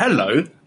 Hello,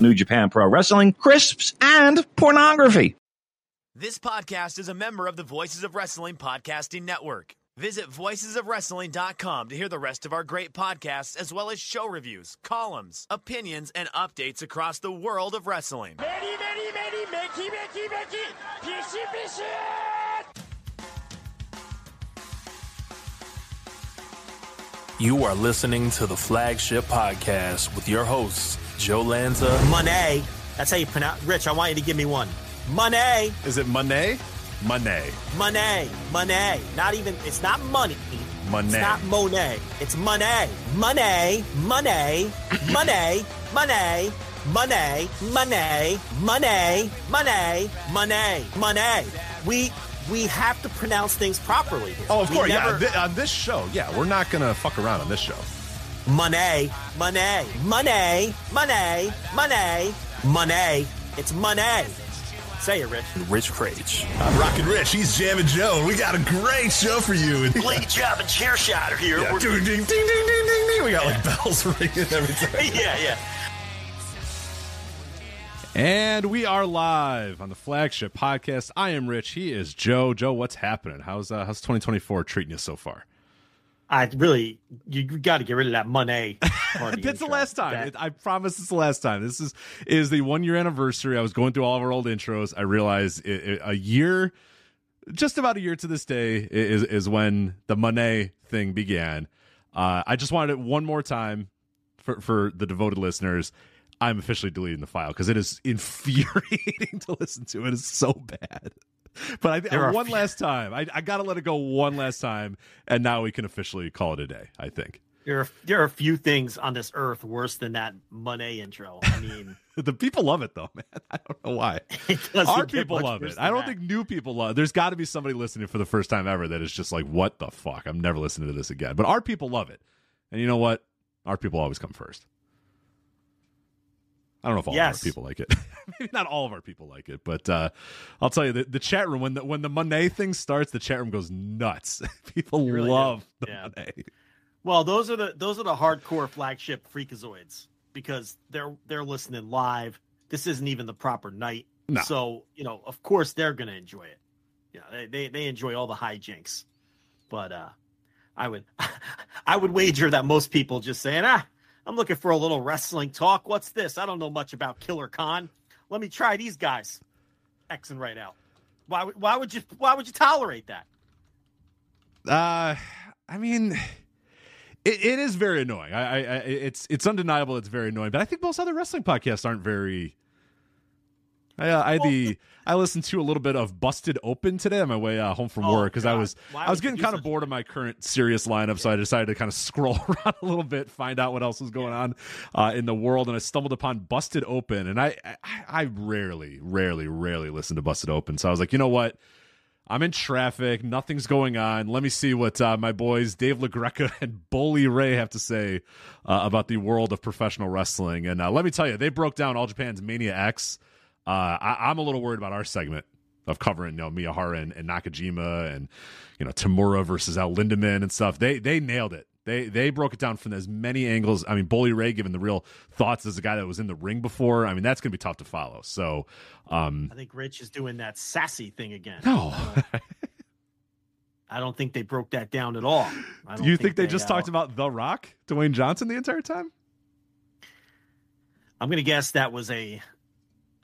New Japan Pro Wrestling, crisps, and pornography. This podcast is a member of the Voices of Wrestling Podcasting Network. Visit voicesofwrestling.com to hear the rest of our great podcasts, as well as show reviews, columns, opinions, and updates across the world of wrestling. You are listening to the Flagship Podcast with your hosts, Joe Lanza. Money. That's how you pronounce. Rich, I want you to give me one. Money. Is it Monet? Monet. Money. Money. Not even. It's not money. Monet. It's not Monet. It's money. Money. Money. Money. Money. Money. Money. Money. Money. Money. Money. We we have to pronounce things properly. Here. Oh, of We course. never- Yeah, th- on this show, yeah, we're not gonna fuck around on this show. Money, money, money, money, money, money. It's money. Say it, Rich. Rich Kraetsch. I'm Rockin' Rich. He's Jammin' Joe. We got a great show for you. And Blade Job and Chair Shot are here. yeah, We're- ding, ding, ding, ding, ding, ding, ding. We got like bells ringing and everything. yeah, yeah. And we are live on the flagship podcast. I am Rich. He is Joe. Joe, what's happening? How's uh, how's 2024 treating you so far? I really, you got to get rid of that of the It's the last time. That- I promise it's the last time. This is is the one year anniversary. I was going through all of our old intros. I realized it, it- a year, just about a year to this day, is is when the Monet thing began. Uh, I just wanted it one more time for for the devoted listeners. I'm officially deleting the file because it is infuriating to listen to. It is so bad. But I, one few- last time, I, I got to let it go one last time, and now we can officially call it a day. I think. there, are, there are a few things on this earth worse than that money intro. I mean, The people love it though, man. I don't know why. Our people love it. I don't that. think new people love. It. There's got to be somebody listening for the first time ever that is just like, "What the fuck? I'm never listening to this again." But our people love it, and you know what? Our people always come first. I don't know if all Yes. of our people like it. Maybe not all of our people like it, but uh, I'll tell you the, the chat room when the when the Monet thing starts, the chat room goes nuts. people really do. love the Yeah. Monet. Well, those are the those are the hardcore flagship freakazoids because they're they're listening live. This isn't even the proper night, No. so you know, of course, they're gonna enjoy it. Yeah, they, they they enjoy all the hijinks, but uh, I would I would wager that most people just saying, ah, I'm looking for a little wrestling talk. What's this? I don't know much about Killer Khan. Let me try these guys. X and right out. Why would why would you why would you tolerate that? Uh, I mean, it, it is very annoying. I, I, it's it's undeniable. It's very annoying. But I think most other wrestling podcasts aren't very. I, uh, I had the I listened to a little bit of Busted Open today on my way uh, home from Oh, work because I was Why I was getting kind of bored of my current Sirius lineup, so I decided to kind of scroll around a little bit, find out what else was going on uh, in the world, and I stumbled upon Busted Open, and I, I I rarely, rarely, rarely listen to Busted Open, so I was like, you know what. I'm in traffic. Nothing's going on. Let me see what uh, my boys Dave LaGreca and Bully Ray have to say uh, about the world of professional wrestling. And uh, let me tell you, they broke down All Japan's Mania X. Uh, I- I'm a little worried about our segment of covering, you know, Miyahara and, and Nakajima and you know Tamura versus Al Lindemann and stuff. They they nailed it. They they broke it down from as many angles. I mean, Bully Ray giving the real thoughts as a guy that was in the ring before. I mean, that's going to be tough to follow. So, um, I think Rich is doing that sassy thing again. no. I don't think they broke that down at all. I Do you think, they, just uh, talked about The Rock, Dwayne Johnson, the entire time? I'm going to guess that was a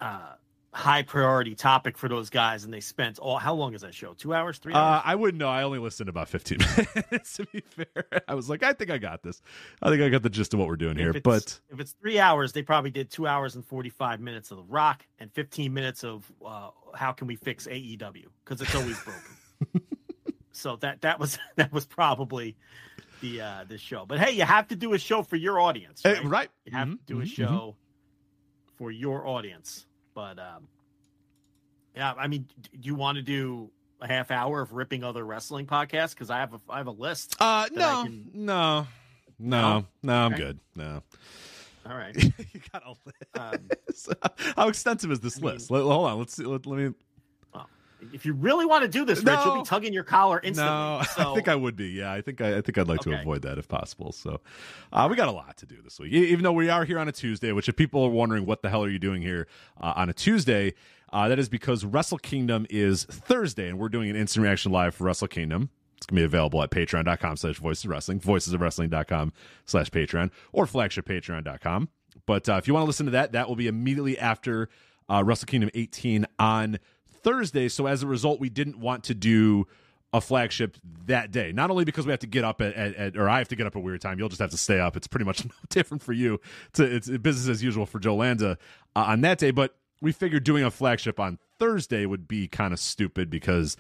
uh, high priority topic for those guys, and they spent all. How long is that show? Two hours? Three Uh. I wouldn't know. I only listened about 15 minutes, to be fair. I was like, I think I got this. I think I got the gist of what we're doing here. if it's, But if it's three hours, they probably did two hours and 45 minutes of The Rock and 15 minutes of uh, how can we fix AEW because it's always broken. so that that was that was probably the uh, the show. But hey, you have to do a show for your audience, Eh, right? right. You have Mhm, to do a mhm, show for your audience. But um, yeah, I mean, do you want to do a half hour of ripping other wrestling podcasts? Because I have a I have a list. Uh, no, can- no, no, no, I'm Okay. good. No, All right. you got a Um, list. How extensive is this I mean- list? Let- hold on. Let's see. Let, let me. If you really want to do this, Rich, you'll be tugging your collar instantly. No, So, I think I would be. Yeah, I think I, I think I'd like to avoid that if possible. So, uh, we got a lot to do this week. Even though we are here on a Tuesday, which if people are wondering what the hell are you doing here uh, on a Tuesday, uh, that is because Wrestle Kingdom is Thursday, and we're doing an instant reaction live for Wrestle Kingdom. It's gonna be available at patreon.com slash voices of wrestling, voices of voicesofwrestling.com slash patreon, or flagshippatreon.com. But uh, if you want to listen to that, that will be immediately after uh, Wrestle Kingdom 18 on Thursday. So as a result, we didn't want to do a flagship that day. Not only because we have to get up at, at, at or I have to get up at a weird time. You'll just have to stay up. It's pretty much no different for you. To, it's business as usual for Joe Lanza uh, on that day. But we figured doing a flagship on Thursday would be kind of stupid because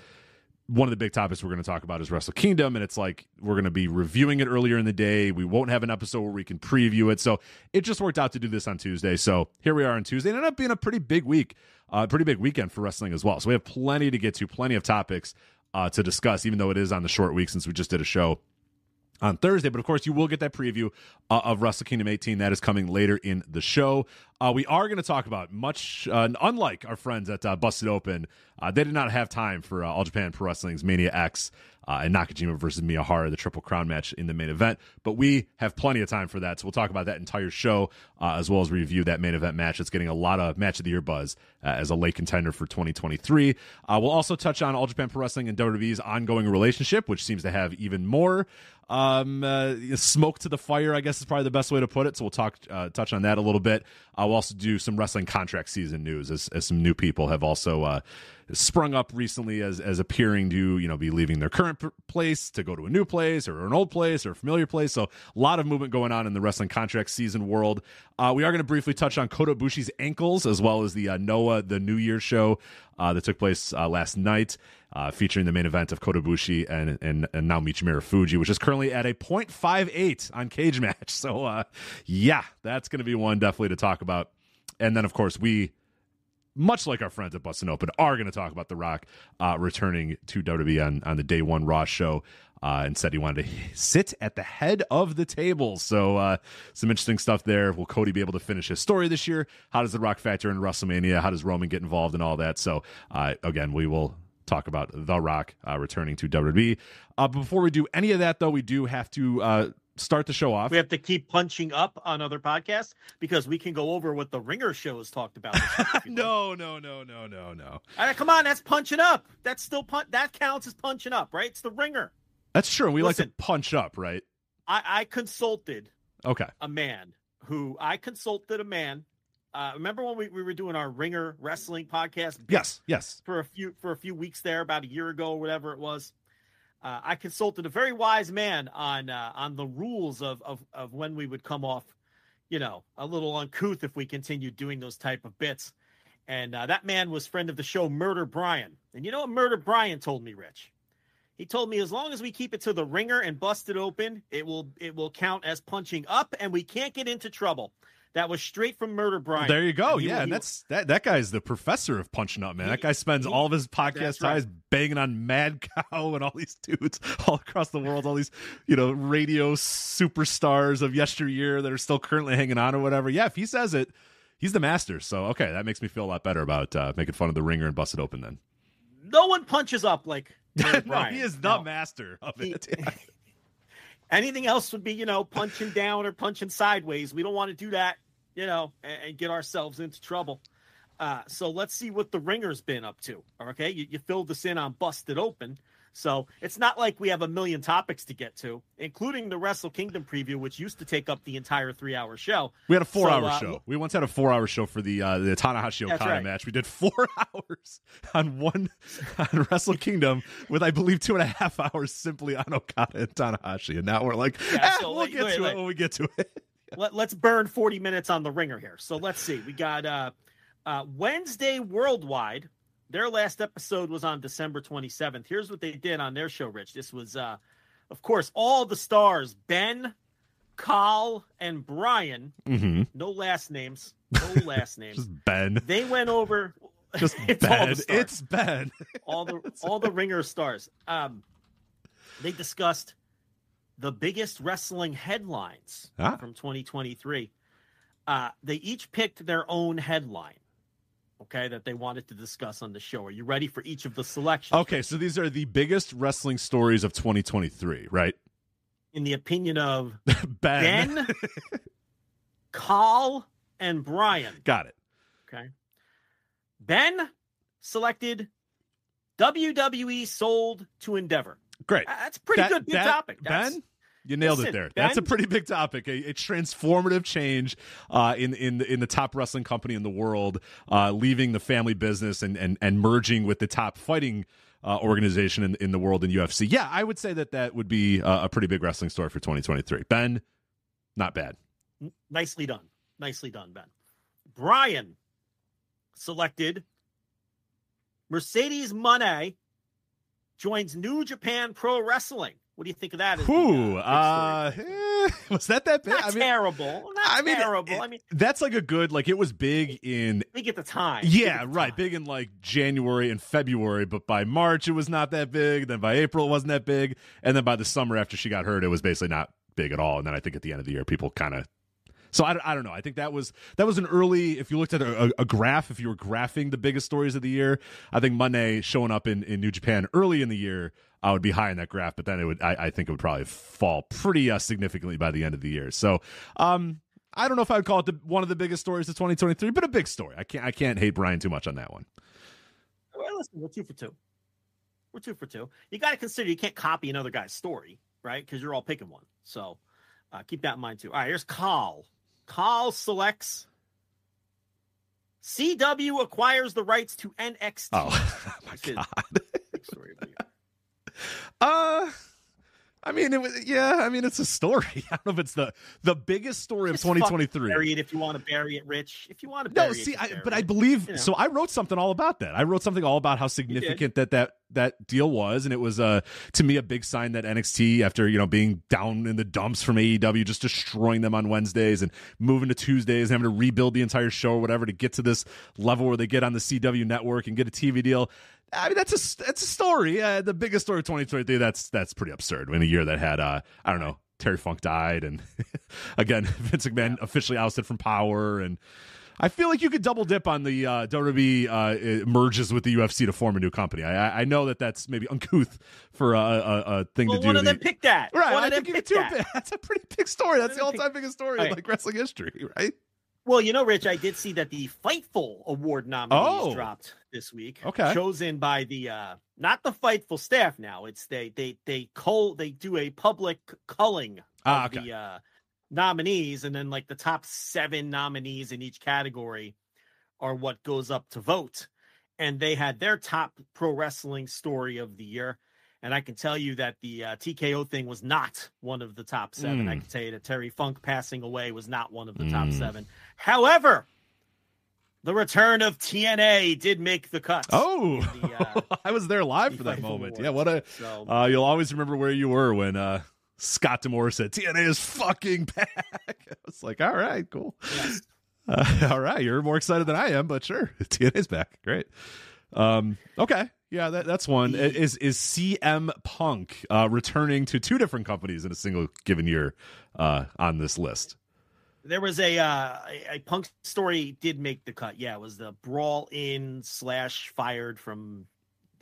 one of the big topics we're going to talk about is Wrestle Kingdom, and it's like we're going to be reviewing it earlier in the day. We won't have an episode where we can preview it, so it just worked out to do this on Tuesday. So here we are on Tuesday. It ended up being a pretty big week, a uh, pretty big weekend for wrestling as well. So we have plenty to get to, plenty of topics uh, to discuss, even though it is on the short week since we just did a show on Thursday. But of course, you will get that preview uh, of Wrestle Kingdom 18. That is coming later in the show. Uh, we are going to talk about much, uh, unlike our friends at uh, Busted Open, uh, they did not have time for uh, All Japan Pro Wrestling's Mania X uh, and Nakajima versus Miyahara, the Triple Crown match in the main event. But we have plenty of time for that. So we'll talk about that entire show as well as review that main event match. It's getting a lot of match of the year buzz as a late contender for 2023. Uh, we'll also touch on All Japan Pro Wrestling and WWE's ongoing relationship, which seems to have even more um, smoke to the fire, I guess is probably the best way to put it. So we'll talk, touch on that a little bit. We'll also do some wrestling contract season news as, as some new people have also, uh, sprung up recently as, as appearing to, you know, be leaving their current place to go to a new place or an old place or a familiar place. So a lot of movement going on in the wrestling contract season world. Uh, we are going to briefly touch on Kota Ibushi's ankles as well as the uh, Noah, the New Year show uh, that took place uh, last night, uh, featuring the main event of Kota Ibushi and, and, and Naomichi Marufuji, which is currently at a 0.58 on Cage Match. So, uh, yeah, that's going to be one definitely to talk about. And then, of course, we much like our friends at Busted Open, are going to talk about The Rock uh, returning to WWE on, on the Day One Raw show. Uh, and said he wanted to sit at the head of the table. So, uh, some interesting stuff there. Will Cody be able to finish his story this year? How does The Rock factor in WrestleMania? How does Roman get involved in all that? So, uh, again, we will talk about The Rock uh, returning to WWE. Uh, before we do any of that, though, we do have to uh, start the show off. we have to keep punching up on other podcasts because we can go over what the Ringer show has talked about. this week if you like. no, no, no, no, no, no. All right, come on, that's punching up. That's still pun- that counts as punching up, right? It's the Ringer. That's true. We like to punch up, right? I, I consulted Okay. a man who I consulted a man. Uh, remember when we, we were doing our Ringer wrestling podcast? Yes, yes. for a few for a few weeks there, about a year ago or whatever it was. Uh, I consulted a very wise man on uh, on the rules of, of of when we would come off, you know, a little uncouth if we continued doing those type of bits. And uh, that man was friend of the show, Murder Brian. And you know what Murder Brian told me, Rich? He told me as long as we keep it to the ringer and Busted Open, it will it will count as punching up, and we can't get into trouble. That was straight from Murder Brian. There you go. He- yeah, he- and that's that. That guy's the professor of punching up, man. He- that guy spends all of his podcast right. banging on Mad Cow and all these dudes all across the world. All these, you know, radio superstars of yesteryear that are still currently hanging on or whatever. Yeah, if he says it, he's the master. So okay, that makes me feel a lot better about uh, making fun of the ringer and Busted Open. Then no one punches up like no, Brian. he is the No. master of it. Yeah. Anything else would be, you know, punching down or punching sideways. We don't want to do that, you know, and, and get ourselves into trouble. Uh, so let's see what the ringer's been up to. Okay, you, you filled us in on busted open. So it's not like we have a million topics to get to, including the Wrestle Kingdom preview, which used to take up the entire three-hour show. We had a four-hour So, uh, show. We once had a four-hour show for the uh, the Tanahashi Okada right. match. We did four hours on one on Wrestle Kingdom with I believe two and a half hours simply on Okada and Tanahashi, and now we're like, Yeah, "Ah, so we'll wait, get wait, to wait. it when we get to it. Let, let's burn 40 minutes on the ringer here. So let's see. We got uh, uh, Wednesday Worldwide. Their last episode was on December 27th. Here's what they did on their show, Rich. This was, uh, of course, all the stars Ben, Carl, and Brian. Mm-hmm. No last names. no last names. Just Ben. they went over. Just It's all Ben. stars. It's Ben. all the all the ringer stars. Um, they discussed the biggest wrestling headlines Ah. from 2023. Uh, they each picked their own headline. Okay, that they wanted to discuss on the show. Are you ready for each of the selections? Okay, so these are the biggest wrestling stories of 2023, right? In the opinion of Ben. Ben, Carl, and Brian. Got it. Okay. Ben selected WWE sold to Endeavor. Great. Uh, That's a pretty That- good big that- topic. That's, Ben, you nailed it Listen, there. That's a pretty big topic. A, a transformative change uh, in in the, in the top wrestling company in the world, uh, leaving the family business and and and merging with the top fighting. Uh, organization in, in the world in UFC. Yeah, I would say that that would be uh, a pretty big wrestling story for 2023. Ben, not bad. Nicely done. Nicely done, Ben. Brian selected Mercedes Moné joins New Japan Pro Wrestling. What do you think of that? Whew, uh, uh, was that that big? not I mean, terrible. Not I mean, terrible. it- I mean, that's like a good like it was big in big at the time. Yeah, the right. time. Big in like January and February, but by March it was not that big. Then by April it wasn't that big, and then by the summer after she got hurt, it was basically not big at all. And then I think at the end of the year, people kind of. So I, I don't know. I think that was that was an early. If you looked at a, a graph, if you were graphing the biggest stories of the year, I think Monday showing up in, in New Japan early in the year, I would be high in that graph. But then it would, I, I think it would probably fall pretty uh, significantly by the end of the year. So, um, I don't know if I would call it the, one of the biggest stories of 2023, but a big story. I can't I can't hate Brian too much on that one. Well, listen, we're two for two. We're two for two. You got to consider you can't copy another guy's story, right? Because you're all picking one. So uh, keep that in mind too. All right, here's Carl. Carl selects CW acquires the rights to NXT. Oh my god. Big story of the year. Uh I mean it was yeah, I mean it's a story. I don't know if it's the the biggest story of Just fucking 2023. Bury it if you want to bury it, Rich. If you want to bury it, No, see, just I, but it. I believe You know. so. I wrote something all about that. I wrote something all about how significant that that that deal was, and it was uh to me a big sign that NXT, after you know being down in the dumps from AEW, just destroying them on Wednesdays and moving to Tuesdays, and having to rebuild the entire show or whatever to get to this level where they get on the CW network and get a TV deal. I mean, that's a that's a story. Uh, the biggest story of 2023. That's that's pretty absurd. In a year that had uh I don't know. Terry Funk died, and again, Vince McMahon officially ousted from Power, and I feel like you could double dip on the uh, WWE uh, merges with the UFC to form a new company. I, I- know that that's maybe uncouth for a, a, a thing well, to do. one of the- them picked that. right, One I of them picked that. That's a pretty big story. That's the One of them all-time biggest story in like wrestling history, right? Well, you know, Rich, I did see that the Fightful Award nominees Oh. dropped this week. Okay. chosen by the uh not the Fightful staff. Now it's they they they cull they do a public culling of Ah, okay. the uh, nominees, and then like the top seven nominees in each category are what goes up to vote. And they had their top pro wrestling story of the year. And I can tell you that the uh, TKO thing was not one of the top seven. I Mm. can tell you that Terry Funk passing away was not one of the top Mm. seven. However, the return of TNA did make the cut. Oh, The, uh, I was there live for that moment. Awards. Yeah, what a So Uh, you'll always remember where you were when uh, Scott D'Amore said TNA is fucking back. I was like, all right, cool. yes. Uh, all right, you're more excited than I am, but sure, TNA's back. Great. Um, okay, yeah, that, that's one. The- Is is CM Punk uh, returning to two different companies in a single given year uh, on this list? There was a, uh, a a punk story did make the cut. Yeah, it was the brawl in slash fired from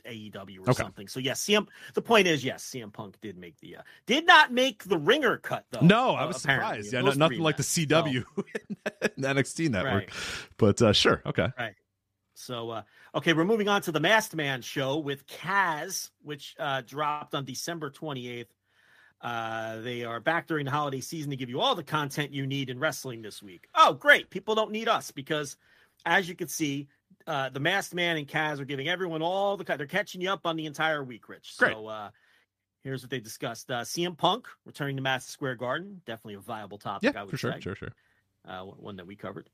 AEW or Okay. something. So yes, CM. The point is, yes, CM Punk did make the uh, did not make the ringer cut though. No, I uh, was apparently, surprised. Yeah, no, nothing three like the events. So- CW in the NXT network. Right. But uh, sure, okay. Right. So, uh, okay, we're moving on to the Masked Man show with Kaz, which uh, dropped on December 28th. Uh, they are back during the holiday season to give you all the content you need in wrestling this week. Oh, great. People don't need us because, as you can see, uh, the Masked Man and Kaz are giving everyone all the, they're catching you up on the entire week, Rich. Great. So, uh, here's what they discussed uh, CM Punk returning to Madison Square Garden. Definitely a viable topic, Yeah, I would for sure, say sure, sure. uh, one that we covered.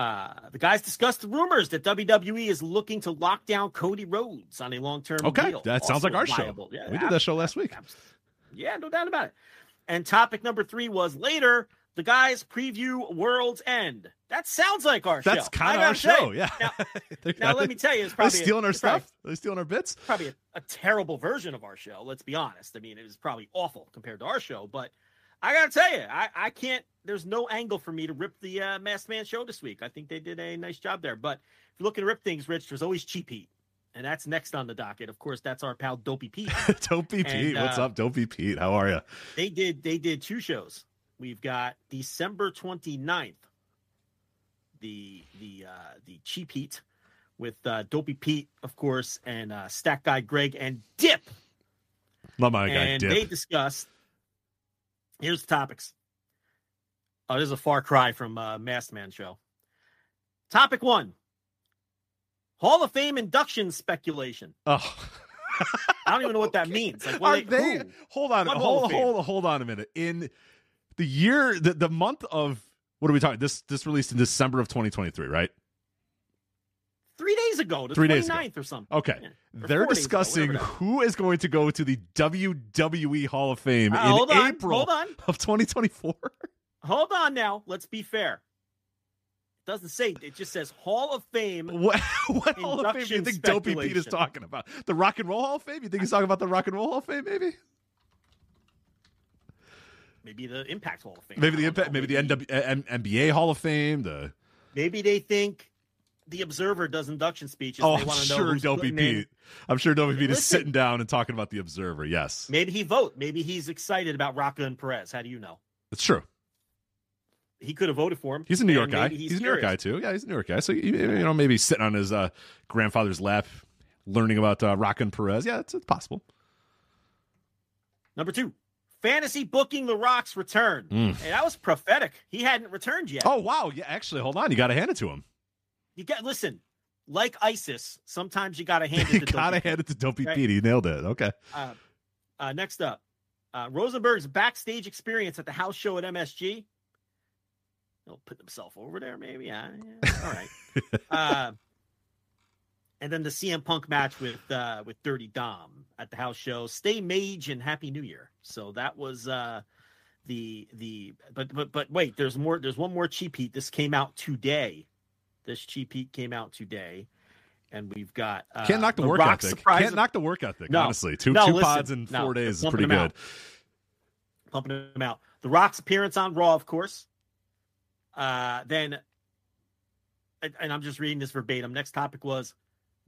Uh, the guys discussed the rumors that WWE is looking to lock down Cody Rhodes on a long-term Okay, deal. that sounds Also like our viable. show. Yeah, we did that show last week. Yeah, no doubt about it. And topic number three was later The guys preview World's End. That sounds like our show. That's kind of our say. show. Yeah. Now, now let me tell you, it's probably stealing our it's probably- stuff. They're stealing our bits. probably a, a terrible version of our show. Let's be honest. I mean, it was probably awful compared to our show, but I gotta tell you, I, I can't. There's no angle for me to rip the uh, Masked Man show this week. I think they did a nice job there. But if you're looking to rip things, Rich, there's always Cheap Heat, and that's next on the docket. Of course, that's our pal Dopey Pete. Dopey And, Pete. What's uh, up, Dopey Pete? How are you? they did they did two shows. We've got December 29th, the the uh, the Cheap Heat with uh, Dopey Pete, of course, and uh, Stat Guy Greg and Dip. Love my guy, and Dip. they discussed. Here's the topics. Oh, this is a far cry from uh, Masked Man show. Topic one: Hall of Fame induction speculation. oh. I don't even know what that means. Like, what Are are they? Hold on. Hold, hold, hold on a minute. In the year, the, the month of what are we talking? This this released in December of 2023, right? Three days ago, the Three days ago. or something. Okay. Yeah. Or They're days ago, discussing who is going to go to the WWE Hall of Fame Uh, in hold on, April hold on. of 2024. Hold on now. Let's be fair. It doesn't say. It just says Hall of Fame. What, what Hall of Fame do you think Dopey Pete is talking about? The Rock and Roll Hall of Fame? You think he's talking about the Rock and Roll Hall of Fame? Maybe, Maybe the Impact Hall of Fame. maybe the Impact, know. maybe the NW, NBA Hall of Fame. The Maybe they think the Observer does induction speeches. oh, they I'm want to know sure who's Dopey putting in- Pete. I'm sure Pete is sitting down and talking about the Observer. Yes, Maybe he vote. Maybe he's excited about Rocco and Perez. How do you know? it's true. He could have voted for him. He's a New York guy. maybe He's, a New York guy too. Yeah, he's a New York guy. So you, know, maybe sitting on his uh, grandfather's lap, learning about uh, and Perez. Yeah, it's, it's possible. Number two, fantasy booking the Rock's return. Mm. Hey, that was prophetic. He hadn't returned yet. Oh wow, yeah. Actually, hold on. You got to hand it to him. You got listen. Like ISIS, sometimes you got to hand it to gotta Dopey. hand it to Dopey Right. Pete. He nailed it. Okay. Uh, uh, next up, uh, Rosenberg's backstage experience at the house show at MSG. He'll put himself over there, maybe. Yeah, yeah, all right. uh, and then the CM Punk match with uh, with Dirty Dom at the house show. Stay Mage and Happy New Year. So that was uh, the the. But but but wait, there's more. There's one more cheap heat. This came out today. This cheap heat came out today, and we've got uh, Can't knock the, work Rock ethic. Can't knock the work ethic. No. honestly, two No, two listen. pods in No, four days is pretty good. out. pumping them out. The Rock's appearance on Raw, of course. Uh, then, and, I'm just reading this verbatim. Next topic was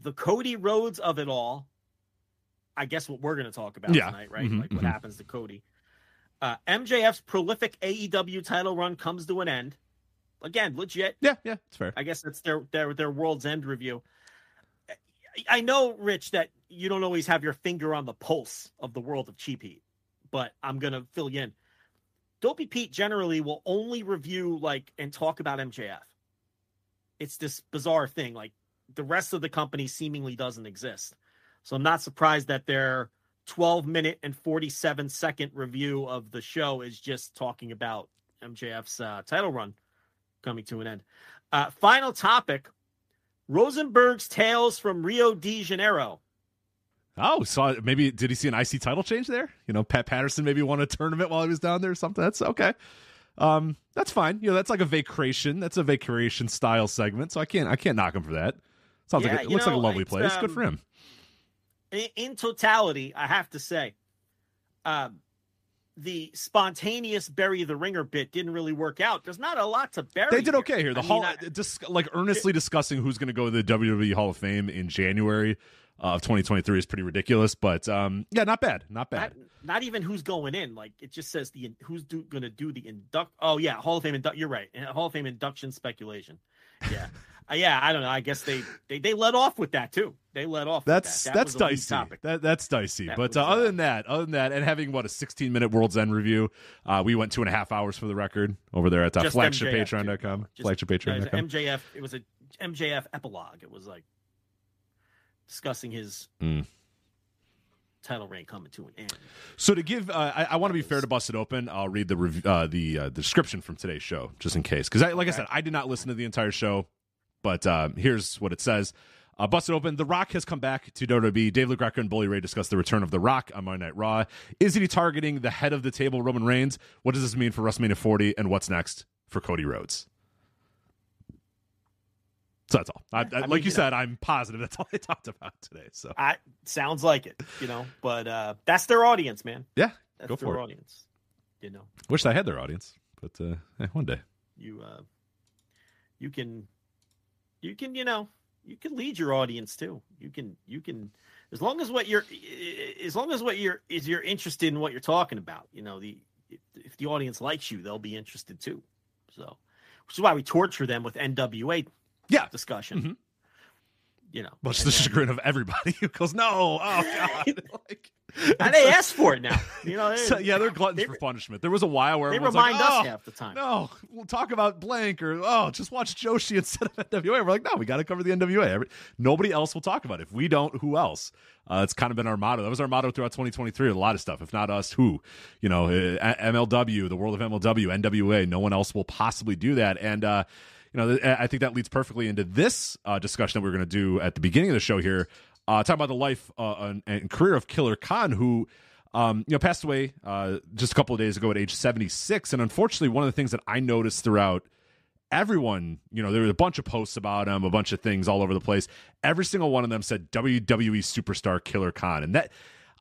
the Cody Rhodes of it all. I guess what we're going to talk about Yeah. tonight, right? Mhm, like what mhm. happens to Cody. Uh, MJF's prolific AEW title run comes to an end. Again, legit. Yeah, yeah, it's fair. I guess that's their their their World's End review. I know, Rich, that you don't always have your finger on the pulse of the world of Cheap Heat, but I'm gonna fill you in. Dopey Pete generally will only review like and talk about MJF. It's this bizarre thing. Like the rest of the company seemingly doesn't exist. So I'm not surprised that their 12 minute and 47 second review of the show is just talking about MJF's uh, title run coming to an end. Uh, final topic Rosenberg's tales from Rio de Janeiro. Oh, so maybe did he see an IC title change there? You know, Pat Patterson maybe won a tournament while he was down there or something. That's okay. Um, that's fine. You know, that's like a vacation. That's a vacation style segment. So I can't I can't knock him for that. Sounds Yeah, like a, it looks like a lovely place. Good um, for him. In, in totality, I have to say, um, the spontaneous bury the ringer bit didn't really work out. There's not a lot to bury. They did okay here. The I mean, hall, I- dis- like earnestly discussing who's going to go to the WWE Hall of Fame in January uh, of 2023 is pretty ridiculous. But um, yeah, not bad, not not, bad. not even who's going in. Like it just says the who's do, going to do the induct. Oh yeah, Hall of Fame induct. You're right. Hall of Fame induction speculation. Yeah, uh, yeah. I don't know. I guess they they they let off with that too. They let off. That's that. That that's dicey. Topic. That that's dicey. That but uh, other uh, than that, other than that, and having what a 16 minute World's End review, uh, we went two and a half hours for the record over there at uh, Just MJF, too. flagshippatreon.com. Just- Yeah, it was Flagshippatreon.com. MJF. It was a MJF epilogue. It was like discussing his Mm. title reign coming to an end. So to give, uh, I, I want to be fair to Busted Open. I'll read the rev- uh, the uh, description from today's show just in case, because I, like I said, I did not listen to the entire show, but um, here's what it says. Uh, busted open. The Rock has come back to WWE. Dave LaGreca and Bully Ray discussed the return of The Rock on Monday Night Raw. Is he targeting the head of the table, Roman Reigns? What does this mean for WrestleMania 40? And what's next for Cody Rhodes? So that's all. I, I, like mean, you said, I'm positive that's all they talked about today. So I sounds like it, you know. But uh that's their audience, man. yeah, That's go their for it. audience. You know, Wish I had their audience, but uh, eh, one day. you uh you can you can, you know, you can lead your audience too. You can you can as long as what you're as long as what you're is you're interested in what you're talking about, you know, the if, if the audience likes you, they'll be interested too. So which is why we torture them with NWA Yeah, discussion. Mhm. You know, much the then- chagrin of everybody who goes, "No, oh god!" like, And they ask for it now. You know, so, yeah, they're gluttons they- for punishment. There was a while where They remind like, us "Oh, half the time. No, we'll talk about blank or oh, just watch Joshi instead of NWA. We're like, no, we got to cover the NWA. Every, nobody else will talk about it. If we don't, who else? Uh, it's kind of been our motto. That was our motto throughout 2023. A lot of stuff. If not us, who? You know, uh, MLW, the world of MLW, NWA. No one else will possibly do that. And uh, you know, I think that leads perfectly into this uh, discussion that we're going to do at the beginning of the show here. Uh, talking about the life uh, and, career of Killer Khan, who um, you know, passed away uh, just a couple of days ago at age 76. And unfortunately, one of the things that I noticed throughout everyone, you know, there were a bunch of posts about him, a bunch of things all over the place. Every single one of them said WWE superstar Killer Khan. And that,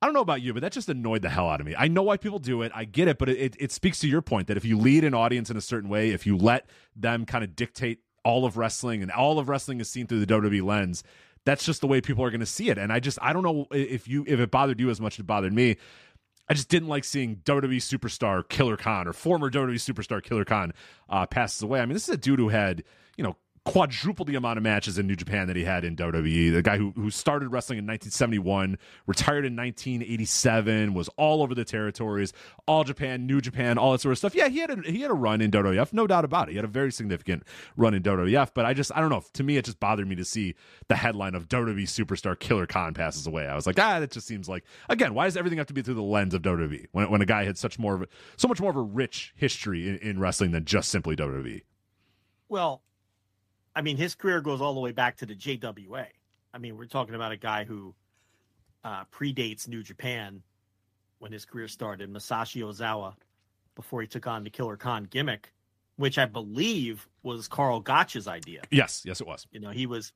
I don't know about you, but that just annoyed the hell out of me. I know why people do it. I get it, but it, it, it speaks to your point that if you lead an audience in a certain way, if you let them kind of dictate all of wrestling and all of wrestling is seen through the WWE lens, that's just the way people are going to see it. And I just, I don't know if you, if it bothered you as much as it bothered me. I just didn't like seeing WWE superstar Killer Khan or former WWE superstar Killer Khan uh, passes away. I mean, this is a dude who had, you know, quadruple the amount of matches in New Japan that he had in WWE. The guy who who started wrestling in 1971, retired in 1987, was all over the territories, all Japan, New Japan, all that sort of stuff. Yeah, he had a he had a run in WWF, no doubt about it. He had a very significant run in WWF, but I just I don't know. To me, it just bothered me to see the headline of WWE superstar Killer Khan passes away. I was like, ah, that just seems like again, why does everything have to be through the lens of WWE when when a guy had such more of a, so much more of a rich history in, in wrestling than just simply WWE? Well, I mean, his career goes all the way back to the JWA. I mean, we're talking about a guy who uh, predates New Japan when his career started, Masashi Ozawa, before he took on the Killer Khan gimmick, which I believe was Carl Gotch's idea. Yes, yes, it was. You know, he was,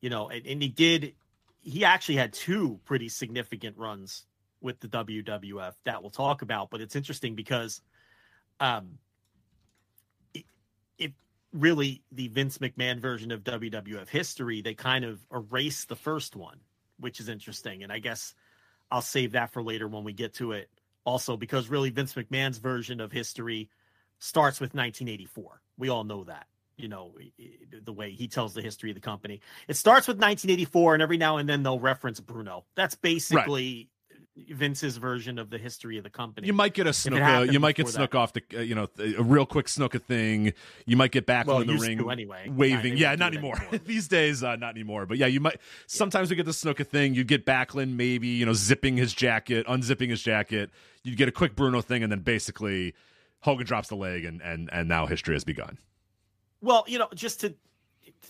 you know, and, and he did, he actually had two pretty significant runs with the WWF that we'll talk about. But it's interesting because, um, really the Vince McMahon version of WWF history, they kind of erase the first one, which is interesting. And I guess I'll save that for later when we get to it. Also, because really Vince McMahon's version of history starts with 1984. We all know that you know the way he tells the history of the company it starts with 1984 and every now and then they'll reference bruno that's basically vince's version of the history of the company You might get a it Snuka. You might get snook that. off the, uh, you know, a real quick Snuka thing. You might get back Well, in the ring, anyway. waving. Yeah, Yeah, not don't do it anymore. anymore. These days, uh, not anymore. But yeah, you might. Sometimes we get the Snuka thing. You get Backlund, maybe you know, zipping his jacket, unzipping his jacket. You get a quick Bruno thing, and then basically Hogan drops the leg, and and and now history has begun. Well, you know, just to, to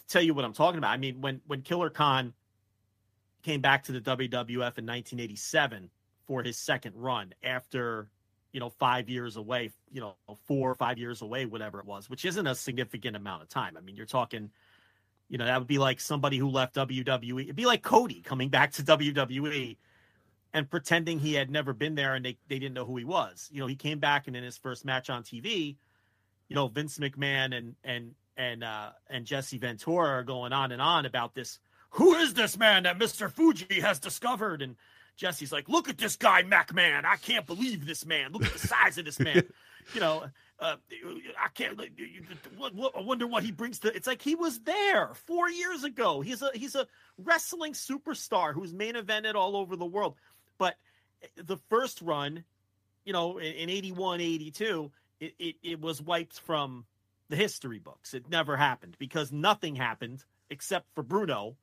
tell you what I'm talking about. I mean, when when Killer Khan came back to the WWF in 1987 for his second run after, you know, five years away, you know, four or five years away, whatever it was, which isn't a significant amount of time. I mean, you're talking, you know, that would be like somebody who left WWE. It'd be like Cody coming back to WWE and pretending he had never been there and they, they didn't know who he was. You know, he came back and in his first match on TV, you know, Vince McMahon and and and uh and Jesse Ventura are going on and on about this. Who is this man that Mr. Fuji has discovered? And Jesse's like, look at this guy, McMahon. I can't believe this man. Look at the size of this man. you know, uh, I can't. What, what, I wonder what he brings to. It's like he was there four years ago. He's a he's a wrestling superstar who's main evented all over the world. But the first run, you know, in, in 81, 82, it, it, it was wiped from the history books. It never happened because nothing happened except for Bruno,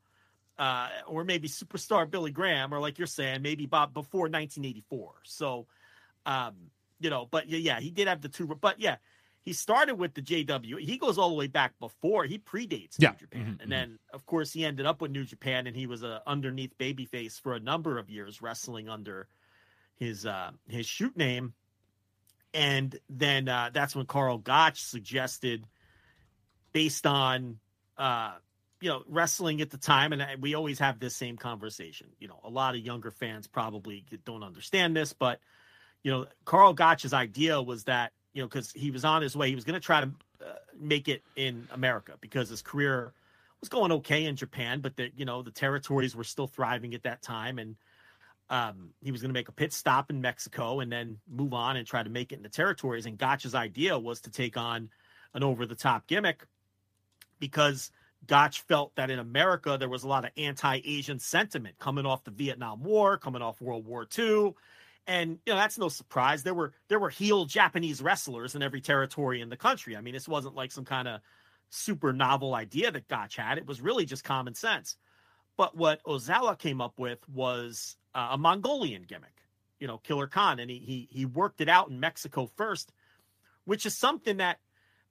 uh, or maybe superstar Billy Graham, or like you're saying, maybe Bob before 1984. So, um, you know, but yeah, yeah, he did have the two, but yeah, he started with the JW. He goes all the way back before he predates Yeah. New Japan, Mhm, and then of course he ended up with New Japan, and he was a underneath babyface for a number of years, wrestling under his uh his shoot name. And then uh, that's when Carl Gotch suggested, based on uh, you know wrestling at the time, and we always have this same conversation. You know, a lot of younger fans probably don't understand this, but you know, Carl Gotch's idea was that you know because he was on his way, he was going to try to uh, make it in America because his career was going okay in Japan, but the you know the territories were still thriving at that time, and um, he was going to make a pit stop in Mexico and then move on and try to make it in the territories. And Gotch's idea was to take on an over the top gimmick because Gotch felt that in America there was a lot of anti Asian sentiment coming off the Vietnam War, coming off World War II. And you know that's no surprise. There were there were heel Japanese wrestlers in every territory in the country. I mean, this wasn't like some kind of super novel idea that Gotch had. It was really just common sense. But what Ozawa came up with was uh, a Mongolian gimmick, you know, Killer Khan, and he he he worked it out in Mexico first, which is something that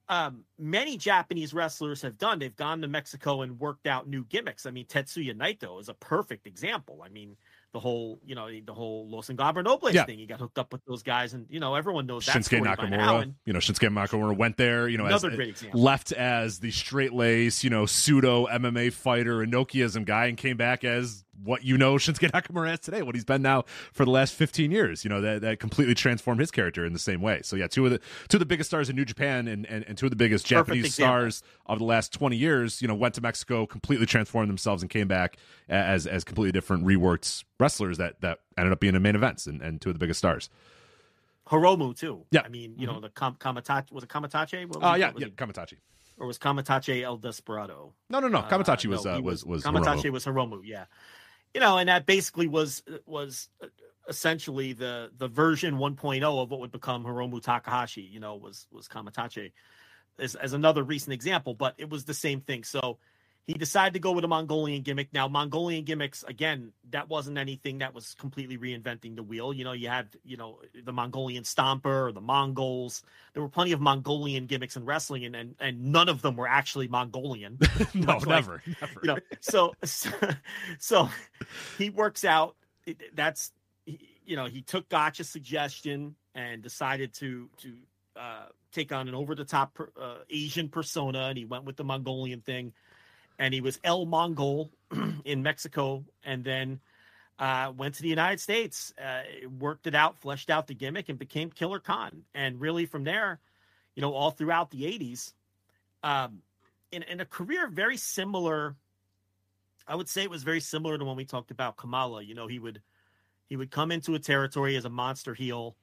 um, many Japanese wrestlers have done. They've gone to Mexico and worked out new gimmicks. I mean, Tetsuya Naito is a perfect example. I mean, the whole you know the whole Los Ingobernables Yeah. thing. He got hooked up with those guys, and you know everyone knows that Shinsuke story by now. Nakamura. And you know, Shinsuke Nakamura went there. You know, as, Another great example. left as the straight lace, you know, pseudo MMA fighter, and Inokiism guy, and came back as what you know Shinsuke Nakamura as today. What he's been now for the last fifteen years. You know, that that completely transformed his character in the same way. So yeah, two of the two of the biggest stars in New Japan and and, and two of the biggest Perfect Japanese example. stars of the last twenty years. You know, went to Mexico, completely transformed themselves, and came back as as completely different reworked wrestlers that that ended up being in main events and, and two of the biggest stars. Hiromu too. Yeah. Mm-hmm. I mean, you know the Kam- Kamaitachi was it Kamaitachi? Was Oh it- yeah, was yeah, it? Kamaitachi. or was Kamaitachi El Desperado? No, no, no. Uh, Kamaitachi was no, uh, he was was Kamaitachi Hiromu. was Hiromu, yeah. You know, and that basically was was uh, essentially the the version 1.0 of what would become Hiromu Takahashi. You know, was was Kamaitachi as as another recent example, but it was the same thing. So he decided to go with a Mongolian gimmick. Now, Mongolian gimmicks again, that wasn't anything that was completely reinventing the wheel. You know, you had you know the Mongolian Stomper or the Mongols. There were plenty of Mongolian gimmicks in wrestling, and and, and none of them were actually Mongolian. no, like- never, never. you know so so, so he works out that's you know he took Gotch's suggestion and decided to to uh take on an over the top uh, asian persona and he went with the mongolian thing and he was el mongol in mexico and then uh, went to the United States, uh, worked it out, fleshed out the gimmick, and became Killer Khan. And really, from there, you know, all throughout the '80s, um, in, in a career very similar I would say it was very similar to when we talked about Kamala. You know, he would he would come into a territory as a monster heel,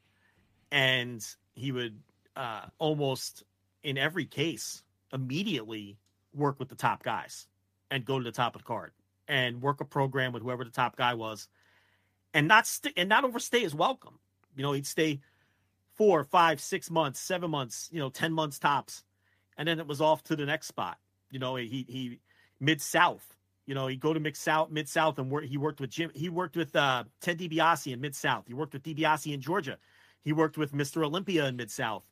and he would uh, almost in every case immediately work with the top guys and go to the top of the card and work a program with whoever the top guy was, and not st- and not overstay his welcome. You know, he'd stay four, five, six months, seven months, you know, ten months tops, and then it was off to the next spot. You know, he he mid south. You know, he'd go to mid south, mid south, and work, he worked with Jim. He worked with uh, Ted DiBiase in mid south. He worked with DiBiase in Georgia. He worked with Mr. Olympia in mid south.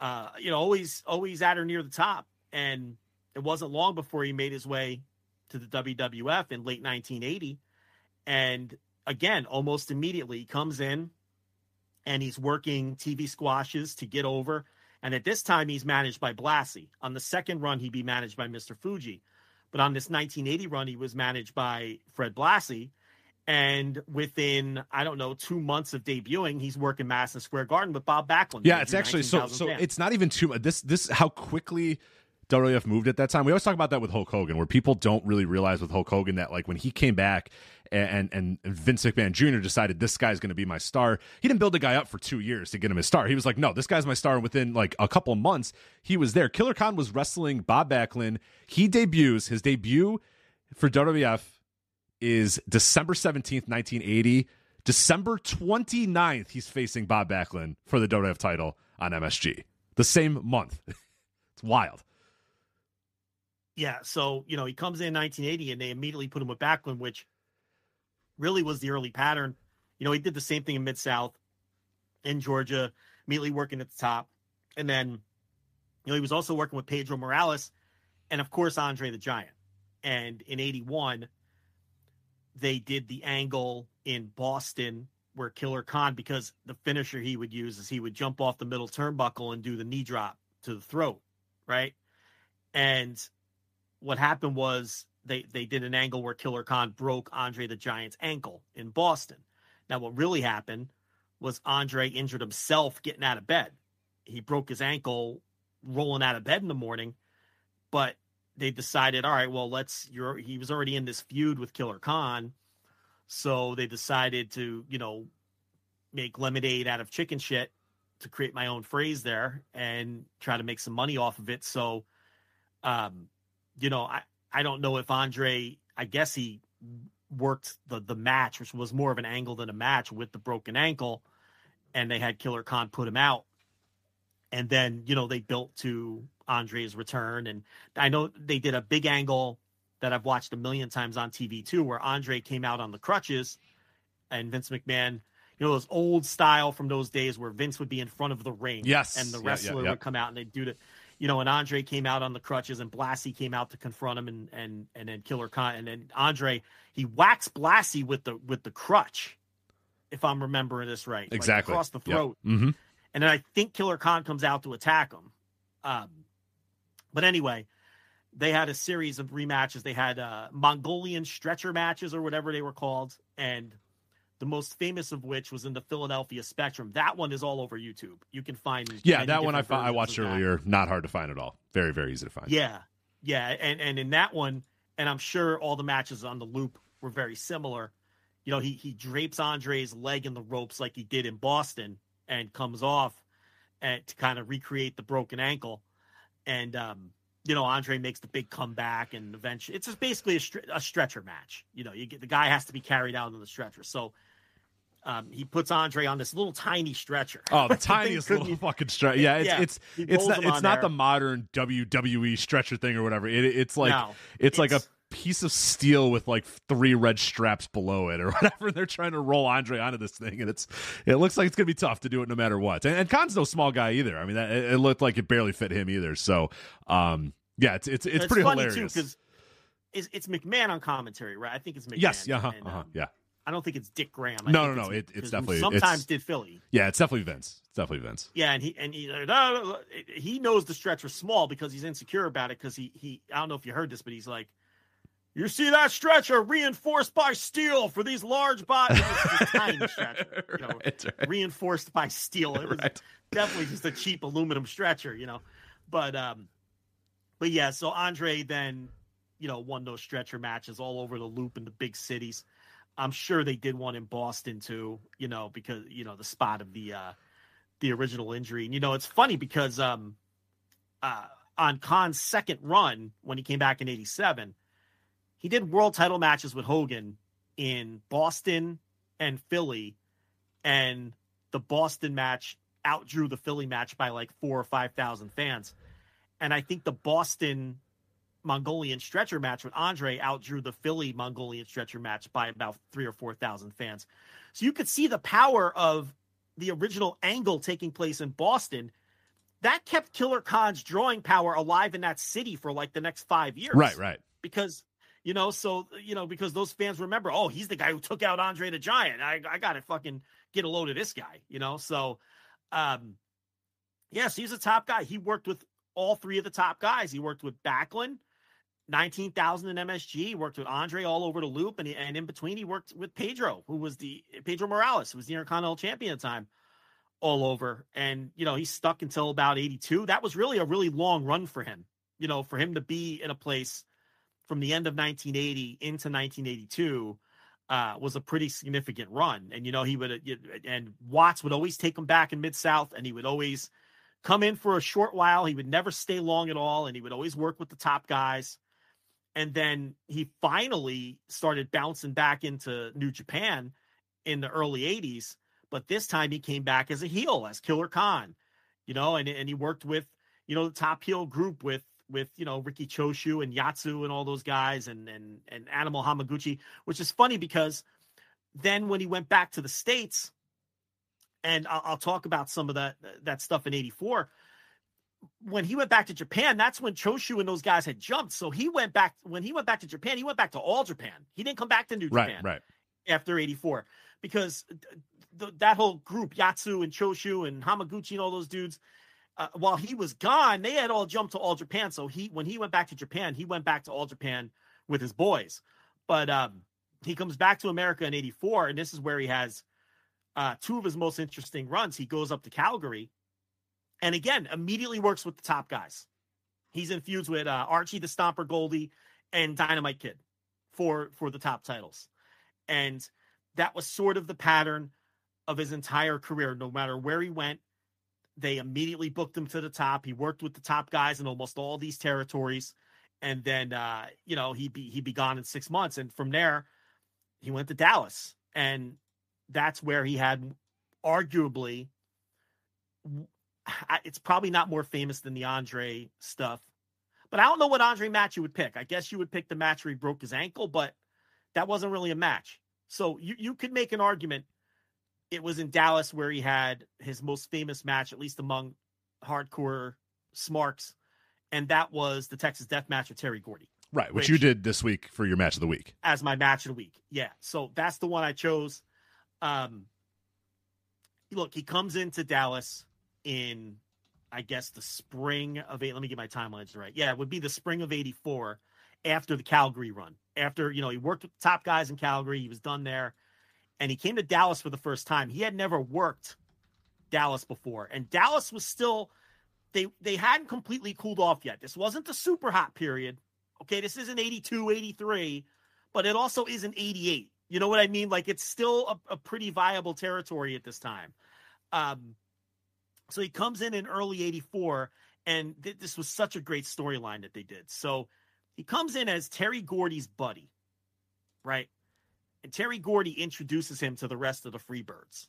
Uh, you know, always always at or near the top. And it wasn't long before he made his way to the WWF in late 1980. And again, almost immediately, he comes in and he's working TV squashes to get over. And at this time, he's managed by Blassie. On the second run, he'd be managed by Mr. Fuji. But on this 1980 run, he was managed by Fred Blassie. And within, I don't know, two months of debuting, he's working Madison Square Garden with Bob Backlund. Yeah, it's actually so so fans. it's not even too this this how quickly WWF moved at that time. We always talk about that with Hulk Hogan, where people don't really realize with Hulk Hogan that like when he came back and and, and Vince McMahon Jr. decided this guy's going to be my star, he didn't build the guy up for two years to get him his star. He was like, no, this guy's my star. And within like a couple months, he was there. Killer Khan was wrestling Bob Backlund. He debuts his debut for WWF is December 17th, 1980. December 29th, he's facing Bob Backlund for the WWF title on MSG. The same month. it's wild. Yeah, so you know he comes in 1980, and they immediately put him with Backlund, which really was the early pattern. You know, he did the same thing in Mid South, in Georgia, immediately working at the top, and then You know, he was also working with Pedro Morales and of course Andre the Giant. And in 81, they did the angle in Boston where Killer Khan, because the finisher he would use is he would jump off the middle turnbuckle and do the knee drop to the throat, right? And what happened was they they did an angle where Killer Khan broke Andre the Giant's ankle in Boston. Now, what really happened was Andre injured himself getting out of bed. He broke his ankle rolling out of bed in the morning, but they decided, all right, well, let's. You're he was already in this feud with Killer Khan, so they decided to, you know, make lemonade out of chicken shit to create my own phrase there and try to make some money off of it. So, um, you know, I I don't know if Andre. I guess he worked the the match, which was more of an angle than a match with the broken ankle, and they had Killer Khan put him out. And then, you know, they built to Andre's return. And I know they did a big angle that I've watched a million times on TV too, where Andre came out on the crutches and Vince McMahon, you know, those old style from those days where Vince would be in front of the ring. Yes. And the Yeah, yeah, wrestler yeah. would come out and they'd do the, you know, and Andre came out on the crutches and Blassie came out to confront him and, and, and then Killer Khan. And then Andre, he whacks Blassie with the, with the crutch, if I'm remembering this right. like Exactly. across the Yep. throat. Mm-hmm. And then I think Killer Khan comes out to attack him. Um, but anyway, they had a series of rematches. They had uh, Mongolian stretcher matches or whatever they were called, and the most famous of which was in the Philadelphia Spectrum. That one is all over YouTube. You can find Yeah, that one I found, I watched earlier. Not hard to find at all. Very very easy to find. Yeah, yeah, and and in that one, and I'm sure all the matches on the loop were very similar. You know, he he drapes Andre's leg in the ropes like he did in Boston, and comes off, and to kind of recreate the broken ankle, and um, you know, Andre makes the big comeback, and eventually, it's just basically a, a stretcher match. You know, you get the guy has to be carried out on the stretcher, so. Um, he puts Andre on this little tiny stretcher. Oh, the tiniest little fucking stretcher. Yeah, it's Yeah, it's it's not, it's not there. the modern WWE stretcher thing or whatever. It, it's like No, it's, like a piece of steel with like three red straps below it or whatever. They're trying to roll Andre onto this thing, and it's it looks like it's gonna be tough to do it no matter what. And, and Khan's no small guy either. I mean, that, it, it looked like it barely fit him either. So, um, yeah, it's it's it's, pretty funny hilarious. too because it's, it's McMahon on commentary, right? I think it's McMahon. yes, yeah, uh-huh, and, uh-huh, um, yeah, I don't think it's Dick Graham. I No, no, no, it- it's definitely- sometimes it's- did Philly. yeah. It's definitely Vince. It's definitely Vince. Yeah, and he and he uh, he knows the stretcher's small because he's insecure about it because he he I don't know if you heard this, but he's like. You see that stretcher reinforced by steel for these large bodies. It's a tiny stretcher, you know, Right, right. reinforced by steel. It was Right. definitely just a cheap aluminum stretcher, you know. But um but yeah, so Andre then, you know, won those stretcher matches all over the loop in the big cities. I'm sure they did one in Boston too, you know, because you know, the spot of the uh the original injury. And you know, it's funny because um uh on Khan's second run when he came back in 87, he did world title matches with Hogan in Boston and Philly and the Boston match outdrew the Philly match by like four or five thousand fans. And I think the Boston Mongolian stretcher match with Andre outdrew the Philly Mongolian stretcher match by about three or four thousand fans. So you could see the power of the original angle taking place in Boston. That kept Killer Khan's drawing power alive in that city for like the next five years Right, right. because you know, so you know, because those fans remember, oh, he's the guy who took out Andre the Giant. I I gotta fucking get a load of this guy, you know. So um yes, he's a top guy. He worked with all three of the top guys. He worked with Backlund, 19,000 in MSG. Worked with Andre all over the loop. And, and in between, he worked with Pedro, who was the Pedro Morales, who was the Intercontinental Champion at the time, all over. And, you know, he stuck until about 82. That was really a really long run for him, you know, for him to be in a place from the end of 1980 into 1982 uh, was a pretty significant run. And, you know, he would, uh, and Watts would always take him back in Mid South and he would always come in for a short while. He would never stay long at all. And he would always work with the top guys. And then he finally started bouncing back into New Japan in the early 80s. But this time he came back as a heel, as Killer Khan, you know, and, and he worked with, you know, the top heel group with, with, you know, Riki Choshu and Yatsu and all those guys and, and, and Animal Hamaguchi, which is funny because then when he went back to the States, and I'll, I'll talk about some of that, that stuff in 84, when he went back to Japan, that's when Choshu and those guys had jumped. So he went back when he went back to Japan. He went back to all Japan. He didn't come back to New Right, Japan right. after '84 because th- that whole group, Yatsu and Choshu and Hamaguchi and all those dudes, uh, while he was gone, they had all jumped to All Japan. So he, when he went back to Japan, he went back to All Japan with his boys. But um, he comes back to America in '84, and this is where he has uh, two of his most interesting runs. He goes up to Calgary, and again, immediately works with the top guys. He's infused with uh, Archie the Stomper Gouldie and Dynamite Kid for for the top titles, and that was sort of the pattern of his entire career. No matter where he went, they immediately booked him to the top. He worked with the top guys in almost all these territories, and then uh, you know he'd be he'd be gone in six months. And from there, he went to Dallas, and that's where he had arguably. I- It's probably not more famous than the Andre stuff, but I don't know what Andre match you would pick. I guess you would pick the match where he broke his ankle, but that wasn't really a match. So you, you could make an argument it was in Dallas where he had his most famous match, at least among hardcore smarks, and that was the Texas Death Match with Terry Gordy Right, which, Which- you did this week for your match of the week. as my match of the week. Yeah, so that's the one I chose. Um, look, he comes into Dallas in, I guess, the spring of eight. Let me get my timelines right. Yeah, it would be the spring of '84 after the Calgary run. After you know he worked with top guys in Calgary, he was done there, and he came to Dallas for the first time. He had never worked Dallas before, and Dallas was still they they hadn't completely cooled off yet. This wasn't the super hot period. Okay, this isn't 82, 83 but it also isn't 88. You know what I mean? Like it's still a, a pretty viable territory at this time. Um, so he comes in in early 84, and th- this was such a great storyline that they did. So he comes in as Terry Gordy's buddy, right? And Terry Gordy introduces him to the rest of the Freebirds.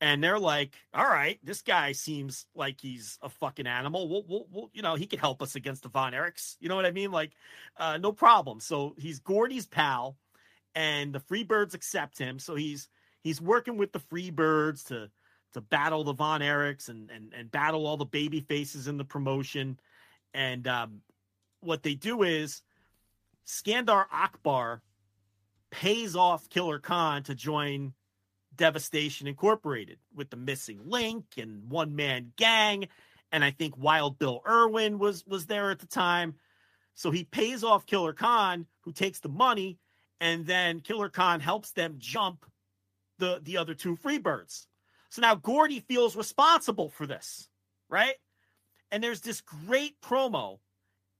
And they're like, all right, this guy seems like he's a fucking animal. We'll, we'll, we'll you know, he could help us against the Von Erichs. You know what I mean? Like, uh, no problem. So he's Gordy's pal, and the Freebirds accept him. So he's he's working with the Freebirds to to battle the Von Erichs and and and battle all the baby faces in the promotion. And um, what they do is Skandar Akbar pays off Killer Khan to join Devastation Incorporated with the Missing Link and One Man Gang, and I think Wild Bill Irwin was was there at the time. So he pays off Killer Khan, who takes the money, and then Killer Khan helps them jump the the other two Freebirds. So now Gordy feels responsible for this, right? And there's this great promo,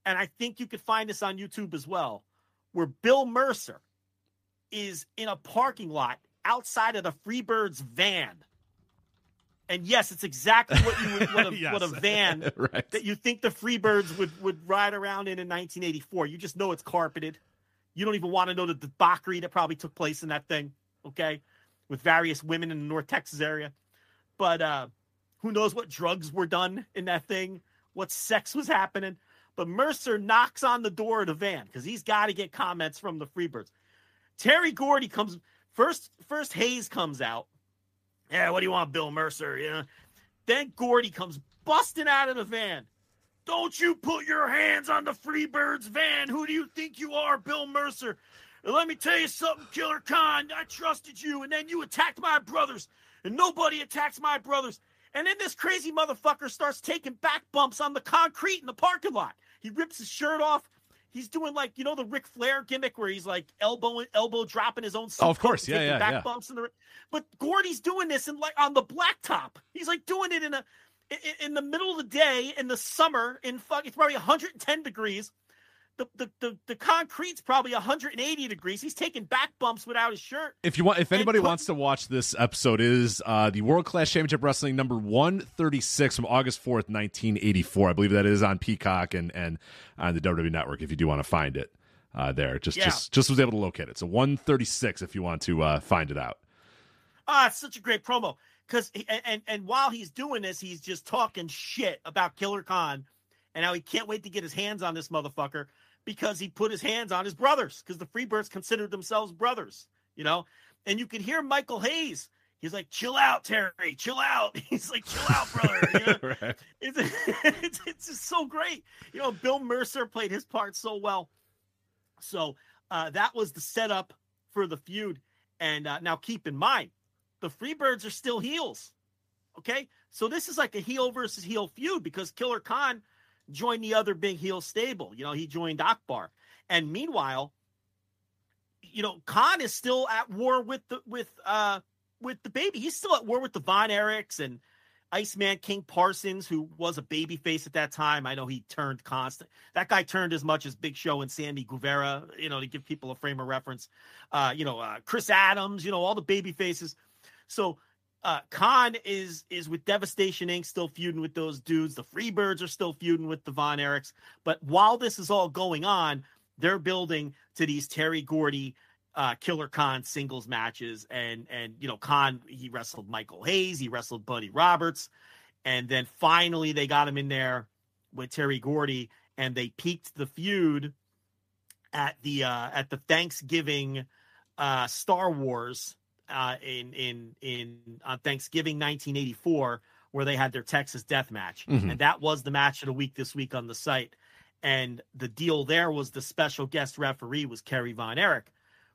and I think you could find this on YouTube as well, where Bill Mercer is in a parking lot outside of the Freebirds van. And yes, it's exactly what you would what a, Yes. what a van right. that you think the Freebirds would would ride around in in 1984. You just know it's carpeted. You don't even want to know the debauchery that probably took place in that thing. Okay, with various women in the North Texas area, but uh, who knows what drugs were done in that thing? What sex was happening? But Mercer knocks on the door of the van because he's got to get comments from the Freebirds. Terry Gordy comes first. First Hayes comes out. Yeah, what do you want, Bill Mercer? Yeah. Then Gordy comes busting out of the van. Don't you put your hands on the Freebirds van. Who do you think you are, Bill Mercer? Let me tell you something, Killer Khan. I trusted you, and then you attacked my brothers, and nobody attacks my brothers. And then this crazy motherfucker starts taking back bumps on the concrete in the parking lot. He rips his shirt off. He's doing like you know the Ric Flair gimmick where he's like elbow elbow dropping his own. Oh, of course. Yeah, yeah, back yeah. bumps in the. But Gordy's doing this in like on the blacktop. He's like doing it in a in, in the middle of the day in the summer in fuck. It's probably 110 degrees. The, the, the, the concrete's probably 180 degrees. He's taking back bumps without his shirt. If you want, if anybody put- wants to watch this episode, it is uh, the World Class Championship Wrestling number one thirty six from August fourth, nineteen eighty four. I believe that is on Peacock and and on the WWE Network. If you do want to find it uh, there, just Yeah. just just was able to locate it. So one thirty six if you want to uh, find it out. Ah, it's such a great promo. Because and, and and while he's doing this, he's just talking shit about Killer Khan and how he can't wait to get his hands on this motherfucker because he put his hands on his brothers because the Freebirds considered themselves brothers, you know. And you can hear Michael Hayes. He's like, chill out, Terry, chill out. He's like, chill out, brother. You know? right. it's, it's it's just so great. You know, Bill Mercer played his part so well. So uh, that was the setup for the feud. And uh, now keep in mind, the Freebirds are still heels. Okay, so this is like a heel versus heel feud because Killer Khan joined the other big heel stable. You know, he joined Akbar, and meanwhile, you know, Khan is still at war with the with uh with the baby. He's still at war with the Von Erichs and Iceman King Parsons, who was a baby face at that time. I know he turned constant. That guy turned as much as Big Show and Sammy Guevara, you know, to give people a frame of reference. Uh, you know, uh, Chris Adams, you know, all the baby faces. So uh, Khan is is with Devastation Inc. still feuding with those dudes. The Freebirds are still feuding with the Von Erichs. But while this is all going on, they're building to these Terry Gordy, uh, Killer Khan singles matches, and and you know Khan he wrestled Michael Hayes, he wrestled Buddy Roberts, and then finally they got him in there with Terry Gordy, and they peaked the feud at the uh, at the Thanksgiving uh, Star Wars uh, in in in on Thanksgiving 1984, where they had their Texas Death Match, Mhm. and that was the match of the week this week on the site. And the deal there was the special guest referee was Kerry Von Erich,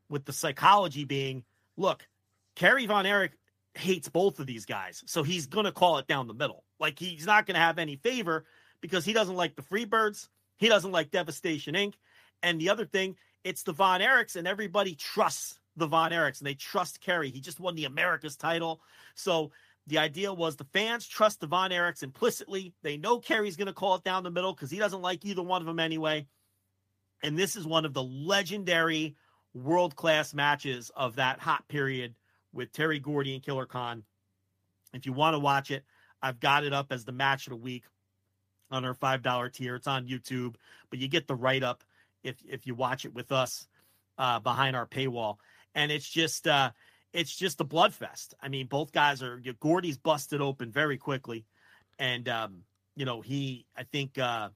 with the psychology being, look, Kerry Von Erich hates both of these guys, so he's gonna call it down the middle. Like he's not gonna have any favor because he doesn't like the Freebirds, he doesn't like Devastation Inc. And the other thing, it's the Von Erichs, and everybody trusts the Von Erichs, and they trust Kerry. He just won the America's title, so the idea was the fans trust the Von Erichs implicitly. They know Kerry's going to call it down the middle because he doesn't like either one of them anyway. And this is one of the legendary world class matches of that hot period with Terry Gordy and Killer Khan. If you want to watch it, I've got it up as the match of the week on our five dollar tier. It's on YouTube, but you get the write up if if you watch it with us uh, behind our paywall. And it's just uh, it's just a bloodfest. I mean, both guys are Gordy's busted open very quickly, and um, you know he. I think uh,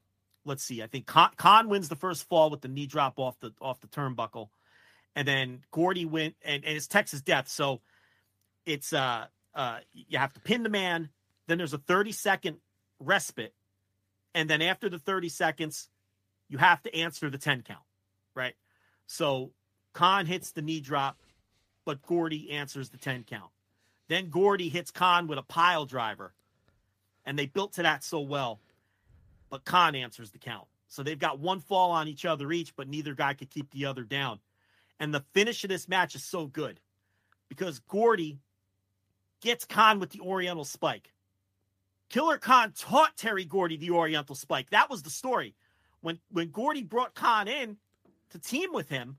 let's see. I think Con-, Khan wins the first fall with the knee drop off the off the turnbuckle, and then Gordy went and, and it's Texas Death. So it's uh uh you have to pin the man. Then there's a 30 second respite, and then after the 30 seconds, you have to answer the 10 count, right? So Khan hits the knee drop but Gordy answers the 10 count. Then Gordy hits Khan with a pile driver, and they built to that so well, but Khan answers the count. So they've got one fall on each other each, but neither guy could keep the other down. And the finish of this match is so good because Gordy gets Khan with the Oriental Spike. Killer Khan taught Terry Gordy the Oriental Spike. That was the story. When when Gordy brought Khan in to team with him,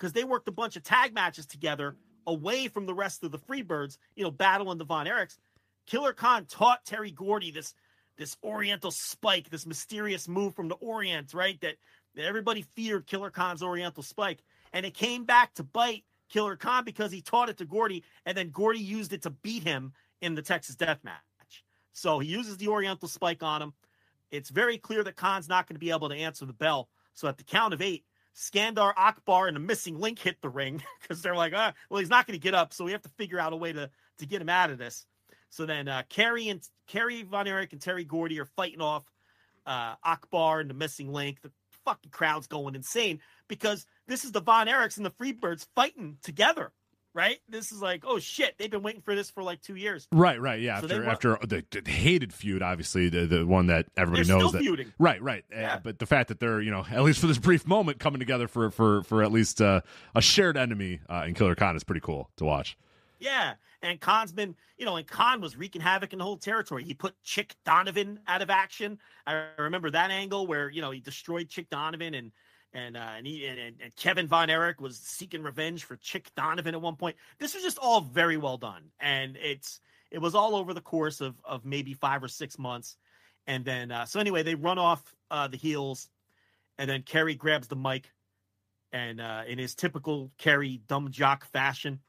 because they worked a bunch of tag matches together away from the rest of the Freebirds, you know, battling the Von Erichs. Killer Khan taught Terry Gordy this this Oriental spike, this mysterious move from the Orient, right? That, that everybody feared Killer Khan's Oriental spike. And it came back to bite Killer Khan because he taught it to Gordy, and then Gordy used it to beat him in the Texas Death Match. So he uses the Oriental spike on him. It's very clear that Khan's not going to be able to answer the bell. So at the count of eight, Skandar Akbar and the missing link hit the ring because they're like, ah, well, he's not going to get up, so we have to figure out a way to to get him out of this. So then uh, Kerry and Kerry Von Erich and Terry Gordy are fighting off uh, Akbar and the missing link. The fucking crowd's going insane because this is the Von Erichs and the Freebirds fighting together, right? This is like, oh shit, they've been waiting for this for like two years. Right, right, yeah. So After after the, the hated feud, obviously the the one that everybody They're knows still that. feuding. Right, right. Uh, Yeah. but the fact that they're you know at least for this brief moment coming together for for for at least uh, a shared enemy uh, in Killer Khan is pretty cool to watch. Yeah. And Khan's been, you know, and Khan was wreaking havoc in the whole territory. He put Chick Donovan out of action. I remember that angle where, you know, he destroyed Chick Donovan and and uh, and, he, and, and Kevin Von Erich was seeking revenge for Chick Donovan at one point. This was just all very well done. And it's it was all over the course of of maybe five or six months. And then uh, so anyway, they run off uh, the heels, and then Kerry grabs the mic, and uh, in his typical Kerry dumb jock fashion,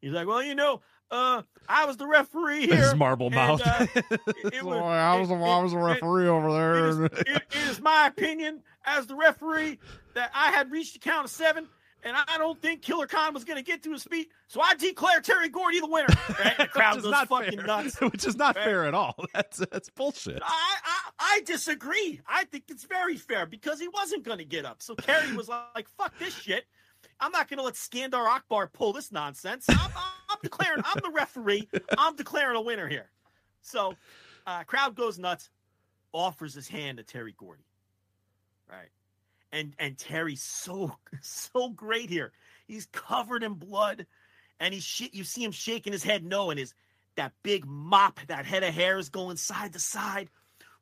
he's like, "Well, you know, uh, I was the referee here. His marble and, mouth. uh, it, it was, I was the it- I was the it- referee over it is, there. it- it is my opinion as the referee that I had reached the count of seven, and I don't think Killer Khan was going to get to his feet, so I declare Terry Gordy the winner. Right? The crowd Which is goes not fucking fair. nuts. Which is not Right. fair at all. That's that's bullshit. I, I I disagree. I think it's very fair because he wasn't going to get up. So Terry was like, "Fuck this shit. I'm not going to let Skandar Akbar pull this nonsense. I'm, I'm, declaring. I'm the referee. I'm declaring a winner here." So, uh, crowd goes nuts. Offers his hand to Terry Gordy. Right, and and Terry's so so great here. He's covered in blood, and he's shit. You see him shaking his head no, and his that big mop, that head of hair is going side to side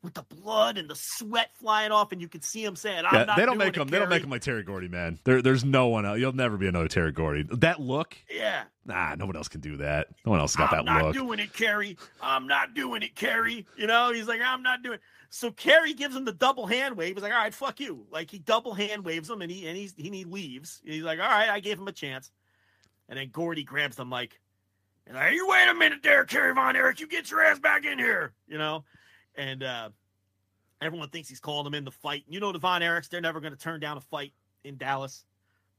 with the blood and the sweat flying off, and you can see him saying, "I'm Yeah, not they don't make it, him. They don't make him like Terry Gordy, man. There, there's no one else. You'll never be another Terry Gordy. That look, Yeah, nah, no one else can do that. No one else got that look. I'm not doing it, Kerry. I'm not doing it, Kerry. You know, he's like, I'm not doing. It. So Kerry gives him the double hand wave. He's like, all right, fuck you. Like he double hand waves him, and he and he's he leaves. He's like, all right, I gave him a chance. And then Gordy grabs the mic. And like, you wait a minute there, Kerry Von Erich. You get your ass back in here. You know, and uh, everyone thinks he's calling him in the fight. You know, Devon Von Erichs, they're never going to turn down a fight in Dallas.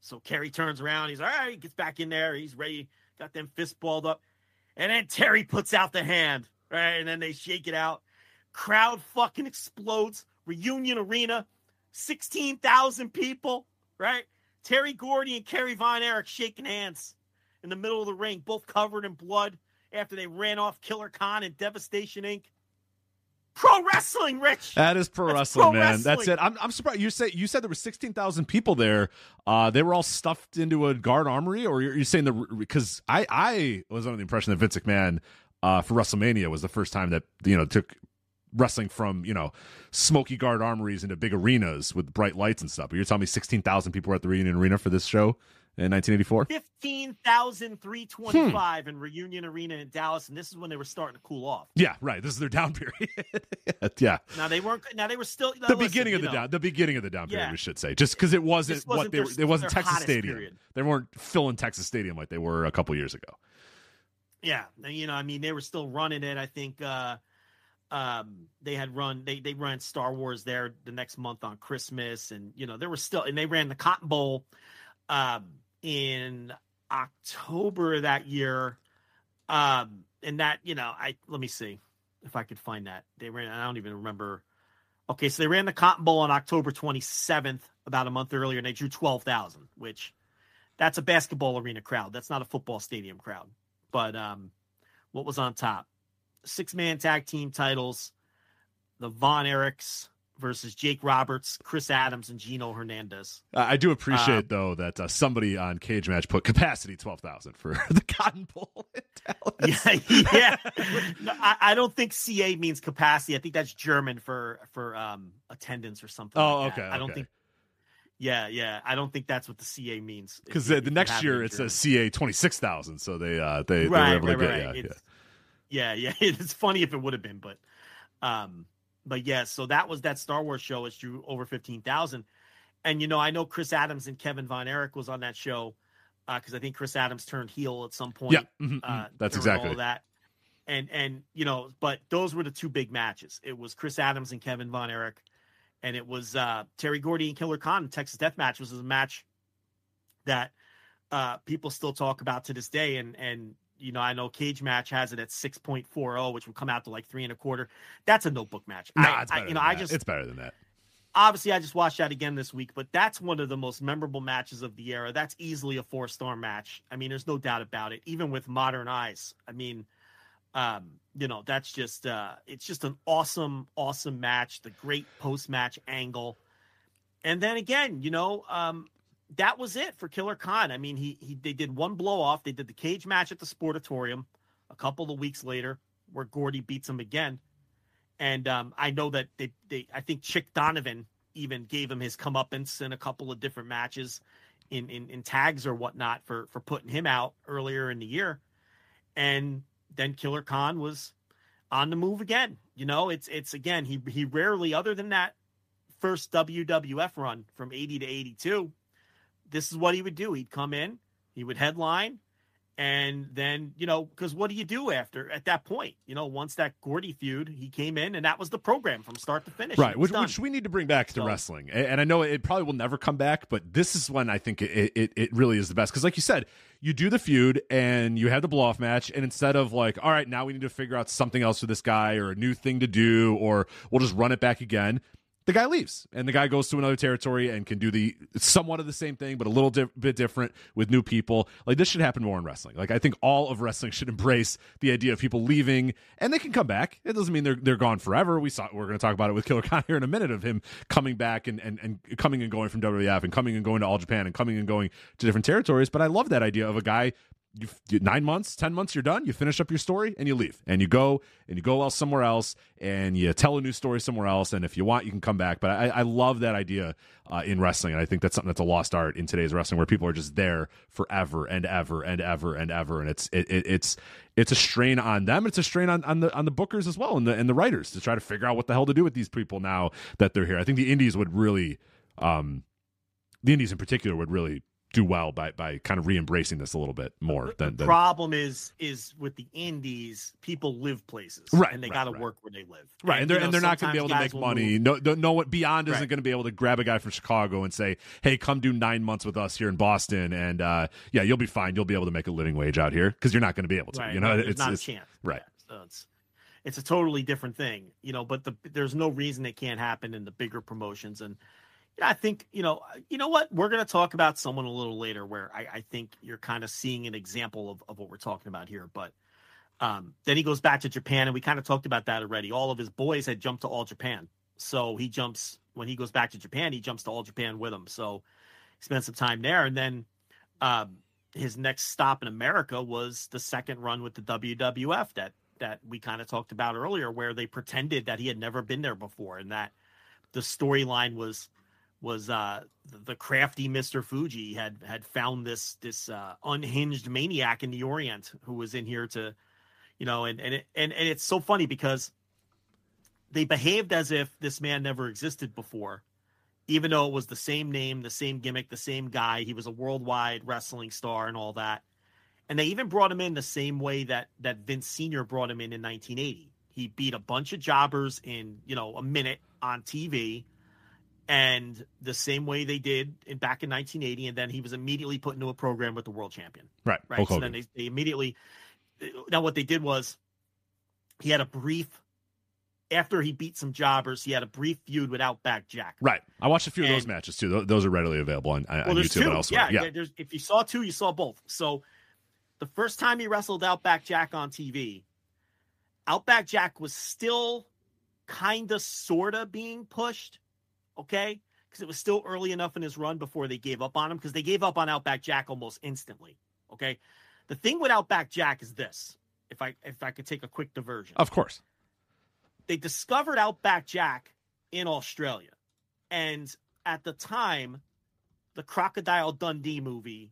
So Kerry turns around. He's all right. He gets back in there. He's ready. Got them fist balled up. And then Terry puts out the hand, right? And then they shake it out. Crowd fucking explodes. Reunion arena, 16,000 people, right? Terry Gordy and Kerry Von Erich shaking hands in the middle of the ring, both covered in blood after they ran off Killer Khan and Devastation Inc. Pro wrestling, Rich. That is pro That's wrestling, pro man. That's it. I'm, I'm surprised. You say you said there were sixteen thousand people there. Uh, they were all stuffed into a guard armory, or you're, you're saying the because I I was under the impression that Vince McMahon uh, for WrestleMania was the first time that you know took wrestling from you know smoky guard armories into big arenas with bright lights and stuff. But you're telling me sixteen thousand people were at the Reunion Arena for this show in 1984. 15,325 in Reunion Arena in Dallas. And this is when they were starting to cool off. Yeah, right. This is their down period. yeah, Now they weren't, now they were still, now the listen, beginning of the know, down, the beginning of the down period, Yeah. we should say, just because it wasn't, what wasn't they their- were. It wasn't Texas Stadium. period. They weren't filling Texas Stadium like they were a couple years ago. Yeah, you know, I mean, they were still running it. I think uh, um, they had run they they ran Star Wars there the next month on Christmas, and you know, there were still and they ran the Cotton Bowl um, in October that year. Um, and that you know, I let me see if I could find that they ran. I don't even remember. Okay, so they ran the Cotton Bowl on October 27th, about a month earlier, and they drew 12,000, which that's a basketball arena crowd. That's not a football stadium crowd. But um, what was on top? Six man tag team titles. The Von Erichs versus Jake Roberts, Chris Adams, and Gino Hernandez. Uh, I do appreciate though that uh, somebody on Cage Match put capacity twelve thousand for the Cotton Bowl in Dallas. Yeah, yeah. No, I, I don't think CA means capacity. I think that's German for for um attendance or something. Oh, like okay, I don't okay. think. Yeah, yeah. I don't think that's what the CA means. Because uh, the next year it says CA twenty six thousand, so they uh they, they were right, able right, to get right. yeah, yeah. Yeah, yeah. It's funny if it would have been, but um, but yeah. So that was that Star Wars show. It drew over fifteen thousand, and you know, I know Chris Adams and Kevin Von Erich was on that show because I think Chris Adams turned heel at some point. Yeah, mhm, mhm. uh, that's exactly all that. And and you know, but those were the two big matches. It was Chris Adams and Kevin Von Erich, and it was uh, Terry Gordy and Killer Khan. Texas Death Match was a match that uh, people still talk about to this day. And and you know, I know Cage Match has it at six point four zero, which would come out to like three and a quarter. That's a notebook match. Nah, I, it's I- better you know, than I that. just it's better than that. obviously I just watched that again this week, but that's one of the most memorable matches of the era. That's easily a four star match. I mean, there's no doubt about it. Even with modern eyes, I mean, um, you know, that's just uh, it's just an awesome, awesome match. The great post match angle, and then again, you know, um, that was it for Killer Khan. I mean, he he they did one blow off. They did the cage match at the Sportatorium a couple of weeks later, where Gordy beats him again. And um, I know that they, they, I think Chick Donovan even gave him his comeuppance in a couple of different matches in, in, in tags or whatnot for, for putting him out earlier in the year. And then Killer Khan was on the move again. You know, it's, it's again, he, he rarely, other than that first WWF run from 80 to 82, this is what he would do. He'd come in, he would headline, And then, you know, because what do you do after at that point? You know, once that Gordy feud, he came in and that was the program from start to finish. right which, which we need to bring back to So- wrestling and i know it probably will never come back but this is when i think it, it, it really is the best because like you said you do the feud and you have the blow off match and instead of like all right now we need to figure out something else for this guy or a new thing to do or we'll just run it back again the guy leaves and the guy goes to another territory and can do the somewhat of the same thing but a little di- bit different with new people. Like this should happen more in wrestling. Like i think all of wrestling should embrace the idea of people leaving and they can come back. It doesn't mean they're they're gone forever. We saw we're going to talk about it with killer khan here in a minute of him coming back and, and and coming and going from wwf and coming and going to all japan and coming and going to different territories. But i love that idea of a guy you, you nine months, ten months, you're done. You finish up your story and you leave, and you go and you go else somewhere else, and you tell a new story somewhere else. And if you want, you can come back. But I, I love that idea uh, in wrestling, and I think that's something that's a lost art in today's wrestling, where people are just there forever and ever and ever and ever, and it's it, it, it's it's a strain on them. It's a strain on, on the on the bookers as well and the and the writers to try to figure out what the hell to do with these people now that they're here. I think the indies would really, um, the indies in particular would really do well by by kind of re-embracing this a little bit more the than, than problem is is with the indies, people live places, Right, And they right, got to right. work where they live, right, and they're know, and they're not going to be able to make money. move. No, no, no one beyond isn't going to be able to grab a guy from Chicago and say, "Hey, come do nine months with us here in Boston, and uh, yeah, you'll be fine. You'll be able to make a living wage out here because you're not going to be able to. You know, right. It's, not it's a chance. right. Yeah, so it's it's a totally different thing, you know. But the, there's no reason it can't happen in the bigger promotions, and yeah, I think you know, you know what, we're going to talk about someone a little later where I, I think you're kind of seeing an example of, of what we're talking about here. But um, then he goes back to Japan, and we kind of talked about that already. All of his boys had jumped to All Japan, so he jumps when he goes back to Japan, he jumps to All Japan with him. So he spent some time there, and then. Um, his next stop in America was the second run with the WWF that that we kind of talked about earlier, where they pretended that he had never been there before, and that the storyline was was uh, the crafty Mister Fuji had had found this this uh, unhinged maniac in the Orient who was in here to, you know, and and it, and and it's so funny because they behaved as if this man never existed before even though it was the same name, the same gimmick, the same guy. He was a worldwide wrestling star and all that. And they even brought him in the same way that that Vince Sr. brought him in in 1980. He beat a bunch of jobbers in, you know, a minute on TV and the same way they did in back in 1980 and then he was immediately put into a program with the world champion. Right. Right. So then they, they immediately now what they did was he had a brief after he beat some jobbers, he had a brief feud with Outback Jack. Right. I watched a few of those matches too. Those, are readily available on, on Well, YouTube two. and elsewhere. Yeah, Yeah. There's, if you saw two, you saw both. So the first time he wrestled Outback Jack on TV, Outback Jack was still kind of, sort of being pushed. Okay. Because it was still early enough in his run before they gave up on him, because they gave up on Outback Jack almost instantly. Okay. The thing with Outback Jack is this. If I if I could take a quick diversion Of course. they discovered Outback Jack in Australia. And at the time, the Crocodile Dundee movie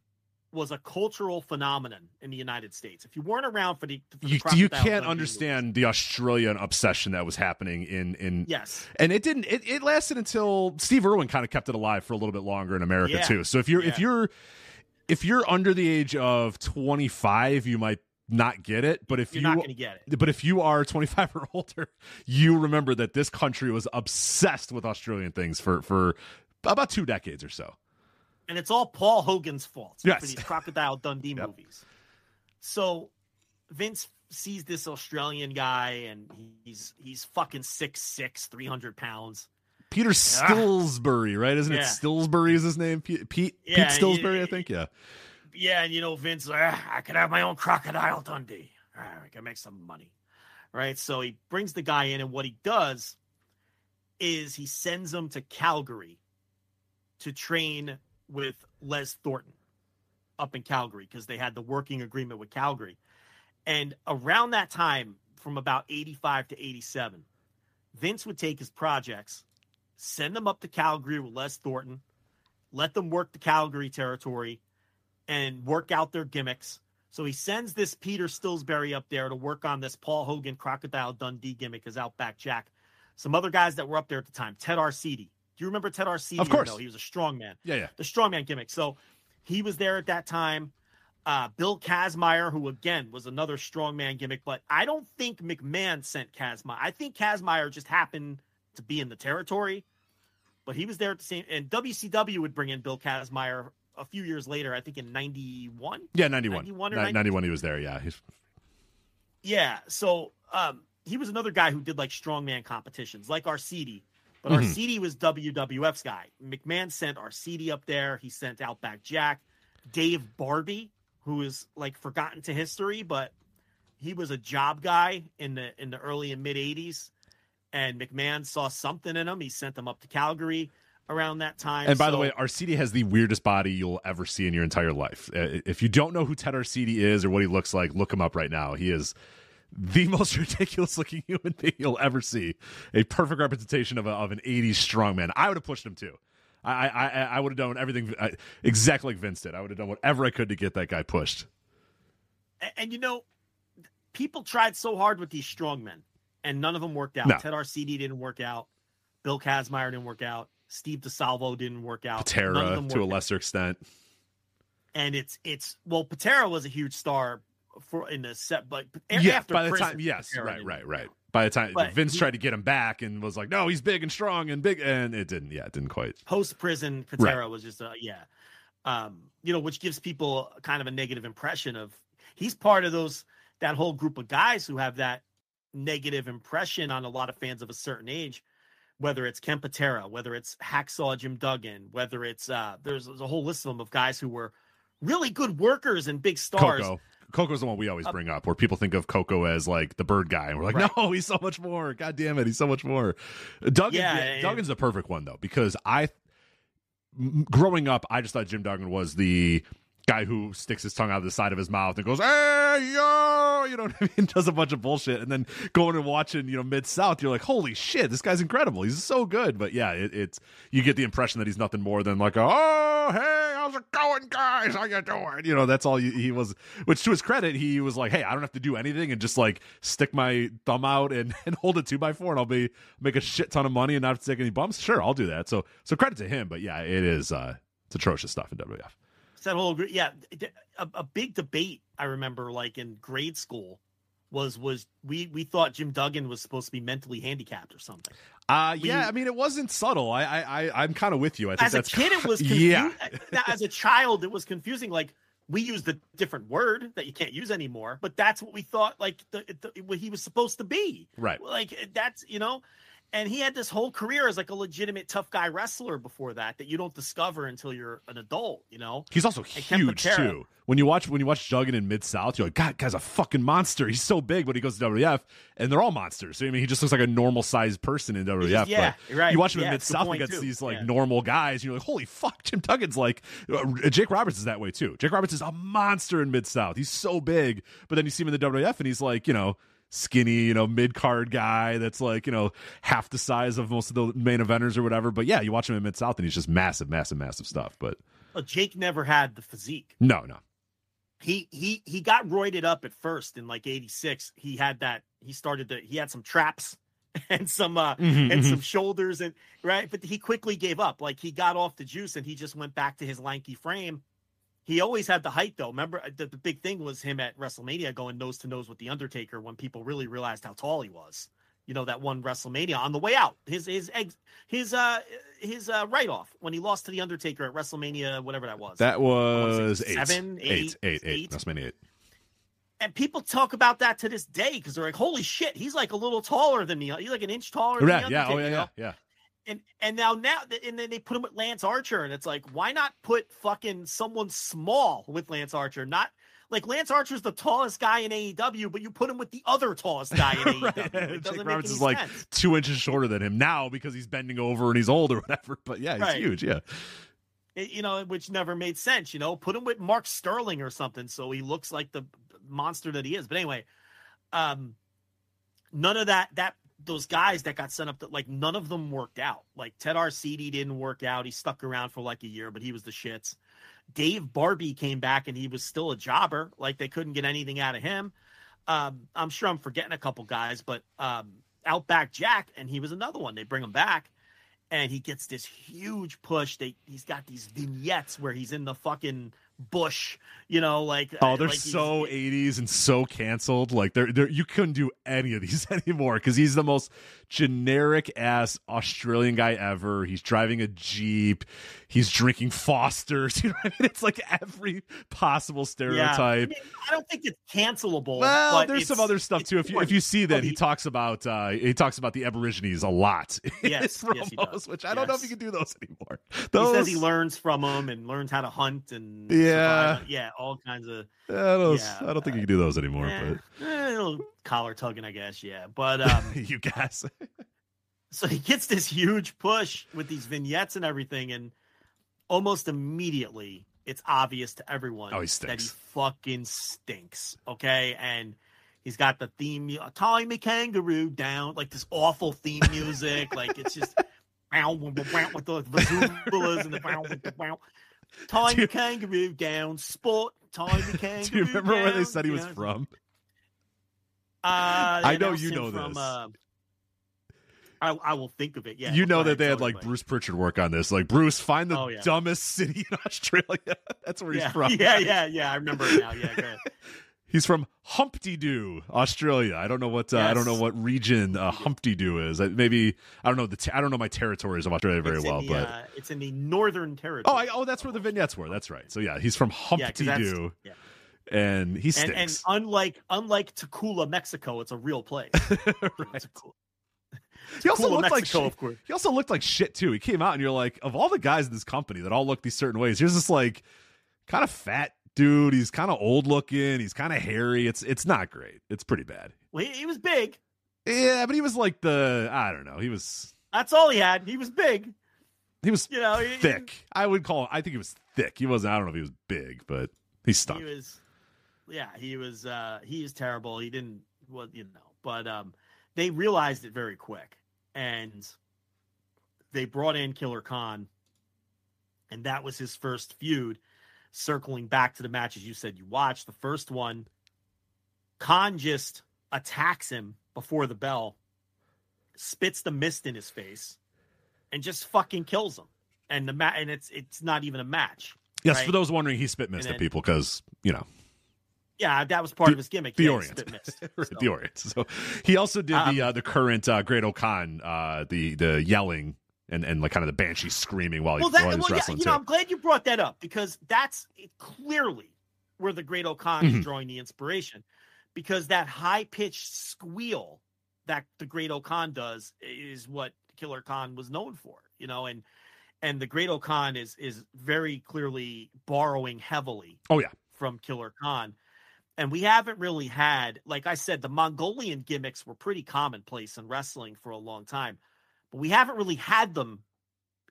was a cultural phenomenon in the United States. If you weren't around for the, for the You, you can't understand the Australian obsession that was happening in in Yes. and it didn't it, it lasted until steve irwin kind of kept it alive for a little bit longer in america Yeah. too so if you're if you're if you're under the age of 25 you might not get it but if You're you not going to get it. but if you are 25 or older you remember that this country was obsessed with australian things for for about two decades or so and it's all Paul Hogan's fault Yes. for these Crocodile Dundee Yep. movies. So Vince sees this Australian guy, and he's he's fucking six six, three hundred pounds. peter stilsbury right isn't it stilsbury is his name pete pete, Yeah, pete stilsbury yeah, i think yeah Yeah, and you know Vince, "Ah, I could have my own Crocodile Dundee. Ah, I can make some money, right? So he brings the guy in, and what he does is he sends him to Calgary to train with Les Thornton up in Calgary because they had the working agreement with Calgary. And around that time, from about 85 to 87, Vince would take his projects, send them up to Calgary with Les Thornton, let them work the Calgary territory, and work out their gimmicks. So he sends this Peter Stilsbury up there to work on this Paul Hogan Crocodile Dundee gimmick as Outback Jack. Some other guys that were up there at the time, Ted Arcidi. Do you remember Ted Arcidi? Of course. No, he was a strong man yeah yeah the strongman gimmick. So he was there at that time. Uh, Bill Kazmaier, who again was another strongman gimmick, but I don't think McMahon sent Kazmaier. I think Kazmaier just happened to be in the territory, but he was there at the same. And WCW would bring in Bill Kazmaier a few years later. I think in '91. Yeah, 91. 91 or Ni- 90 91 he was there, yeah. He's, Yeah, so um, he was another guy who did like strongman competitions, like Arcidi. But Mhm. Arcidi was WWF's guy. McMahon sent Arcidi up there. He sent Outback Jack, Dave Barbie, who is like forgotten to history, but he was a job guy in the in the early and mid '80s. And McMahon saw something in him. He sent him up to Calgary around that time. and by the So- way, Arcidi has the weirdest body you'll ever see in your entire life. Uh, If you don't know who Ted Arcidi is or what he looks like, look him up right now. He is the most ridiculous looking human being you'll ever see. A perfect representation of, a, of an 80s strongman. I would have pushed him too. I I, I, I would have done everything I, exactly like Vince did. I would have done whatever I could to get that guy pushed. and, and you know, people tried so hard with these strongmen, and none of them worked out. No. Ted Arcidi didn't work out. Bill Kazmaier didn't work out. Steve DiSalvo didn't work out. Patera to a worked out. lesser extent. And it's it's well, Patera was a huge star for in the set, but yeah, after by the prison, time, yes, right, right, right. By the time But Vince he- tried to get him back and was like, "No, he's big and strong and big," and it didn't. Yeah, it didn't quite. Post prison, Patera was just a yeah, um, you know, which gives people kind of a negative impression of he's part of those that whole group of guys who have that negative impression on a lot of fans of a certain age. Whether it's Ken Patera, whether it's Hacksaw Jim Duggan, whether it's uh, there's, there's a whole list of them of guys who were really good workers and big stars. Koko. Koko's the one we always Uh, bring up, where people think of Coco as like the bird guy, and we're like, Right. no, he's so much more. God damn it, he's so much more. Duggan, Yeah, yeah, Duggan's the perfect one though, because I, m- growing up, I just thought Jim Duggan was the guy who sticks his tongue out of the side of his mouth and goes, "Hey yo," you know what I mean? Does a bunch of bullshit, and then going and watching, you know, Mid South, you're like, "Holy shit, this guy's incredible. He's so good." But yeah, it, it's you get the impression that he's nothing more than like, a, "Oh, hey, how's it going, guys? How you doing?" You know, that's all he, he was. Which to his credit, he was like, "Hey, I don't have to do anything and just like stick my thumb out and, and hold a two by four, and I'll be make a shit ton of money and not have to take any bumps." Sure, I'll do that. So so credit to him. But yeah, it is uh, it's atrocious stuff in WWF. It's that whole yeah a big debate i remember like in grade school was was we we thought jim duggan was supposed to be mentally handicapped or something Uh, We- yeah, I mean, it wasn't subtle. I, I, I I'm kind of with you. I think as a kid it was confusing. yeah, as a child it was confusing like we used a different word that you can't use anymore but that's what we thought like the, the what he was supposed to be right. like that's you know and he had this whole career as like a legitimate tough guy wrestler before that that you don't discover until you're an adult you know He's also Ken huge too. When you watch when you watch Duggan in Mid South, you're like, God, guy's a fucking monster. He's so big, but he goes to WWF, and they're all monsters. So I mean, he just looks like a normal sized person in WWF. just- yeah, but right. You watch him in Mid South against too. these like Yeah. normal guys, and you're like, holy fuck, Jim Duggan's like uh, Jake Roberts is that way too. Jake Roberts is a monster in Mid South. He's so big, but then you see him in the WWF, and he's like, you know. Skinny, you know, mid card guy that's like, you know, half the size of most of the main eventers or whatever. But yeah, you watch him in Mid South and he's just massive, massive, massive stuff. But Well, jake never had the physique no, no. he he he got roided up at first in like 86 he had that he started to he had some traps and some uh Mhm, and mhm. some shoulders and right but he quickly gave up like he got off the juice and he just went back to his lanky frame he always had the height though remember uh, the, the big thing was him at wrestlemania going nose to nose with the undertaker when people really realized how tall he was you know that one wrestlemania on the way out his his ex his uh his uh write off when he lost to the undertaker at wrestlemania whatever that was That was eight. seven, eight, eight, eight, eight. many eight. and people talk about that to this day because they're like, "Holy shit, he's like a little taller than the he's like an inch taller." Than Yeah, yeah, oh yeah, yeah, yeah. And and now now and then they put him with Lance Archer, and it's like, why not put fucking someone small with Lance Archer? Not like Lance Archer's the tallest guy in AEW, but you put him with the other tallest guy in AEW. right. It Jake Roberts is like sense. two inches shorter than him now because he's bending over and he's old or whatever. But yeah, he's Right. huge. Yeah, It- you know, which never made sense. You know, put him with Mark Sterling or something, so he looks like the monster that he is. But anyway, um, none of that that those guys that got sent up to like none of them worked out. Like Ted Arcidi didn't work out. He stuck around for like a year, but he was the shits. Dave Barbie came back and he was still a jobber. Like they couldn't get anything out of him. Um, I'm sure I'm forgetting a couple guys, but um, Outback Jack, and he was another one. They bring him back, and he gets this huge push. They he's got these vignettes where he's in the fucking Bush. You know, like Oh, they're like so 80s and so canceled. Like they're, they're you couldn't do any of these anymore because he's the most generic ass Australian guy ever. He's driving a Jeep. He's drinking Fosters. You know I mean? It's like every possible Yeah. I, stereotype. mean, I don't think it's cancelable. Well, but there's some other stuff too. If you if you see that, he talks about uh he talks about the Aborigines a lot. Yes, his yes, he does. which I don't know if you can do those anymore. he says he learns from them and learns how to hunt and Yeah. Survive. yeah, all kinds of I don't, Yeah, I don't think you can do those anymore. eh, eh, a little collar tugging, I guess. Yeah, but um, you guys, so he gets this huge push with these vignettes and everything, and almost immediately it's obvious to everyone Oh, he that he fucking stinks. Okay, and he's got the theme, tie me kangaroo down, like this awful theme music, like it's just wow with the bazookas and the tie Do me you- kangaroo down, sport, me kangaroo. do you remember where they said he was know? from? Uh, I know you know from, this. uh, I, I will think of it. Yeah, you know that they had like. Bruce Pritchard work on this. Like Bruce, find the Oh, yeah. dumbest city in Australia. That's where yeah, he's from. Yeah, yeah, yeah. I remember it now. Yeah, go ahead. He's from Humpty Doo, Australia. I don't know what uh, I don't know what region uh, Humpty Doo is. Maybe I don't know the te- I don't know my territories of Australia very It's well, the, but uh, it's in the northern territory. oh, I, oh, that's where the vignettes were. That's right. So yeah, he's from Humpty that's- Doo, yeah. and he And, stinks. and unlike unlike Tacula, Mexico, it's a real place. A he also looked like shit. He also looked like shit too. He came out and you're like, of all the guys in this company that all look these certain ways, here's this like kind of fat dude. He's kind of old looking. He's kind of hairy. It's it's not great. It's pretty bad. Well, he, he was big. Yeah, but he was like the I don't know. He was That's all he had. He was big. he was You know, he, thick. I would call. I think he was thick. He wasn't. I don't know if he was big, but he stuck. He was, yeah, he was. uh He is terrible. He didn't. Well, you know, but um, they realized it very quick, and they brought in Killer Khan, and that was his first feud. Circling back to the matches you said you watched, the first one, Khan just attacks him before the bell, spits the mist in his face, and just fucking kills him. And the ma- and it's it's not even a match. yes, right? for those wondering, he spit mist And at people because you know Yeah, that was part The- of his gimmick. the yeah, Orient, mist. So- the Orient. So he also did the Um, uh, the current uh, Great Okan, uh, the the yelling and and like kind of the banshee screaming while he, Well, that, while he well, yeah, wrestling you too. know, I'm glad you brought that up because that's clearly where the Great Okan Mhm. is drawing the inspiration, because that high pitched squeal that the Great Okan does is what Killer Khan was known for, you know, and and the Great Okan is is very clearly borrowing heavily oh yeah, from Killer Khan. And we haven't really had, like I said, the Mongolian gimmicks were pretty commonplace in wrestling for a long time, but we haven't really had them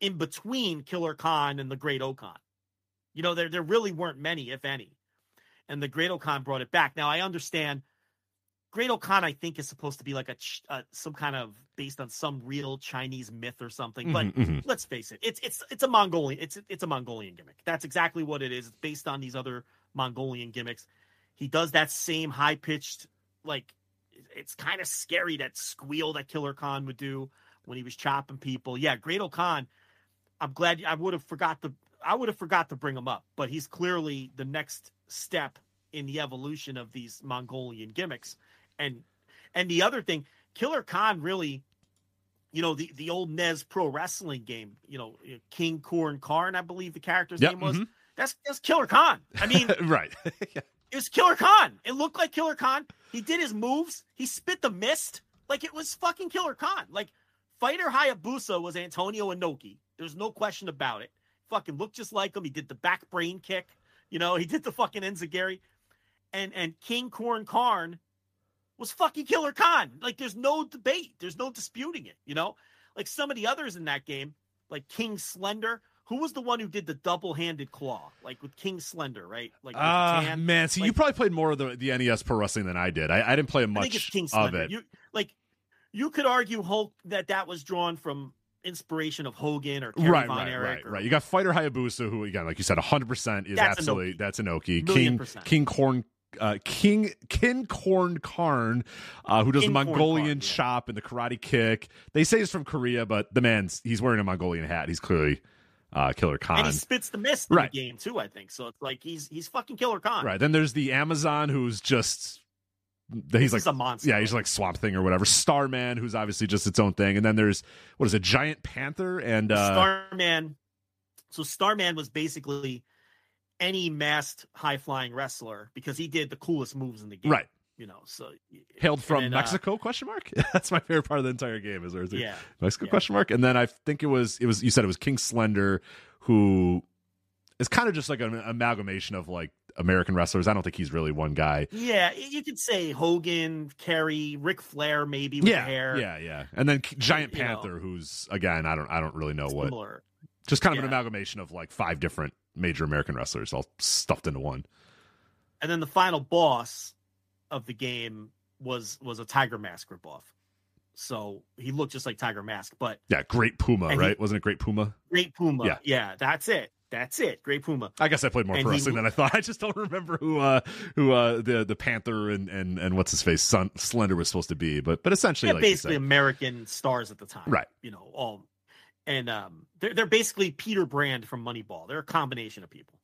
in between Killer Khan and the Great Okan. You know, there there really weren't many, if any. And the Great Okan brought it back. Now I understand Great Okan, I think, is supposed to be like a ch- uh, some kind of based on some real Chinese myth or something. But Mhm, mhm. let's face it, it's it's it's a Mongolian it's it's a Mongolian gimmick. That's exactly what it is. It's based on these other Mongolian gimmicks. He does that same high pitched like it's kind of scary that squeal that Killer Khan would do when he was chopping people. Yeah, Great Khan. I'm glad I would have forgot the I would have forgot to bring him up, but he's clearly the next step in the evolution of these Mongolian gimmicks. And and the other thing, Killer Khan really, you know, the the old NES Pro Wrestling game, you know, King Corn Karn, I believe the character's Yep, name was. mhm. That's that's Killer Khan. I mean, right. Yeah. it was Killer Khan. It looked like Killer Khan. He did his moves. He spit the mist like it was fucking Killer Khan. Like Fighter Hayabusa was Antonio Inoki. There's no question about it. Fucking looked just like him. He did the back brain kick. You know, he did the fucking Enziguri. And and King Corn Karn was fucking Killer Khan. Like there's no debate. There's no disputing it. You know, like some of the others in that game, like King Slender. Who was the one who did the double-handed claw, like with King Slender, right? Like Ah, Tan? man, see, you probably played more of the, the NES pro wrestling than I did. I, I didn't play I think it's much King of it. You like you could argue Hulk that that was drawn from inspiration of Hogan or Kerry right, Von right, Erich right, or- right. You got Fighter Hayabusa, who again, like you said, hundred percent is absolutely Inoki. that's Inoki. Million King percent. King Corn. Uh, King Kin Corn Karn, uh, who does King the Mongolian Karn, yeah. chop and the karate kick. They say he's from Korea, but the man's he's wearing a Mongolian hat. He's clearly uh, Killer Khan. And he spits the mist in Right. the game too. I think so. It's like he's he's fucking Killer Khan. Right. Then there's the Amazon who's just he's like a monster. yeah, he's like Swamp Thing or whatever. Starman, who's obviously just its own thing. And then there's what is it, Giant Panther and uh Starman. So Starman was basically any masked high flying wrestler because he did the coolest moves in the game. right. You know, so Hailed from then, uh, Mexico? question mark. That's my favorite part of the entire game. Is there is yeah. Mexico? yeah. Question mark. And then I think it was it was you said it was King Slender, who is kind of just like an amalgamation of like American wrestlers. I don't think he's really one guy. Yeah, you could say Hogan, Kerry, Ric Flair, maybe with yeah, hair. yeah, yeah. And then Giant You know. Panther, who's again, I don't I don't really know what. Similar. Just kind of an amalgamation of like five different major American wrestlers all stuffed into one. And then the final boss of the game was was a Tiger Mask ripoff. So he looked just like Tiger Mask, but Yeah, Great Puma, And he- right? Wasn't it Great Puma? Great Puma. Yeah. yeah, that's it. That's it. Great Puma. I guess I played more And pro he- wrestling than I thought. I just don't remember who uh who uh the the Panther and and and what's his face Sun, Slender was supposed to be, but but essentially Yeah, like basically. American stars at the time. Right. You know, all and um they're they're basically Peter Brand from Moneyball. They're a combination of people.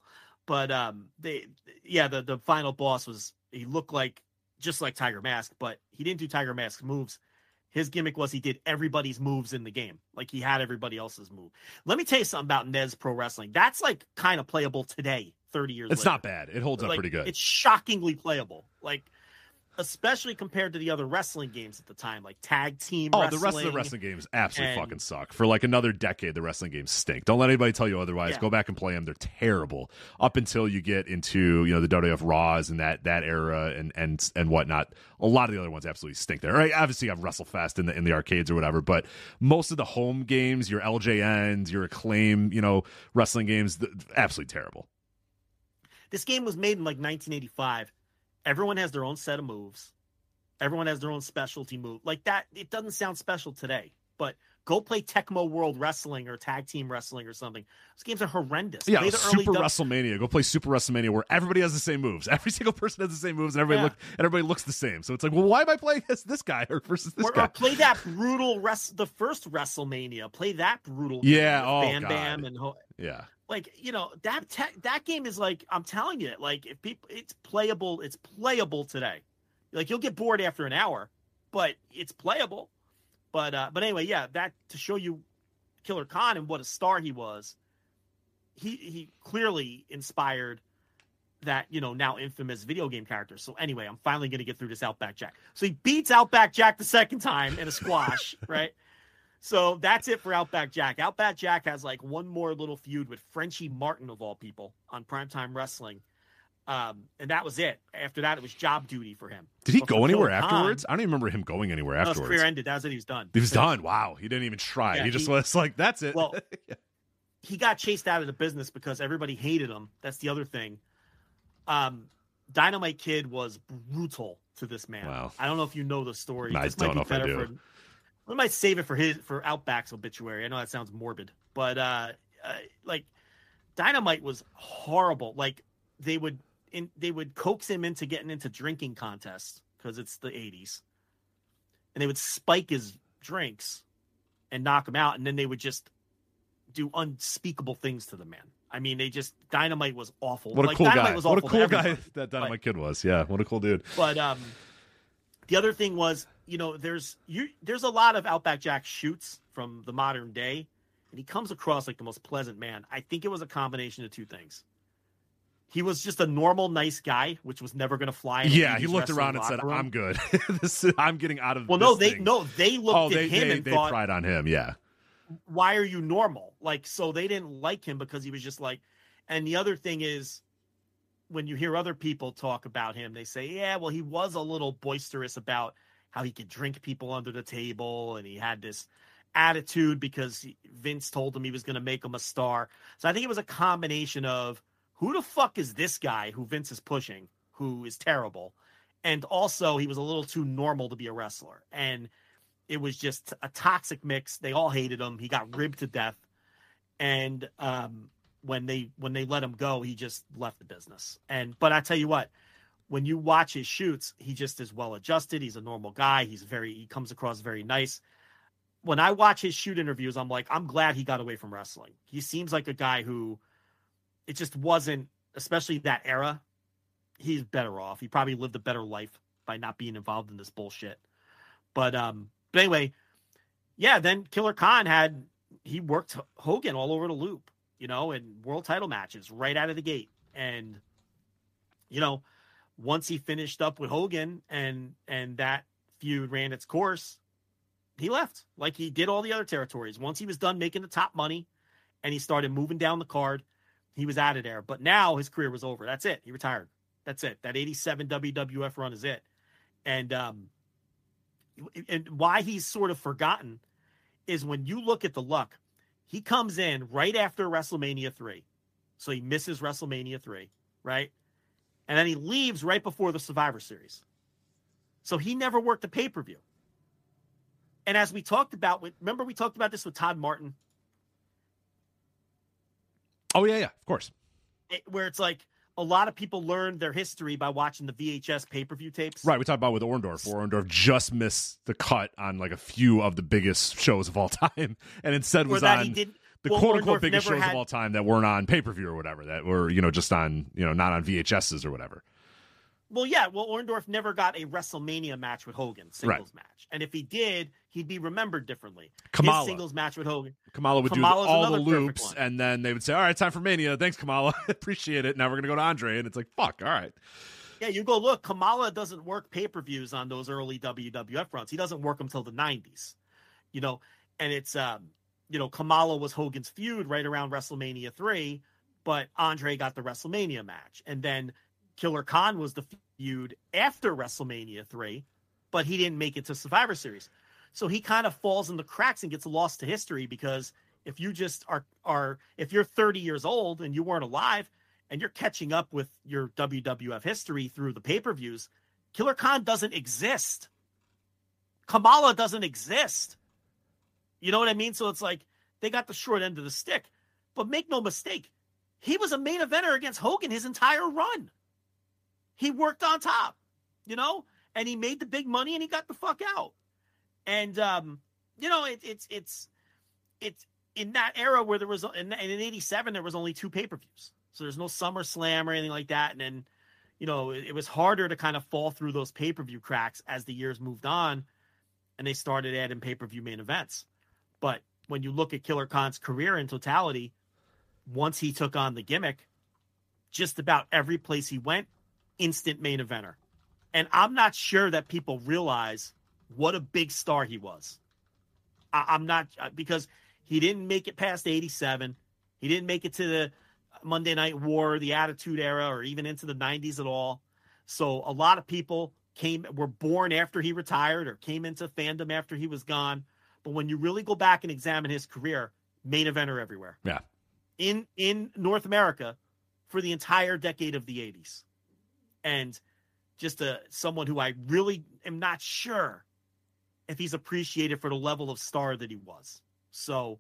But um they yeah, the the final boss was he looked like just like Tiger Mask, but he didn't do Tiger Mask's moves. His gimmick was he did everybody's moves in the game. Like he had everybody else's move. Let me tell you something about NES Pro Wrestling. That's like kind of playable today, 30 years later. It's later. not bad. It holds up pretty good. It's shockingly playable. Like especially compared to the other wrestling games at the time, like tag team Oh, wrestling. the rest of the wrestling games absolutely and- fucking suck. For like another decade, the wrestling games stink. Don't let anybody tell you otherwise. Yeah. Go back and play them; they're terrible. Up until you get into you know the WWF Raws and that that era and and and whatnot. A lot of the other ones absolutely stink. There, right? Obviously, you have WrestleFest in the in the arcades or whatever, but most of the home games, your LJNs, your Acclaim, you know, wrestling games, absolutely terrible. This game was made in like 1985. Everyone has their own set of moves. Everyone has their own specialty move. Like that, it doesn't sound special today. But go play Tecmo World Wrestling or Tag Team Wrestling or something. Those games are horrendous. Yeah, Super WrestleMania. Go play Super WrestleMania where everybody has the same moves. Every single person has the same moves, and everybody Yeah. look and everybody looks the same. So it's like, well, why am I playing this this guy or versus this or, guy? or play that brutal rest the first WrestleMania. Play that brutal. Yeah, oh, Bam God. Bam and Ho- yeah, like you know that te- that game is like I'm telling you, like if people, it's playable. It's playable today. Like you'll get bored after an hour, but it's playable. But uh, but anyway, yeah, that to show you Killer Khan and what a star he was. He he clearly inspired that you know now infamous video game character. So anyway, I'm finally going to get through this Outback Jack. So he beats Outback Jack the second time in a squash, right? So that's it for Outback Jack. Outback Jack has like one more little feud with Frenchie Martin of all people on Primetime Wrestling. Um, and that was it. After that, it was job duty for him. did he But go anywhere Khan- afterwards? I don't even remember him going anywhere No, his afterwards. career ended. That was it. He was done. he was done. Wow, he didn't even try. Yeah, he just he- was like, "That's it." Well, he got chased out of the business because everybody hated him. That's the other thing. Um, Dynamite Kid was brutal to this man. Wow. I don't know if you know the story. I This don't know if I do. For, we might save it for his for Outback's obituary. I know that sounds morbid, but uh, uh like Dynamite was horrible. Like they would in they would coax him into getting into drinking contests because it's the 80s. And they would spike his drinks and knock him out and then they would just do unspeakable things to the man. I mean, they just Dynamite was awful. what a Like, cool Dynamite guy! Was What a cool guy that Dynamite Kid was. Yeah, what a cool dude. But um, the other thing was, you know, there's you there's a lot of Outback Jack shoots from the modern day, and he comes across like the most pleasant man. I think it was a combination of two things. He was just a normal, nice guy, which was never going to fly. in Yeah, he looked around and said, room. "I'm good. this, I'm getting out of." Well, no, they thing." no, they looked Oh, at they him they, and they thought, pried on him. Yeah, why are you normal? Like, so they didn't like him because he was just like. And the other thing is, when you hear other people talk about him, they say, yeah, well, he was a little boisterous about how he could drink people under the table and he had this attitude because Vince told him he was going to make him a star. So I think it was a combination of who the fuck is this guy who Vince is pushing, who is terrible. And also, he was a little too normal to be a wrestler. And it was just a toxic mix. They all hated him. He got ribbed to death. And um, when they when they let him go, he just left the business. And but I tell you what, when you watch his shoots, he just is well adjusted. He's a normal guy. He's very he comes across very nice. when I watch his shoot interviews, I'm like, I'm glad he got away from wrestling. He seems like a guy who it just wasn't, especially that era. He's better off. He probably lived a better life by not being involved in this bullshit. But um, but anyway, yeah. Then Killer Khan had he worked Hogan all over the loop, you know, in world title matches right out of the gate, and you know, once he finished up with Hogan and and that feud ran its course, he left like he did all the other territories. Once he was done making the top money and he started moving down the card, he was out of there. But now his career was over. That's it. He retired. That's it. That 87 WWF run is it. And um and why he's sort of forgotten is when you look at the luck, he comes in right after WrestleMania 3. So he misses WrestleMania 3, right? And then he leaves right before the Survivor Series. So he never worked a pay-per-view. And as we talked about remember we talked about this with Todd Martin Oh yeah, yeah, of course. it- where it's like a lot of people learned their history by watching the VHS pay-per-view tapes. Right, we talked about with Orndorff. Orndorff just missed the cut on like a few of the biggest shows of all time, and instead was that on he did the well, quote unquote biggest shows had- of all time that weren't on pay per view or whatever, that were you know just on you know not on VHSs or whatever. Well, yeah. Well, Orndorff never got a WrestleMania match with Hogan, singles match, and if he did, he'd be remembered differently. Kamala. His singles match with Hogan. Kamala would Kamala's do all the loops, and then they would say, "All right, time for Mania. Thanks, Kamala. Appreciate it. Now we're gonna go to Andre." And it's like, "Fuck, all right." Yeah, you go look. Kamala doesn't work pay per views on those early WWF runs. He doesn't work them till the '90s, you know. And it's um, you know, Kamala was Hogan's feud right around WrestleMania three, but Andre got the WrestleMania match, and then Killer Khan was the feud after WrestleMania three, but he didn't make it to Survivor Series, so he kind of falls in the cracks and gets lost to history because if you just are are if you're 30 years old and you weren't alive and you're catching up with your WWF history through the pay-per-views, Killer Khan doesn't exist. Kamala doesn't exist. You know what I mean? So it's like they got the short end of the stick. But make no mistake, he was a main eventer against Hogan his entire run. He worked on top, you know, and he made the big money and he got the fuck out. And um, you know, it, it's it's it's in that era where there was in, in '87 there was only two pay-per-views, so there's no Summer Slam or anything like that. And then, you know, it, it was harder to kind of fall through those pay-per-view cracks as the years moved on, and they started adding pay-per-view main events. But when you look at Killer Khan's career in totality, once he took on the gimmick, just about every place he went, instant main eventer. And I'm not sure that people realize what a big star he was. I, I'm not uh, because he didn't make it past 87. He didn't make it to the Monday Night War, the Attitude Era, or even into the 90s at all. So a lot of people came were born after he retired or came into fandom after he was gone. But when you really go back and examine his career, main eventer everywhere Yeah, in in North America for the entire decade of the 80s. And just a someone who I really am not sure if he's appreciated for the level of star that he was. So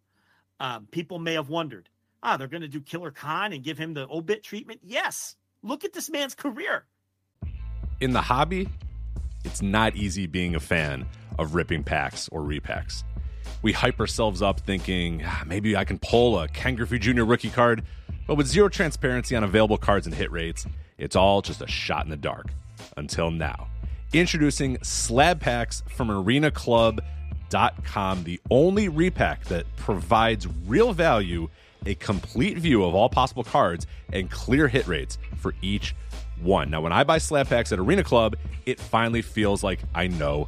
um, people may have wondered, ah, they're going to do Killer Khan and give him the obit treatment. Yes, look at this man's career. in the hobby, it's not easy being a fan of ripping packs or repacks. We hype ourselves up thinking ah, maybe I can pull a Ken Griffey Jr. rookie card, but with zero transparency on available cards and hit rates, it's all just a shot in the dark. Until now. Introducing slab packs from arenaclub.com, the only repack that provides real value, a complete view of all possible cards, and clear hit rates for each one. Now, when I buy slab packs at Arena Club, it finally feels like I know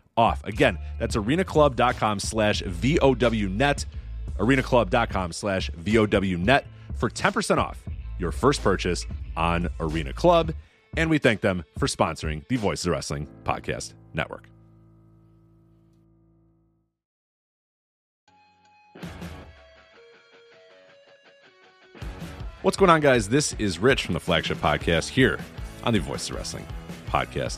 off. Again, that's arenaclub.com slash VOWnet, arenaclub.com slash VOWnet for 10% off your first purchase on Arena Club. And we thank them for sponsoring the Voices of Wrestling Podcast Network. What's going on, guys? This is Rich from the flagship podcast here on the Voices of Wrestling Podcast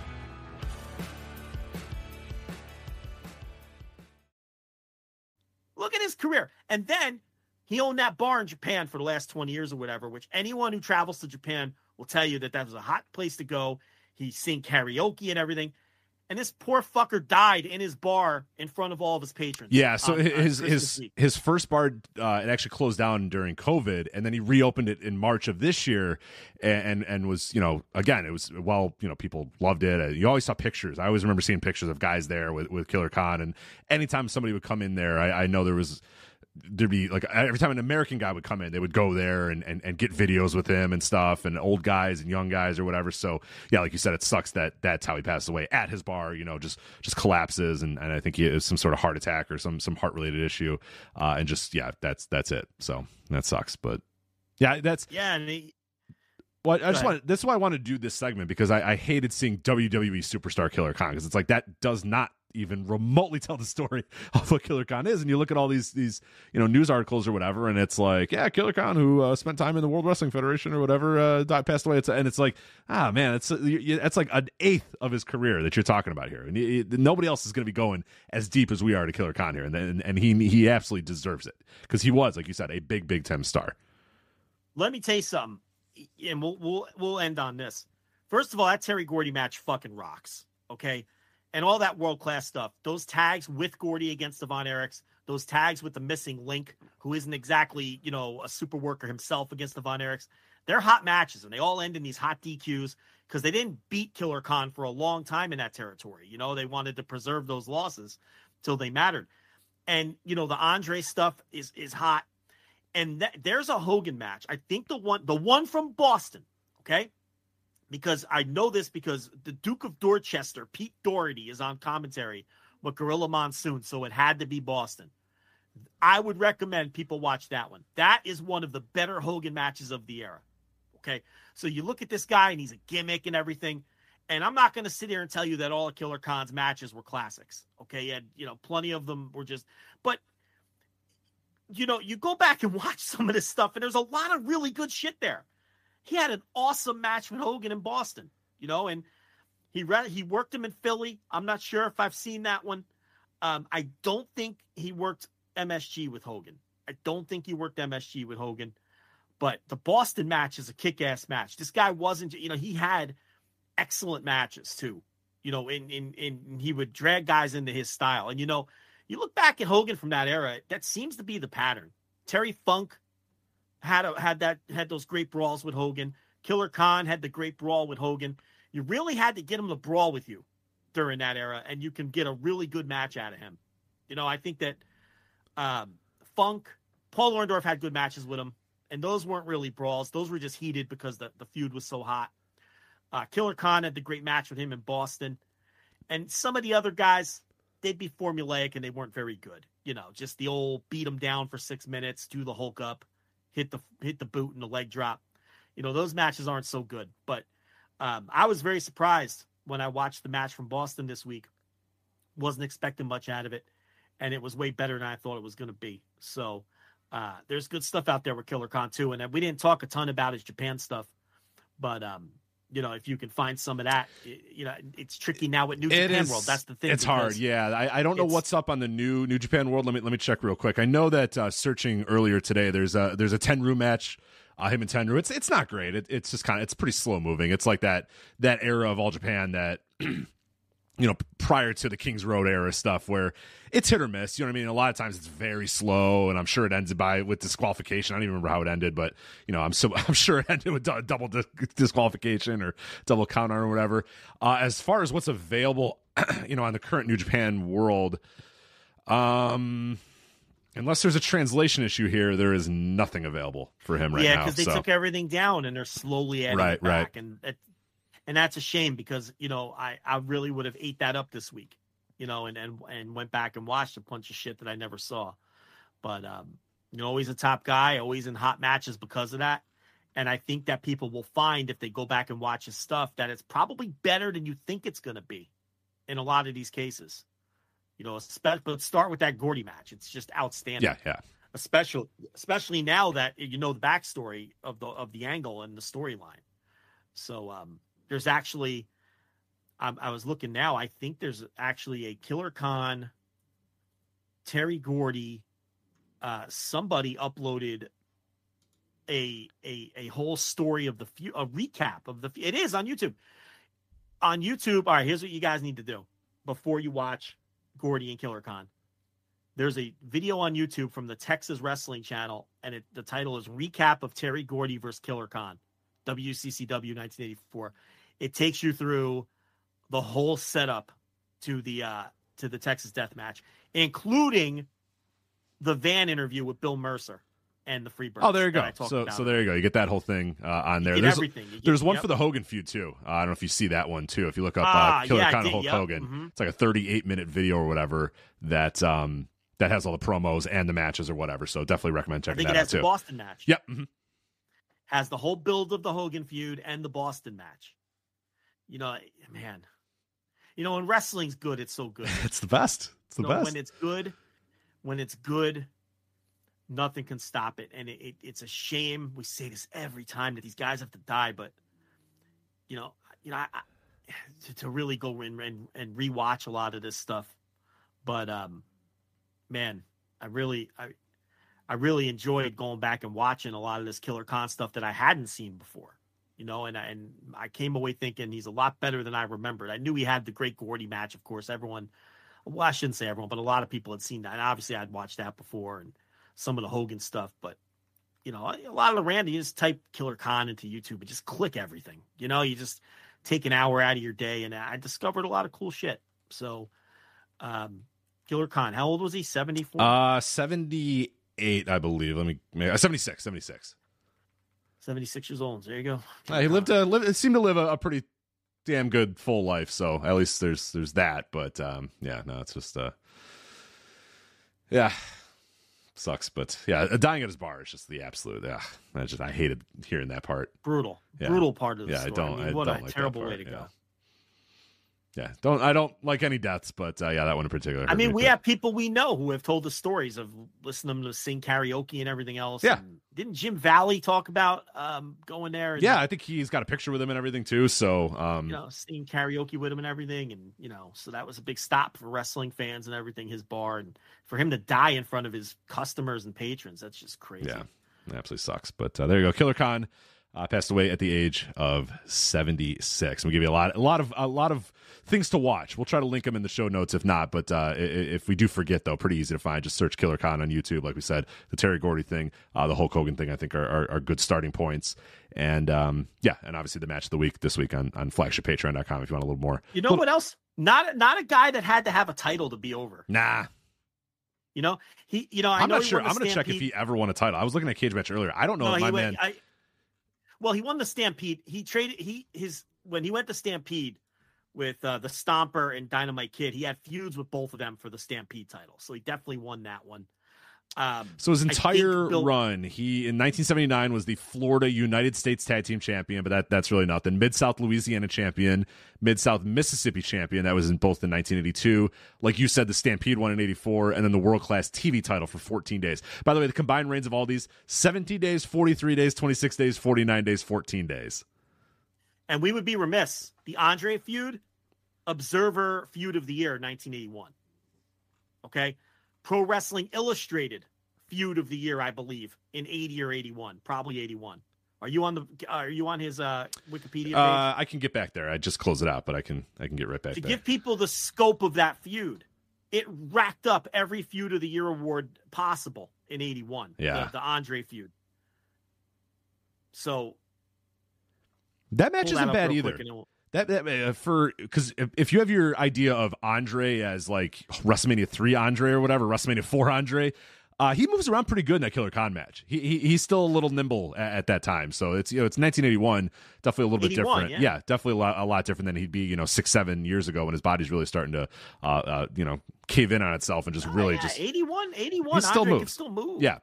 Look at his career. And then he owned that bar in Japan for the last 20 years or whatever, which anyone who travels to Japan will tell you that that was a hot place to go. He sing karaoke and everything. And this poor fucker died in his bar in front of all of his patrons. Yeah, so on- on his Christmas his week. his first bar uh, it actually closed down during COVID, and then he reopened it in March of this year, and and, and was you know again it was well you know people loved it. You always saw pictures. I always remember seeing pictures of guys there with with Killer Khan, and anytime somebody would come in there, I, I know there was there'd be like every time an American guy would come in, they would go there and, and, and get videos with him and stuff, and old guys and young guys or whatever. So yeah, like you said, it sucks that that's how he passed away at his bar. You know, just just collapses, and, and I think he has some sort of heart attack or some some heart related issue, uh, and just yeah, that's that's it. So that sucks, but yeah, that's yeah, and he, well, I just want. This is why I want to do this segment because I, I hated seeing WWE superstar Killer Khan because it's like that does not even remotely tell the story of what Killer Khan is. And you look at all these these you know news articles or whatever, and it's like, yeah, Killer Khan who uh, spent time in the World Wrestling Federation or whatever, uh, died, passed away. It's and it's like, ah, man, it's it's like an eighth of his career that you're talking about here, and nobody else is going to be going as deep as we are to Killer Khan here, and and, and he he absolutely deserves it because he was, like you said, a big big time star. let me tell you something, and we'll we'll we'll end on this. First of all, that Terry Gordy match fucking rocks. Okay. And all that world class stuff. Those tags with Gordy against the Von Erichs, those tags with the missing link, who isn't exactly, you know, a super worker himself against the Von Erichs. They're hot matches and they all end in these hot DQs because they didn't beat Killer Khan for a long time in that territory. You know, they wanted to preserve those losses till they mattered. And, you know, the Andre stuff is is hot and that, there's a Hogan match. I think the one the one from Boston, okay? Because I know this because the Duke of Dorchester, Pete Doherty, is on commentary with Gorilla Monsoon, so it had to be Boston. I would recommend people watch that one. That is one of the better Hogan matches of the era. Okay. So you look at this guy and he's a gimmick and everything. And I'm not going to sit here and tell you that all of Killer Khan's matches were classics. Okay. And, you know, plenty of them were just, but you know, you go back and watch some of this stuff, and there's a lot of really good shit there. He had an awesome match with Hogan in Boston, you know, and he re- he worked him in Philly. I'm not sure if I've seen that one. Um, I don't think he worked MSG with Hogan. I don't think he worked MSG with Hogan, but the Boston match is a kick-ass match. This guy wasn't, you know, he had excellent matches too. You know, in in in he would drag guys into his style, and you know, you look back at Hogan from that era, that seems to be the pattern. Terry Funk had a, had that had those great brawls with Hogan. Killer Khan had the great brawl with Hogan. You really had to get him to brawl with you during that era, and you can get a really good match out of him. You know, I think that um, Funk, Paul Orndorff had good matches with him, and those weren't really brawls. Those were just heated because the, the feud was so hot. Uh, Killer Khan had the great match with him in Boston, and some of the other guys, they'd be formulaic and they weren't very good. You know, just the old beat them down for six minutes, do the Hulk up, hit the hit the boot and the leg drop. You know, those matches aren't so good. But um, I was very surprised when I watched the match from Boston this week. Wasn't expecting much out of it, and it was way better than I thought it was going to be. So uh, there's good stuff out there with Killer Khan too, and we didn't talk a ton about his Japan stuff, but um, you know, if you can find some of that, you know, it's tricky now with New It Japan is- World. That's the thing. It's hard. Yeah, I, I don't know what's up on the new New Japan World. Let me let me check real quick. I know that uh, searching earlier today, there's a there's a Tenryu match. Uh, him and Tenryu. It's it's not great. It, it's just kind of it's pretty slow moving. It's like that that era of All Japan that. You know, prior to the Kings Road era stuff, where it's hit or miss. You know what I mean? A lot of times it's very slow, and I'm sure it ended by with disqualification. I don't even remember how it ended, but you know, I'm so I'm sure it ended with double dis- disqualification or double count or whatever. Uh, as far as what's available, you know, on the current New Japan world, um, unless there's a translation issue here, there is nothing available for him right yeah, now. because they so. took everything down and they're slowly adding Right, it back, right. and it, and that's a shame because you know I I really would have ate that up this week, you know, and and and went back and watched a bunch of shit that I never saw, but um, you know, always a top guy, always in hot matches because of that, and I think that people will find if they go back and watch his stuff that it's probably better than you think it's going to be, in a lot of these cases. You know, but start with that Gordy match. It's just outstanding yeah, yeah. especially especially now that you know the backstory of the of the angle and the storyline. So um, there's actually, I, I was looking now. I think there's actually a Killer Khan, Terry Gordy, uh, somebody uploaded a a a whole story of the few a recap of the. It is on YouTube. On YouTube, all right. Here's what you guys need to do. before you watch Gordy and Killer Khan. There's a video on YouTube from the Texas Wrestling Channel, and it, the title is "Recap of Terry Gordy versus Killer Khan, WCCW 1984." It takes you through the whole setup to the uh, to the Texas Death Match, including the van interview with Bill Mercer and the Freebirds. Oh, there you go. So, so there you go. You get that whole thing uh, on there. There's, everything. There's one yep. for the Hogan feud too. Uh, I don't know if you see that one too. If you look up Ah, uh, Killer yeah, I Khan Hulk yep. Hogan, Mhm. it's like a 38 minute video or whatever that um that has all the promos and the matches or whatever. So definitely recommend I checking think that it out has the too. Boston match. Yep. mhm. has the whole build of the Hogan feud and the Boston match. You know, man. You know, when wrestling's good, it's so good. It's the best. It's the best. When it's good, when it's good, nothing can stop it. And it, it, it's a shame. We say this every time that these guys have to die, but you know, you know, I, I, to, to really go in and, and rewatch a lot of this stuff. But um, man, I really, I, I really enjoyed going back and watching a lot of this Killer Khan stuff that I hadn't seen before. You know, and I, and I came away thinking he's a lot better than I remembered. I knew he had the great Gordy match, of course. Everyone, well, I shouldn't say everyone, but a lot of people had seen that. And obviously, I'd watched that before and some of the Hogan stuff. But you know, a lot of the Randy, just type Killer Khan into YouTube and just click everything. You know, you just take an hour out of your day, and I discovered a lot of cool shit. So, um, Killer Khan, how old was he? Seventy four. Uh, 78, I believe. Let me, uh, 76, 76. 76 years old. There you go. Uh, he lived a live, seemed to live a, a pretty damn good full life. So at least there's there's that. But um, yeah, no, it's just uh, yeah, sucks. But yeah, uh, dying at his bar is just the absolute. Yeah, I just I hated hearing that part. brutal, Yeah. brutal part of the Yeah, I don't- mean, I what don't a like terrible way to yeah. go. Yeah, don't I don't like any deaths, but uh, yeah, that one in particular. I mean, me we have people we know who have told the stories of listening to sing karaoke and everything else. Yeah. And didn't Jim Valley talk about um, going there? And, Yeah, I think he's got a picture with him and everything too. So um, you know, singing karaoke with him and everything, and you know, so that was a big stop for wrestling fans and everything. His bar, and for him to die in front of his customers and patrons, that's just crazy. Yeah, it absolutely sucks. But uh, there you go. Killer Khan uh, passed away at the age of seventy six. We give you a lot, a lot of, a lot of things to watch. We'll try to link them in the show notes if not. But uh, if we do forget, though, pretty easy to find. Just search Killer Khan on YouTube. Like we said, the Terry Gordy thing, uh, the Hulk Hogan thing, I think are, are, are good starting points. And um, yeah, and obviously the match of the week this week on on flagshippatreon.com if you want a little more. You know what else? Not not a guy that had to have a title to be over. Nah, You know, he. You know, I I'm know not sure. I'm going to check if he ever won a title. I was looking at cage match earlier. I don't know No, if my went. man. I, well, he won the Stampede. He traded. He his when he went to Stampede with uh, the Stomper and Dynamite Kid. He had feuds with both of them for the Stampede title, so he definitely won that one. Um, So his entire Bill- run, he in 1979 was the Florida United States Tag Team Champion, but that that's really nothing. Mid South Louisiana Champion, Mid South Mississippi Champion. That was in both in 1982. Like you said, the Stampede one in 84, and then the World Class TV title for 14 days. By the way, the combined reigns of all these 70 days, 43 days, 26 days, 49 days, 14 days. and we would be remiss. The Andre feud, Observer feud of the year, 1981. Okay, Pro Wrestling Illustrated feud of the year, I believe, in 80 or 81, probably 81. Are you on the? Are you on his uh, Wikipedia page? Uh, I can get back there. I just close it out, but I can I can get right back to there. give people the scope of that feud, it racked up every feud of the year award possible in 81. Yeah. The, the Andre feud. So that match that isn't up bad either. quick and it will- That, that uh, for because if, if you have your idea of Andre as like WrestleMania three Andre or whatever, WrestleMania four Andre, uh, he moves around pretty good in that Killer Khan match. He, he he's still a little nimble at, at that time. So it's you know it's 1981, definitely a little bit different. yeah. definitely a lot, a lot different than he'd be you know six seven years ago when his body's really starting to uh, uh you know cave in on itself and just Oh, really yeah, just 81, 81. He still Andre can moves. still move. yeah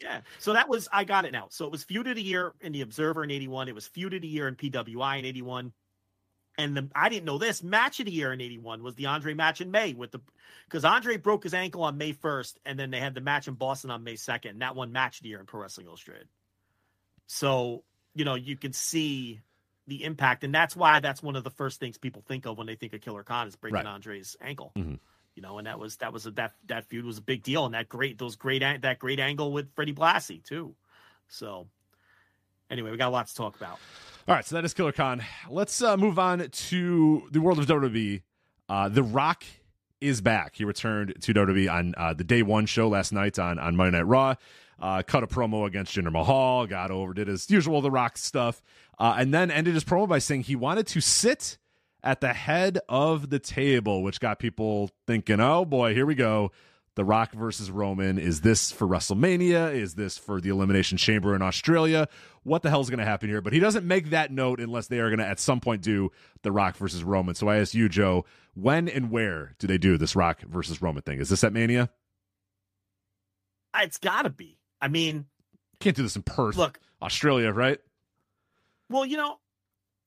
Yeah. So that was I got it now. So it was feud of the year in the Observer in 81. It was feud of the year in PWI in 81. And the I didn't know this match of the year in 81 was the Andre match in May with the because Andre broke his ankle on May 1st and then they had the match in Boston on May 2nd. And that one match of the year in Pro Wrestling Illustrated. So, you know, you can see the impact. And that's why that's one of the first things people think of when they think of Killer Khan is breaking Right. Andre's ankle. Mhm. You know, and that was that was a, that that feud was a big deal, and that great those great that great angle with Freddie Blassie too. So, anyway, we got a lot to talk about. All right, so that is Killer Khan. Let's uh, move on to the world of WWE. Uh, the Rock is back. He returned to WWE on uh, the day one show last night on, on Monday Night Raw. Uh, cut a promo against Jinder Mahal, got over, did his usual The Rock stuff, uh, and then ended his promo by saying he wanted to sit at the head of the table, which got people thinking, oh boy, here we go. The Rock versus Roman. Is this for WrestleMania? Is this for the Elimination Chamber in Australia? What the hell is going to happen here? But he doesn't make that note unless they are going to at some point do The Rock versus Roman. So I ask you, Joe, when and where do they do this Rock versus Roman thing? Is this at Mania? Uh, it's got to be. I mean, can't do this in Perth, look, Australia, right? Well, you know,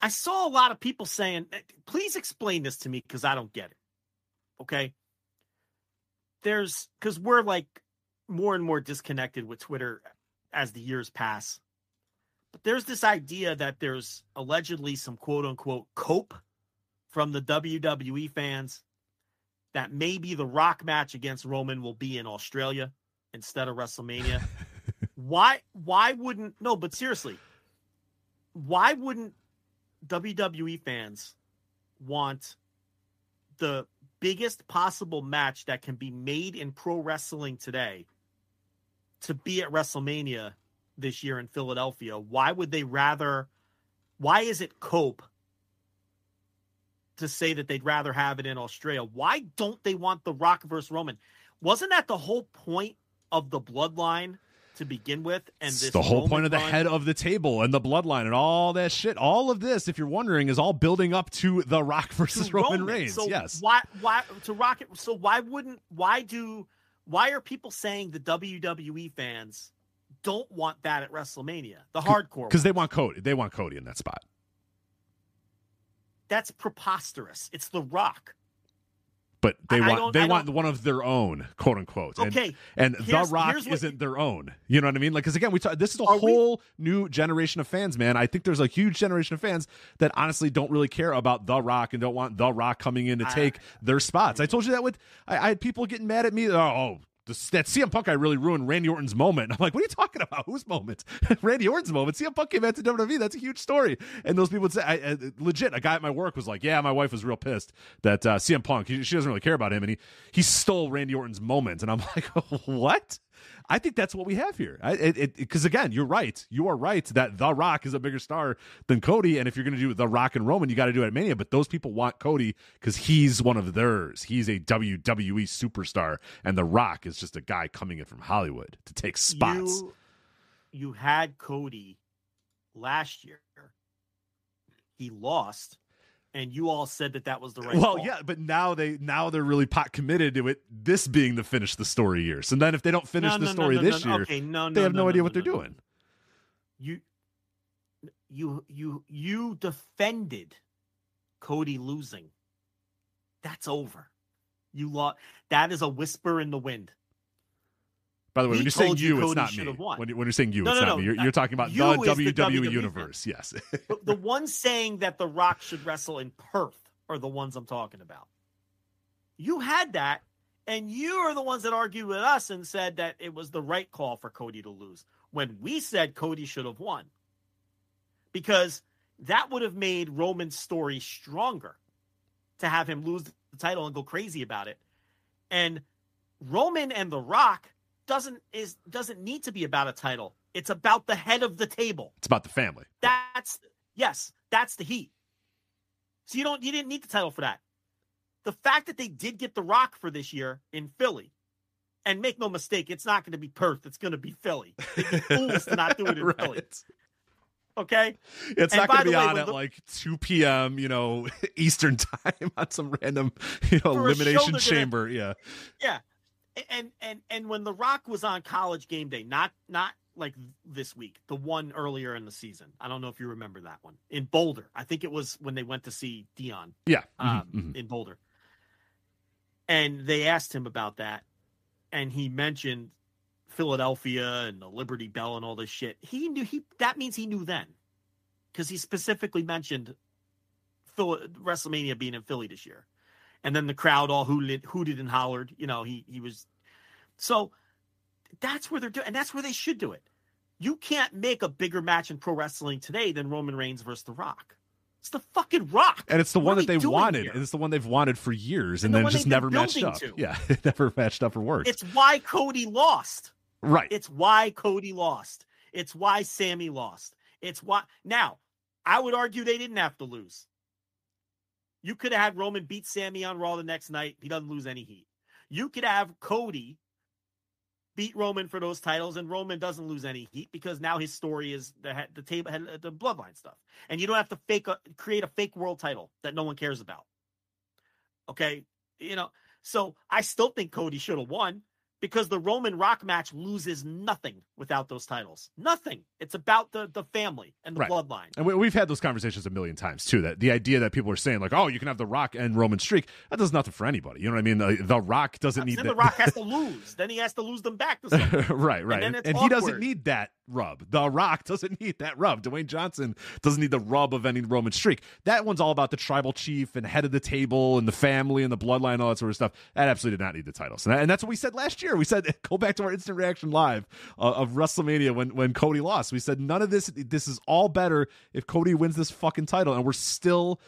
I saw a lot of people saying, "Please explain this to me because I don't get it." Okay, there's because we're like more and more disconnected with Twitter as the years pass. But there's this idea that there's allegedly some quote unquote cope from the WWE fans that maybe the Rock match against Roman will be in Australia instead of WrestleMania. why why wouldn't no, but seriously, why wouldn't WWE fans want the biggest possible match that can be made in pro wrestling today to be at WrestleMania this year in Philadelphia? Why would they rather why is it cope to say that they'd rather have it in Australia? Why don't they want the Rock versus Roman? Wasn't that the whole point of the bloodline to begin with and this the whole point of the head of the table and the bloodline and all that shit. All of this, if you're wondering, is all building up to the Rock versus Roman, Roman. Reigns. So yes. Why why to rock it so why wouldn't why do why are people saying the WWE fans don't want that at WrestleMania? The hardcore Because they want Cody. They want Cody in that spot. that's preposterous. It's the rock. But they I- I want don't- they I want one of their own, quote unquote. And, Okay, and The Rock what- isn't their own. You know what I mean? Like, because again, we talk, this is a Are we- whole new generation of fans, man. I think there's a huge generation of fans that honestly don't really care about The Rock and don't want The Rock coming in to I- take their spots. I told you that with I, I had people getting mad at me. Oh, oh that CM Punk guy really ruined Randy Orton's moment. I'm like, what are you talking about? Whose moment? Randy Orton's moment. CM Punk came back to WWE. That's a huge story. And those people would say, I, I, legit, a guy at my work was like, yeah, my wife was real pissed that uh, CM Punk, he, she doesn't really care about him, and he he stole Randy Orton's moment. And I'm like, what? I think that's what we have here. Because again, you're right. You are right that The Rock is a bigger star than Cody, and if you're going to do The Rock and Roman, you got to do it at Mania. But those people want Cody because he's one of theirs. He's a WWE superstar, and The Rock is just a guy coming in from Hollywood to take spots. You, you had Cody last year. He lost, and you all said that that was the right. well, call. yeah, but now they now they're really pot committed to it. This being the finish the story year. So then if they don't finish No, the no, story no, this year, Okay, no, they have no, idea what they're doing. you you you you defended Cody losing. That's over. You lost. That is a whisper in the wind. By the way, He when you're saying you you, it's not me. When, you, when you're saying you, No, it's no, not no. me. You're, you're talking about You the is the WWE, WWE universe. Yes. The, the ones saying that The Rock should wrestle in Perth are the ones I'm talking about. You had that, and you are the ones that argued with us and said that it was the right call for Cody to lose when we said Cody should have won. Because that would have made Roman's story stronger to have him lose the title and go crazy about it. And Roman and The Rock doesn't is doesn't need to be about a title. It's about the head of the table. it's about the family. That's yes, that's the heat. So you don't you didn't need the title for that. The fact that they did get the Rock for this year in Philly, and make no mistake, it's not going to be Perth. It's going to be Philly. They'd be fools to not do it in Right. Philly. Okay, It's And not going to be way, on at the- like 2 p.m., you know, Eastern time on some random, you know, For a show elimination they're gonna- chamber. Yeah. yeah, and and and when the Rock was on College Game Day, not not like this week, the one earlier in the season. I don't know if you remember that one in Boulder. I think it was when they went to see Deion. Yeah. um, Mhm, mhm. in Boulder. And they asked him about that, and he mentioned Philadelphia and the Liberty Bell and all this shit. He knew he that means he knew then, because he specifically mentioned Phil, WrestleMania being in Philly this year, and then the crowd all hooted, hooted and hollered. You know, he he was so that's where they're doing, and that's where they should do it. You can't make a bigger match in pro wrestling today than Roman Reigns versus The Rock. It's the fucking Rock. And it's the What one that they wanted, here? and it's the one they've wanted for years, and, And the then just never matched up. to. Yeah, it never matched up or worked. It's why Cody lost. right. It's why Cody lost. It's why Sammy lost. It's why now I would argue they didn't have to lose. You could have had Roman beat Sammy on Raw the next night. He doesn't lose any heat. You could have Cody beat Roman for those titles, and Roman doesn't lose any heat because now his story is the the table the bloodline stuff, and you don't have to fake a, create a fake world title that no one cares about. Okay, you know. So I still think Cody should have won because the Roman Rock match loses nothing without those titles. Nothing. It's about the the family and the Right. bloodline. And we, we've had those conversations a million times too. That the idea that people are saying like, "Oh, you can have the Rock and Roman streak," that does nothing for anybody. You know what I mean? The, the Rock doesn't need Then that. the Rock has to lose. Then he has to lose them back right, right. And, it's and he doesn't need that rub. The Rock doesn't need that rub. Dwayne Johnson doesn't need the rub of any Roman streak. That one's all about the tribal chief and head of the table and the family and the bloodline, all that sort of stuff. That absolutely did not need the titles. And, that- and that's what we said last year. We said, go back to our instant reaction live uh, of WrestleMania when, when Cody lost. We said, none of this, this is all better if Cody wins this fucking title. And we're still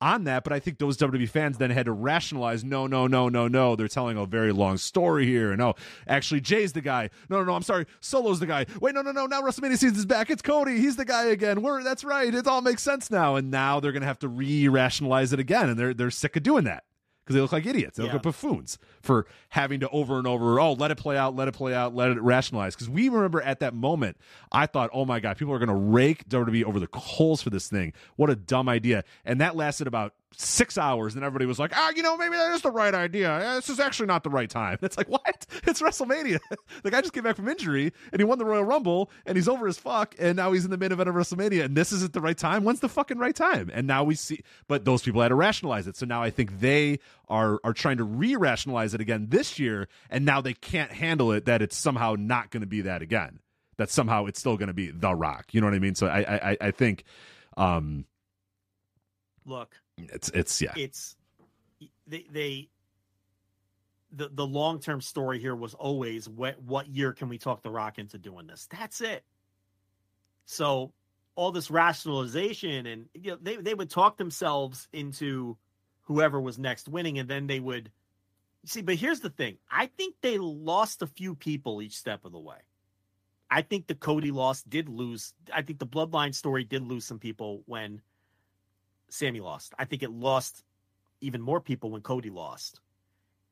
on that, but I think those WWE fans then had to rationalize no, no, no, no, no. They're telling a very long story here. And oh, actually, Jey's the guy. No, no, no, I'm sorry. Solo's the guy. Wait, no, no, no. Now WrestleMania season's back. It's Cody. He's the guy again. We're that's right. It all makes sense now. And now they're gonna have to re-rationalize it again. And they're they're sick of doing that. Because they look like idiots. They look Yeah. like buffoons for having to over and over, oh, let it play out, let it play out, let it rationalize. Because we remember at that moment, I thought, oh my God, people are going to rake WWE over the coals for this thing. What a dumb idea. And that lasted about six hours. And everybody was like, ah, you know, maybe that is the right idea. Eh, This is actually not the right time. It's like, what? It's WrestleMania. the guy just came back from injury and he won the Royal Rumble and he's over as fuck. And now he's in the main event of WrestleMania. And this isn't the right time. When's the fucking right time? And now we see, but those people had to rationalize it. So now I think they are are trying to re-rationalize it again this year. And now they can't handle it that it's somehow not going to be that again. That somehow it's still going to be The Rock. You know what I mean? So I I, I think um Look, it's it's yeah. it's they they the the long term story here was always what what year can we talk the Rock into doing this? That's it. So all this rationalization and you know, they they would talk themselves into whoever was next winning, and then they would see. But here's the thing: I think they lost a few people each step of the way. I think the Cody loss did lose. I think the Bloodline story did lose some people when Sammy lost. I think it lost even more people when Cody lost.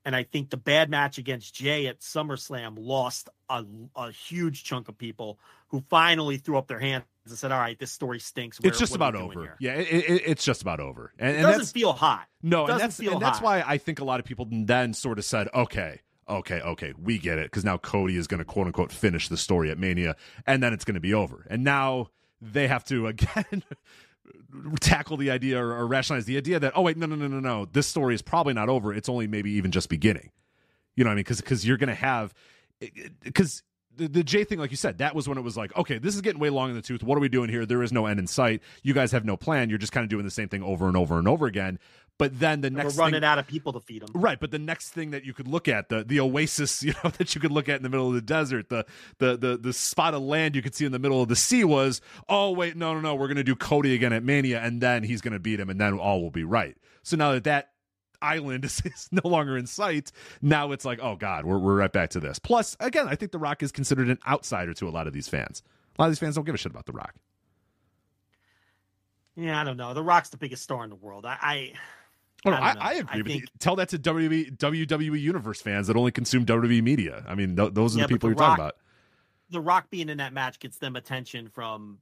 And I think the bad match against Jey at SummerSlam lost a, a huge chunk of people who finally threw up their hands and said, "All right, this story stinks." it's just about over. here?" Yeah, it, it, it's just about over. And, It and doesn't feel hot. no, and doesn't that's and that's hot. why I think a lot of people then sort of said, okay, okay, okay, we get it because now Cody is going to quote unquote finish the story at Mania, and then it's going to be over. And now they have to again tackle the idea or, or rationalize the idea that oh wait, no, no, no, no, no, this story is probably not over. It's only maybe even just beginning. You know what I mean? Because because you're to have eh, eh, because the, the Jey thing, like you said, that was when it was like, okay, this is getting way long in the tooth. What are we doing here? There is no end in sight. You guys have no plan. You're just kind of doing the same thing over and over and over again. But then the And next We're running thing, out of people to feed them. right? But the next thing that you could look at the the oasis, you know, that you could look at in the middle of the desert, the the the the spot of land you could see in the middle of the sea was, oh wait, no, no, no, we're gonna do Cody again at Mania, and then he's gonna beat him, and then all will be right. So now that that island is, is no longer in sight. Now it's like, oh god, we're we're right back to this. Plus, again, I think The Rock is considered an outsider to a lot of these fans. A lot of these fans don't give a shit about The Rock. Yeah, I don't know. The Rock's the biggest star in the world. I, I I I. I, agree I with you. Tell that to WWE, WWE Universe fans that only consume WWE media. I mean, th- those are Yeah, the people The you're talking about. the Rock being in that match gets them attention from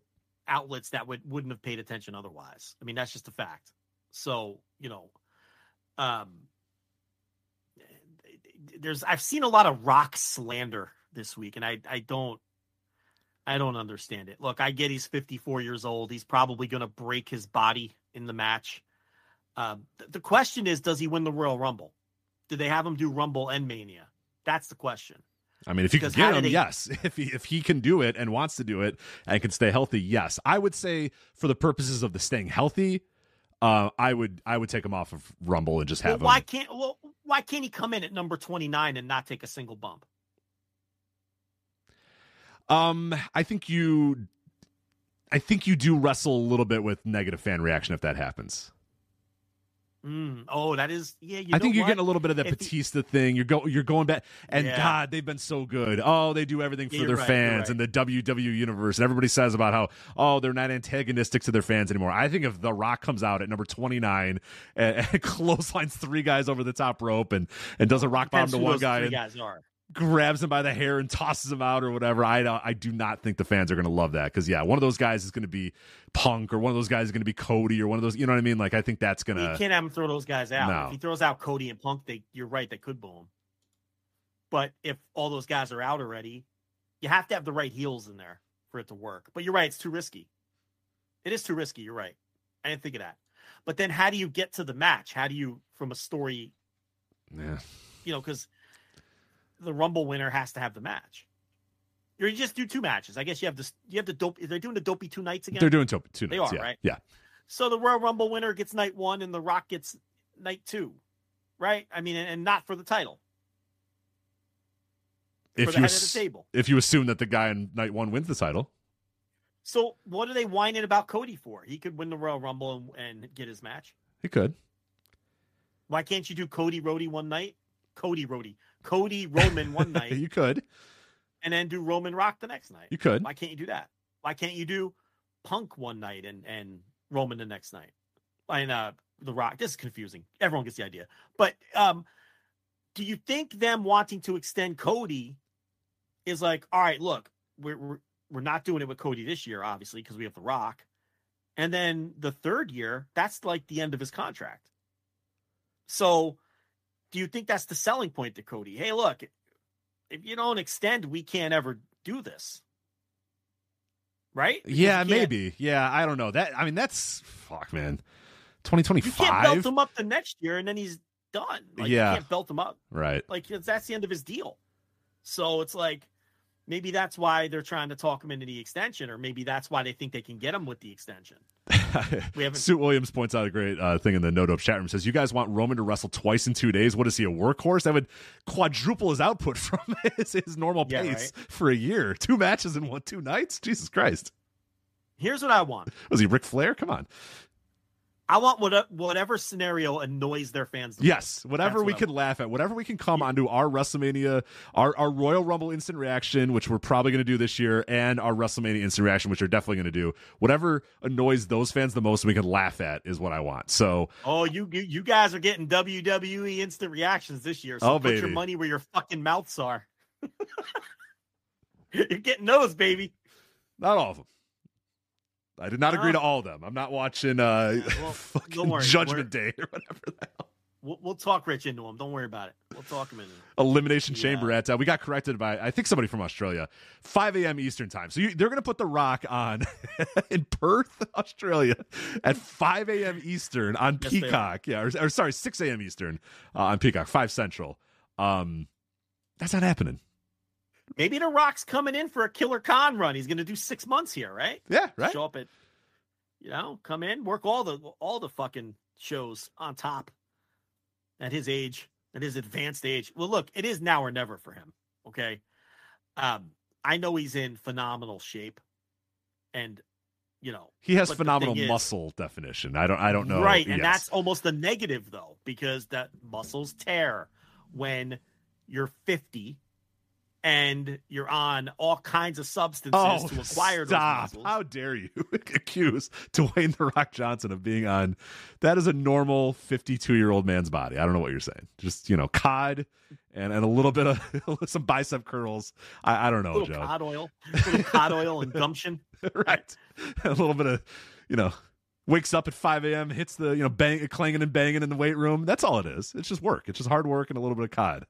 outlets that would wouldn't have paid attention otherwise. I mean, that's just a fact. So you know, um, there's I've seen a lot of Rock slander this week, and I I don't I don't understand it. Look, I get he's 54 years old. He's probably going to break his body in the match. Um, th- the question is, does he win the Royal Rumble? Do they have him do Rumble and Mania? That's the question. I mean, if you can Because get him, he- yes. If he if he can do it and wants to do it and can stay healthy, yes. I would say for the purposes of the staying healthy, uh, I would I would take him off of Rumble and just Well, have why him. can't well why can't he come in at number 29 and not take a single bump? Um, I think you. I think you do wrestle a little bit with negative fan reaction if that happens. Mm, oh, that is yeah. You I think you're what? getting a little bit of that If he- Batista thing. You're go you're going back, and Yeah. God, they've been so good. Oh, they do everything Yeah, for their right, fans right. and the WWE universe, and everybody says about how oh they're not antagonistic to their fans anymore. I think if The Rock comes out at number 29 and, and clotheslines three guys over the top rope and and does a rock bomb to one guy three and guys are. Grabs him by the hair and tosses him out or whatever. I don't- I do not think the fans are going to love that because yeah, one of those guys is going to be Punk or one of those guys is going to be Cody or one of those. You know what I mean? Like I think that's going to. You can't have him throw those guys out. No. If he throws out Cody and Punk, they you're right, they could boo him. But if all those guys are out already, you have to have the right heels in there for it to work. But you're right, it's too risky. It is too risky. You're right. I didn't think of that. But then how do you get to the match? How do you, from a story, Yeah. you know, because the Rumble winner has to have the match. Or you just do two matches. I guess you have this. You have the dope. They're doing the dopey two nights again. They're doing two, two They nights. are, yeah. right? Yeah. So the Royal Rumble winner gets night one, and the Rock gets night two, right? I mean, and, and not for the title, for If the you head ass- of the table. if you assume that the guy in night one wins the title, So what are they whining about Cody for? He could win the Royal Rumble and, and get his match. he could. Why can't you do Cody Rody one night? Cody Rody, Cody Roman one night, you could. and then do Roman Rock the next night? You could. Why can't you do that? Why can't you do Punk one night and and Roman the next night? And uh The Rock. This is confusing. Everyone gets the idea. But um do you think them wanting to extend Cody is like, all right, look, we're we're, we're not doing it with Cody this year, obviously, because we have The Rock. And then the third year, that's like the end of his contract. So do you think that's the selling point to Cody? Hey, look, if you don't extend, we can't ever do this. Right? Because Yeah, maybe. Yeah, I don't know. That I mean, that's fuck, man. You can't belt 2025. him up the next year and then he's done. Like, Yeah. You can't belt him up. Right. Like that's the end of his deal. So it's like maybe that's why they're trying to talk him into the extension, or maybe that's why they think they can get him with the extension. We haven't- Suit Williams points out a great uh, thing in the No Dope chat room. Says, "You guys want Roman to wrestle twice in two days? What is he a workhorse? That would quadruple his output from his, his normal Yeah, pace for a year. Two matches in one two nights. Jesus Christ! Here's what I want. Was he Ric Flair? Come on. I want what, whatever scenario annoys their fans. the Yes, whatever That's we what can laugh at, whatever we can come onto our WrestleMania, our, our Royal Rumble instant reaction, which we're probably going to do this year, and our WrestleMania instant reaction, which we're definitely going to do. Whatever annoys those fans the most, we can laugh at, is what I want. So, Oh, you, you you guys are getting WWE instant reactions this year. So Oh, put your money where your fucking mouths are. You're getting those, baby. not all of them. I did not agree Oh. to all of them. I'm not watching uh, Yeah, well, fucking worry. Judgment Day or whatever the hell. We'll, we'll talk Rich into him. Don't worry about it. We'll talk him into it. Elimination Yeah. Chamber at uh, we got corrected by I think somebody from Australia, 5 a.m. Eastern time. So you, they're going to put the Rock on in Perth, Australia, at 5 a.m. Eastern on Yes. Peacock. Yeah, or, or sorry, 6 a.m. Eastern uh, on Peacock, 5 Central. Um, that's not happening. Maybe The Rock's coming in for a Killer Khan run. He's going to do six months here, right? Yeah, right. Show up at, you know, come in, work all the all the fucking shows on top. At his age, at his advanced age. Well, look, it is now or never for him. Okay, um, I know he's in phenomenal shape, and you know He has phenomenal thing is- muscle definition. I don't. I don't know. Right, and Yes. that's almost the negative though, because that muscles tear when you're 50 and you're on all kinds of substances Oh, to acquire stop! those muscles. How dare you accuse Dwayne the Rock Johnson of being on? That is a normal fifty-two-year-old man's body. I don't know what you're saying. Just you know, cod and and a little bit of some bicep curls. I, I don't know, little Joe. cod oil, cod oil and gumption. right? A little bit of you know. Wakes up at 5 a.m., hits the, you know, bang, clanging and banging in the weight room. That's all it is. It's just work. It's just hard work and a little bit of cod.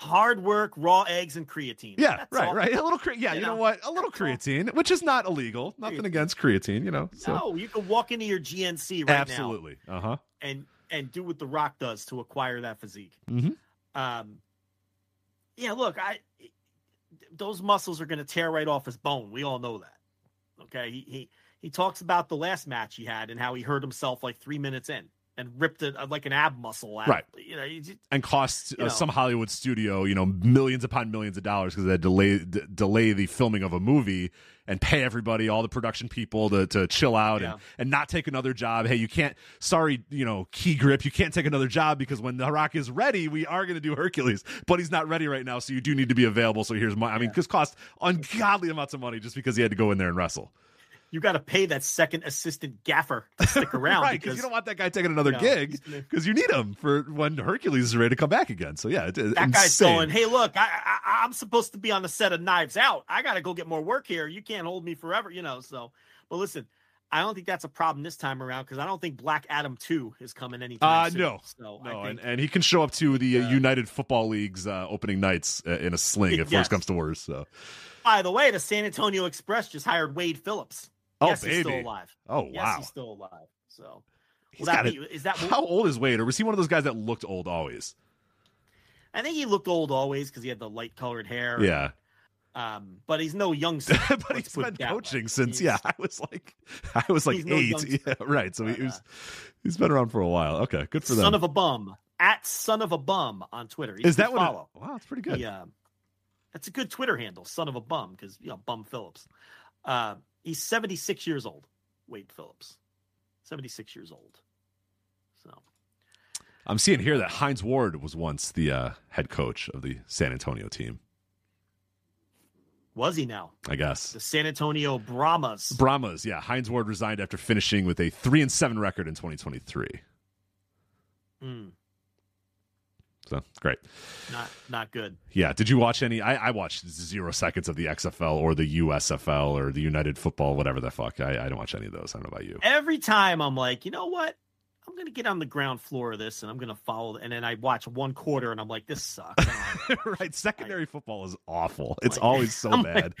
Hard work, raw eggs, and creatine. Yeah, That's right, all. right. A little, cre- yeah. You, You know, know, what? A little creatine, which is not illegal. Nothing against creatine. You know. So No, you can walk into your GNC right now. absolutely. Uh huh. and and do what The Rock does to acquire that physique. Mhm. Um, yeah, look, I those muscles are going to tear right off his bone. We all know that. Okay, he he he talks about the last match he had and how he hurt himself like three minutes in, and ripped it uh, like an ab muscle out. Right. You know, you just, and cost uh, some Hollywood studio, you know, millions upon millions of dollars because they had to delay d- delay the filming of a movie and pay everybody, all the production people, to to chill out Yeah. and and not take another job. Hey, you can't. Sorry, you know, key grip, you can't take another job because when the Rock is ready, we are going to do Hercules, but he's not ready right now, so you do need to be available. So here's my. I mean, this cost ungodly amounts of money just because he had to go in there and wrestle. You got to pay that second assistant gaffer to stick around right, because you don't want that guy taking another No, gig because you need him for when Hercules is ready to come back again. So yeah, it, that guy's going, "Hey, look, I, I I'm supposed to be on the set of Knives Out. I got to go get more work here. You can't hold me forever, you know." So, but listen, I don't think that's a problem this time around because I don't think Black Adam Two is coming anytime Uh, soon. no. so No, think, and, and he can show up to the uh, United Football League's uh, opening nights uh, in a sling if Yes. worse comes to worse. So, by the way, the San Antonio Express just hired Wade Phillips. Oh yes, he's still baby, alive. oh Yes, wow, he's still alive. So, that be, it. is that How old is Wade, or was he one of those guys that looked old always? I think he looked old always because he had the light colored hair. Yeah, Um, but he's no youngster. but he's been that way. coaching since He's- yeah, I was like, I was like he's no eight. yeah, right. So he But, was, he's been around for a while. Okay, good for them. Son of a bum at son of a bum on Twitter. Is that what? follow? It, wow, that's pretty good. Yeah, that's a good Twitter handle, son of a bum, because you know Bum Phillips. Uh, he's seventy six years old. Wade Phillips, seventy six years old. So I'm seeing here that Hines Ward was once the uh, head coach of the San Antonio team. was he now I guess. the San Antonio Brahmas? Brahmas, yeah. Hines Ward resigned after finishing with a three and seven record in 2023. Mm, So great. not not good. Yeah. Did you watch any? I, I watched zero seconds of the XFL or the USFL or the United Football, whatever the fuck. I, I don't watch any of those. I don't know about you. Every time I'm like, you know what? I'm gonna get on the ground floor of this and I'm gonna follow. And then I watch one quarter and I'm like, this sucks. Right. Secondary football is awful. It's Like- always so I'm bad. like,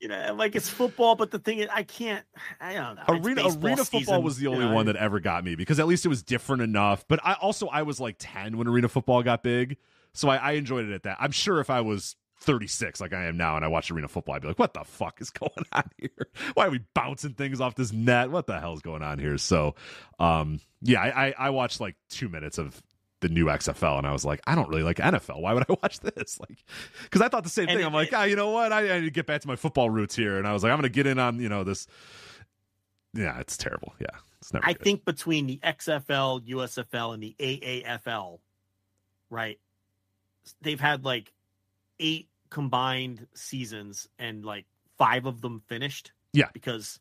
you know, like it's football, but the thing is, I can't. I don't know. Arena arena football was the you only know, one that ever got me because at least it was different enough. But I also I was like ten when arena football got big, so I, I enjoyed it at that. I'm sure if I was 36 like I am now and I watched arena football, I'd be like, what the fuck is going on here? Why are we bouncing things off this net? What the hell's going on here? So, um, yeah, I, I, I watched like two minutes of the new XFL and I was like, I don't really like NFL. Why would I watch this? Like, because I thought the same And thing. it- I'm like, ah, you know what? I, I need to get back to my football roots here, and I was like, I'm gonna get in on you know this. Yeah, it's terrible. Yeah, it's never. I good. think between the XFL, USFL, and the AAFL, right? They've had like eight combined seasons, and like five of them finished. Yeah. because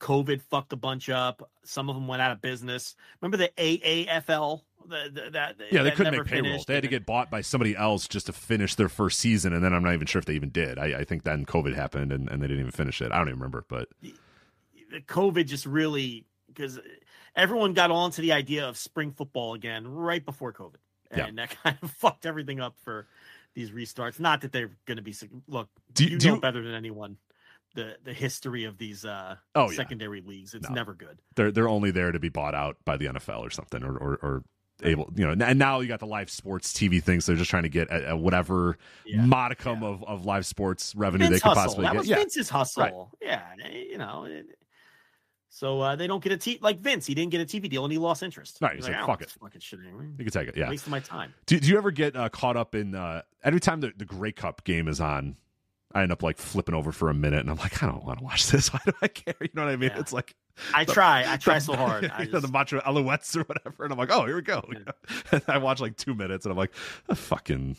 COVID fucked a bunch up. Some of them went out of business. Remember the AAFL? The, the, that Yeah, they that couldn't make payroll. finished? They had to get bought by somebody else just to finish their first season, and then I'm not even sure if they even did. I, I think then COVID happened and, and they didn't even finish it. I don't even remember, but the COVID just really because everyone got onto the idea of spring football again right before COVID, Yeah. and that kind of fucked everything up for these restarts. Not that they're going to be look. Do- you do know you- better than anyone the the history of these uh Oh, yeah. secondary leagues. It's No. never good. they're they're only there to be bought out by the NFL or something, or or, or able, you know. And now you got the live sports TV thing, so they're just trying to get a, a whatever Yeah, modicum Of, of live sports revenue Vince they could hustle. possibly that get. was yeah, Vince's hustle. Yeah, you know. it- so uh, they don't get a t like Vince. He didn't get a TV deal and he lost interest. Right, he's like, "I "Fuck it." Fucking shit anyway. you could take it. Yeah. Wasting my time. Do, do you ever get uh, caught up in uh, every time the, the Grey Cup game is on? I end up like flipping over for a minute, and I'm like, I don't want to watch this. Why do I care? You know what I mean? Yeah. It's like I try. I try so hard. I you know, the just- Montreal Alouettes or whatever, and I'm like, oh, here we go. You know? And I watch like two minutes, and I'm like, the fucking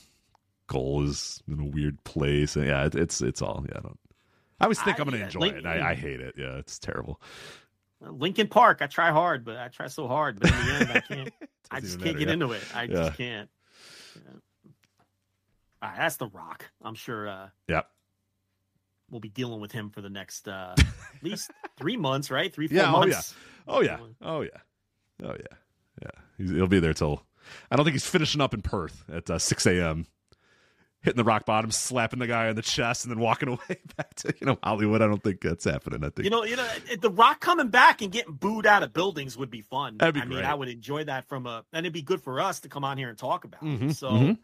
goal is in a weird place, and yeah, it, it's it's all yeah. I don't. I always think I- am gonna enjoy like- it. And I, I hate it. Yeah, it's terrible. Linkin Park, I try hard, but I try so hard, but in the end, I can't. I just can't matter, get yeah. into it. I Yeah. just can't. Yeah. All right, that's the Rock. I'm sure uh, Yeah, we'll be dealing with him for the next uh, at least three months, right? Three, four Yeah, oh, months. oh yeah, oh yeah, oh yeah, yeah. He's, he'll be there till. I don't think he's finishing up in Perth at uh, 6 a.m. Hitting the rock bottom, slapping the guy on the chest, and then walking away back to you know Hollywood. I don't think that's happening. I think You know, you know, the Rock coming back and getting booed out of buildings would be fun. That'd be I mean, great. I would enjoy that from a, and it'd be good for us to come on here and talk about. Mhm, So, mhm.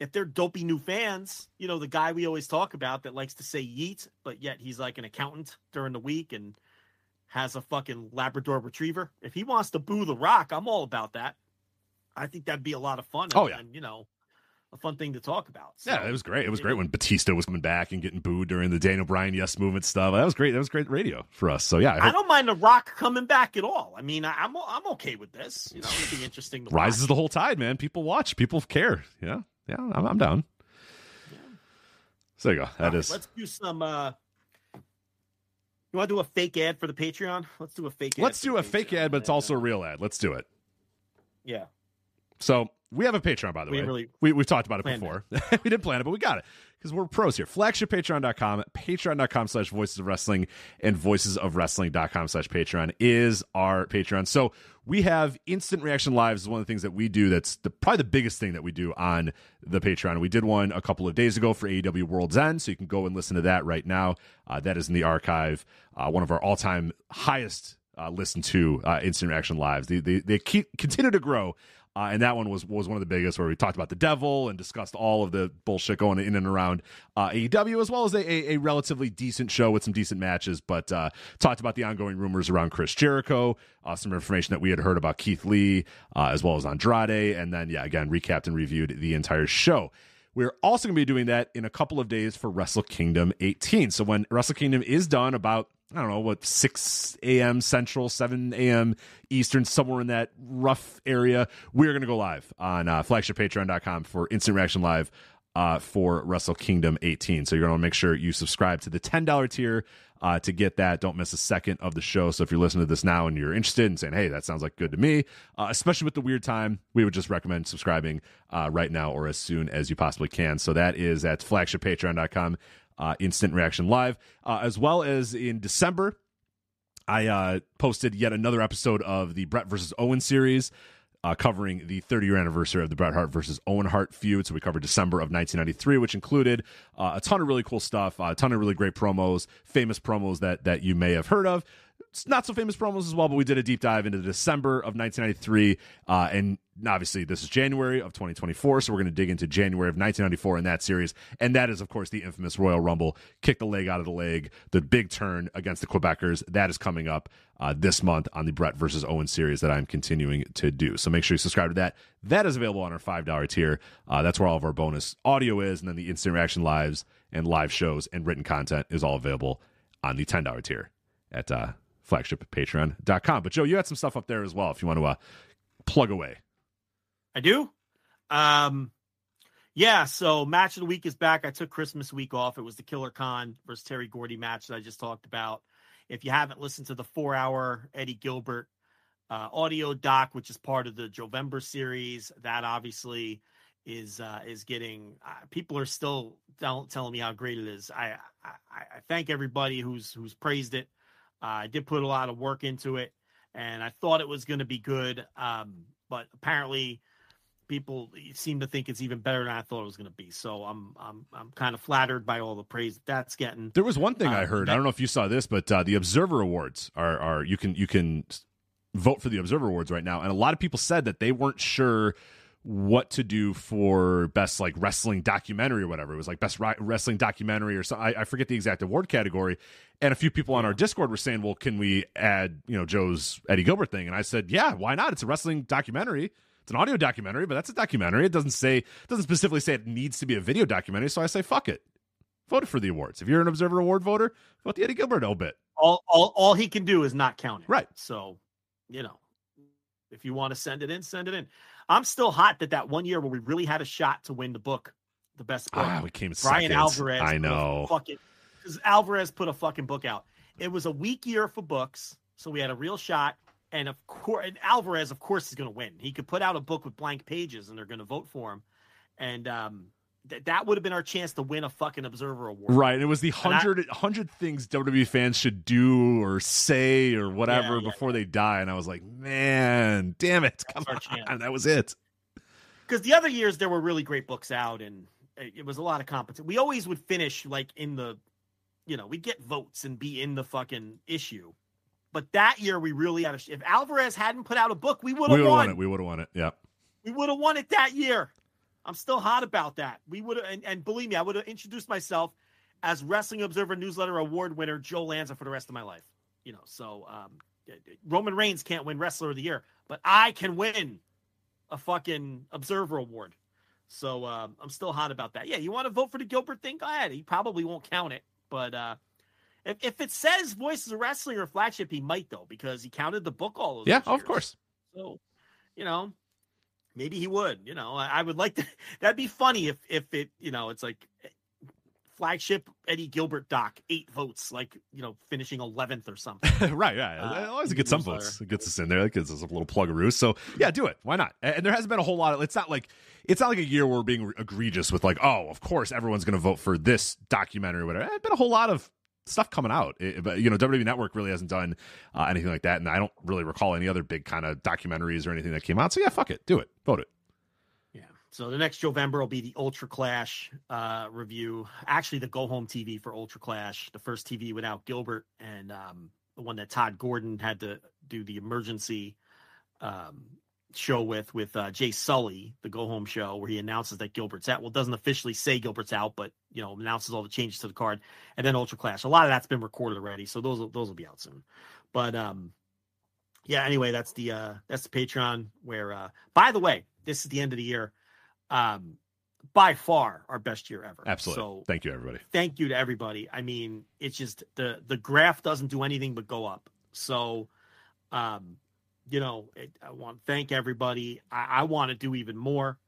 if they're dopey new fans, you know, the guy we always talk about that likes to say yeet, but yet he's like an accountant during the week and has a fucking Labrador Retriever. If he wants to boo The Rock, I'm all about that. I think that'd be a lot of fun. Oh, and- yeah. and, you know, a fun thing to talk about. So, Yeah, it was great. It was great when Batista was coming back and getting booed during the Daniel Bryan Yes movement stuff. That was great. That was great radio for us. So yeah, I I don't mind The Rock coming back at all. I mean, I, I'm I'm okay with this. You know, it'd be interesting. Rises watch. the whole tide, man. People watch. People care. Yeah, yeah. I'm, I'm down. So there you go. That right, is. Let's do some. uh You want to do a fake ad for the Patreon? Let's do a fake. ad Let's do a fake ad, but it's also a real ad. Let's do it. yeah. So we have a Patreon, by the We way. really we, we've talked about it before. we didn't plan it, but we got it because we're pros here. Flagshippatreon.com, patreon.com slash voices of wrestling, and voicesofwrestling.com slash Patreon is our Patreon. So we have instant reaction lives is one of the things that we do that's the, probably the biggest thing that we do on the Patreon. We did one a couple of days ago for AEW World's End, so you can go and listen to that right now. Uh, that is in the archive. Uh, one of our all time highest uh, listened to uh, instant reaction lives. They, they, they keep, continue to grow. Uh, and that one was was one of the biggest, where we talked about the devil and discussed all of the bullshit going in and around uh, AEW, as well as a, a, relatively decent show with some decent matches. But uh, talked about the ongoing rumors around Chris Jericho, uh, some information that we had heard about Keith Lee, uh, as well as Andrade, and then yeah, again recapped and reviewed the entire show. We're also going to be doing that in a couple of days for Wrestle Kingdom 18. So when Wrestle Kingdom is done, about I don't know what 6 a.m. Central, 7 a.m. Eastern, somewhere in that rough area, we're going to go live on uh, flagshippatreon.com for Instant Reaction Live uh, for Wrestle Kingdom 18. So you're going to make sure you subscribe to the $10 tier uh, to get that. Don't miss a second of the show. So if you're listening to this now and you're interested in saying, hey, that sounds like good to me, uh, especially with the weird time, we would just recommend subscribing uh, right now or as soon as you possibly can. So that is at flagshippatreon.com, uh, Instant Reaction Live, uh, as well as in December. I uh, posted yet another episode of the Bret versus Owen series, uh, covering the 30 year anniversary of the Bret Hart versus Owen Hart feud. So we covered December of 1993, which included uh, a ton of really cool stuff, uh, a ton of really great promos, famous promos that that you may have heard of. Not so famous promos as well, but we did a deep dive into December of 1993, uh, and obviously this is January of 2024, so we're going to dig into January of 1994 in that series, and that is of course the infamous Royal Rumble, kick the leg out of the leg, the big turn against the Quebecers. That is coming up uh, this month on the Bret versus Owen series that I'm continuing to do. So make sure you subscribe to that. That is available on our five dollar tier. Uh, that's where all of our bonus audio is, and then the instant reaction lives and live shows and written content is all available on the ten dollar tier at uh, flagshippatreon.com. But Joe, you had some stuff up there as well if you want to uh, plug away. I do. Um, yeah. So match of the week is back. I took Christmas week off. It was the Killer Khan versus Terry Gordy match that I just talked about. If you haven't listened to the four-hour Eddie Gilbert uh, audio doc, which is part of the Jovember series, that obviously is uh, is getting. Uh, people are still tell, telling me how great it is. I, I I thank everybody who's who's praised it. I did put a lot of work into it, and I thought it was going to be good. Um, but apparently, people seem to think it's even better than I thought it was going to be. So I'm I'm I'm kind of flattered by all the praise that that's getting. There was one thing I Uh, heard. that- I don't know if you saw this, but uh, the Observer Awards are are you can you can vote for the Observer Awards right now, and a lot of people said that they weren't sure what to do for best like wrestling documentary or whatever. It was like best ri- wrestling documentary or something. I, I forget the exact award category. And a few people on our Discord were saying, "Well, can we add you know Joe's Eddie Gilbert thing?" And I said, "Yeah, why not? It's a wrestling documentary." It's an audio documentary, but that's a documentary. It doesn't say it doesn't specifically say it needs to be a video documentary. So I say, fuck it. Vote for the awards. If you're an Observer Award voter, vote the Eddie Gilbert obit. All all all he can do is not count it. Right. So, you know, if you want to send it in, send it in. I'm still hot that that one year where we really had a shot to win the book, the best book. Ah, we came Brian second. Alvarez. I know. Fucking, because Alvarez put a fucking book out. It was a weak year for books, so we had a real shot. And of course, and Alvarez, of course, is going to win. He could put out a book with blank pages, and they're going to vote for him. And um, th- that would have been our chance to win a fucking Observer Award. Right. And it was the And I- hundred hundred things WWE fans should do or say or whatever Yeah, yeah, before they die. And I was like, man, damn it. Come our chance. on. That was it. because the other years there were really great books out and it was a lot of competition. We always would finish like in the, you know, we'd get votes and be in the fucking issue. But that year we really had a. If Alvarez hadn't put out a book, we would have would have won. won it. We would have won it. Yeah. We would have won it that year. I'm still hot about that. We would have, and, and believe me, I would have introduced myself as Wrestling Observer Newsletter Award winner Joe Lanza for the rest of my life. You know, so um, Roman Reigns can't win Wrestler of the Year, but I can win a fucking Observer Award. So um, I'm still hot about that. Yeah, you want to vote for the Gilbert thing? Go ahead. He probably won't count it, but uh, if if it says Voices of Wrestling or flagship, he might though because he counted the book all those. Yeah, years. of course. So, you know, maybe he would. You know, I, I would like to. That'd be funny if if it you know it's like flagship Eddie Gilbert doc eight votes, like you know finishing eleventh or something. right, yeah. Uh, Always get some votes. It gets us in there. That gives us a little plug of roost. So yeah, do it. Why not? And there hasn't been a whole lot of. It's not like it's not like a year where we're being egregious with like, oh, of course everyone's going to vote for this documentary or whatever. There's been a whole lot of stuff coming out. It- but you know, WWE Network really hasn't done uh, anything like that, and I don't really recall any other big kind of documentaries or anything that came out. So yeah, fuck it, do it, vote it. Yeah. So the next Jovember will be the Ultra Clash uh, review. Actually, the go home TV for Ultra Clash, the first TV without Gilbert, and um, the one that Todd Gordon had to do the emergency um, show with with uh, Jay Sulli, the go home show, where he announces that Gilbert's out. Well, doesn't officially say Gilbert's out, but you know announces all the changes to the card, and then Ultra Clash. A lot of that's been recorded already, so those will, those will be out soon. But um, yeah. Anyway, that's the uh, that's the Patreon. Where uh, by the way, this is the end of the year um, by far our best year ever. Absolutely. So Thank you, everybody. thank you to everybody. I mean, it's just the the graph doesn't do anything but go up. So, um, you know, it, I want to thank everybody. I, I want to do even more.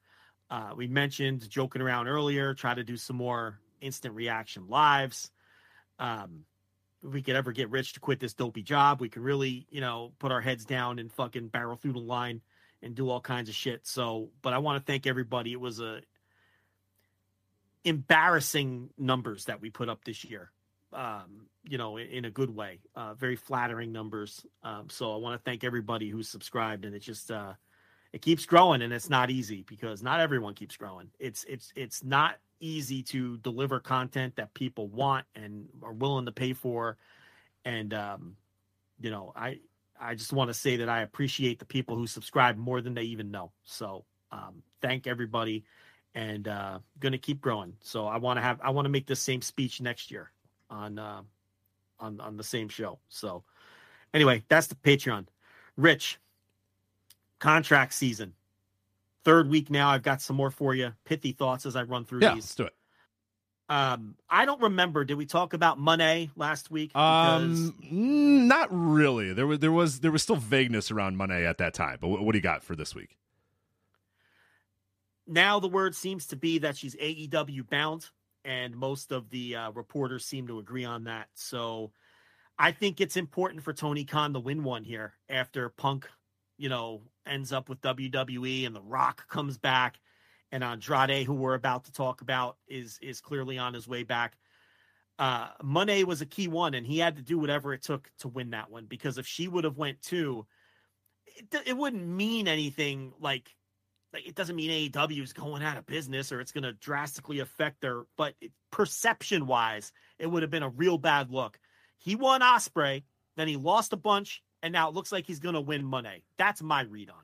Uh, we mentioned joking around earlier, try to do some more instant reaction lives. Um, if we could ever get rich to quit this dopey job, we could really, you know, put our heads down and fucking barrel through the line and do all kinds of shit. So, but I want to thank everybody. It was a embarrassing numbers that we put up this year. Um, you know, in, a good way. Uh, very flattering numbers. Um, so I want to thank everybody who's subscribed, and it just uh, it keeps growing, and it's not easy because not everyone keeps growing. It's it's it's not easy to deliver content that people want and are willing to pay for, and um, you know, I I just want to say that I appreciate the people who subscribe more than they even know. So um, thank everybody, and uh, going to keep growing. So I want to have I want to make the same speech next year on uh, on on the same show. So anyway, that's the Patreon. Rich, contract season, third week now. I've got some more for you. Pithy thoughts as I run through Yeah, these. let's do it. Um, I don't remember. Did we talk about Moné last week? Um, mm, not really. There was there was there was still vagueness around Moné at that time. But what, what do you got for this week? now the word seems to be that she's AEW bound, and most of the uh, reporters seem to agree on that. So I think it's important for Tony Khan to win one here after Punk, you know, ends up with WWE and The Rock comes back, and Andrade, who we're about to talk about, is is clearly on his way back. Uh, Moné was a key one, and he had to do whatever it took to win that one because if she would have went two, it, it wouldn't mean anything like like it doesn't mean AEW is going out of business or it's going to drastically affect their but perception wise it would have been a real bad look. He won Ospreay, then he lost a bunch and now it looks like he's going to win Moné. That's my read on it.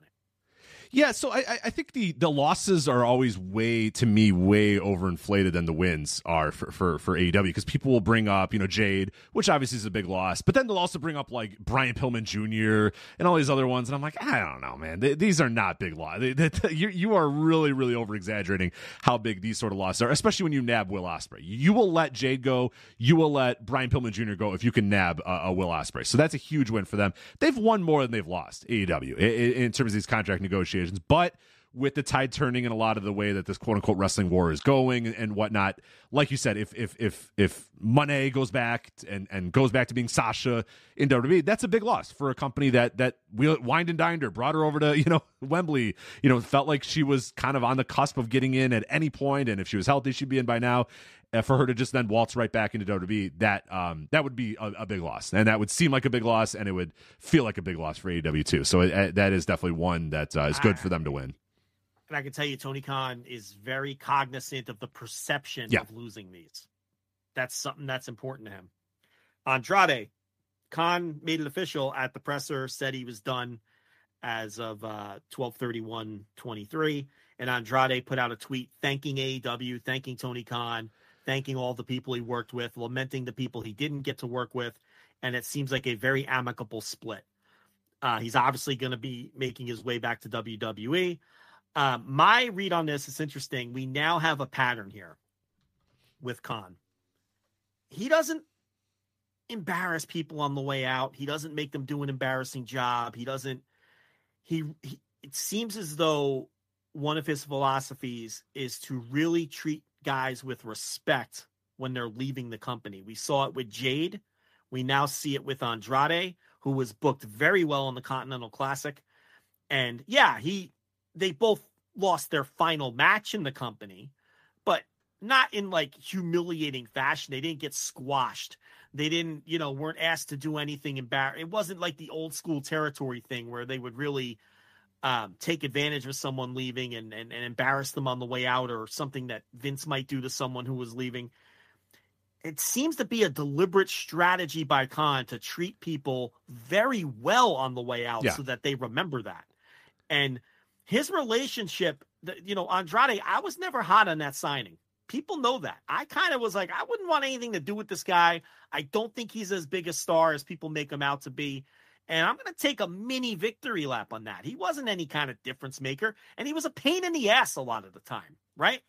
Yeah, so I, I- think the, the losses are always way to me way overinflated than the wins are for for, for AEW because people will bring up you know Jade, which obviously is a big loss, but then they'll also bring up like Brian Pillman Jr. and all these other ones, and I'm like I don't know, man, Th- these are not big losses. You you are really really over exaggerating how big these sort of losses are, especially when you nab Will Ospreay. You will let Jade go, you will let Brian Pillman Jr. go if you can nab a Will Ospreay. So that's a huge win for them. They've won more than they've lost AEW i- i- in terms of these contract negotiations, but with the tide turning in a lot of the way that this quote unquote wrestling war is going and, and whatnot, like you said, if if if if Moné goes back and and goes back to being Sasha in WWE, that's a big loss for a company that that we wined and dined her, brought her over to you know Wembley, you know, felt like she was kind of on the cusp of getting in at any point, and if she was healthy, she'd be in by now. For her to just then waltz right back into WWE, that um that would be a, a big loss, and that would seem like a big loss, and it would feel like a big loss for AEW too. So it, uh, that is definitely one that uh, is good for them to win. And I can tell you Tony Khan is very cognizant of the perception Yeah. of losing these. That's something that's important to him. Andrade, Khan made it official at the presser, said he was done as of uh 1231-23. And Andrade put out a tweet thanking AEW, thanking Tony Khan, thanking all the people he worked with, lamenting the people he didn't get to work with. and it seems like a very amicable split. Uh, he's obviously going to be making his way back to WWE. Uh, my read on this is interesting. We now have a pattern here with Khan. He doesn't embarrass people on the way out. He doesn't make them do an embarrassing job. He doesn't. He, he it seems as though one of his philosophies is to really treat guys with respect when they're leaving the company. We saw it with Jade. We now see it with Andrade, who was booked very well in the Continental Classic. And yeah, he they both lost their final match in the company, but not in like humiliating fashion. They didn't get squashed. They didn't, you know, weren't asked to do anything embarrassing. It wasn't like the old school territory thing where they would really um, take advantage of someone leaving and, and, and embarrass them on the way out or something that Vince might do to someone who was leaving. It seems to be a deliberate strategy by Khan to treat people very well on the way out Yeah. so that they remember that. And his relationship, you know, Andrade, I was never hot on that signing. People know that. I kind of was like, I wouldn't want anything to do with this guy. I don't think he's as big a star as people make him out to be. And I'm going to take a mini victory lap on that. He wasn't any kind of difference maker, and he was a pain in the ass a lot of the time, right?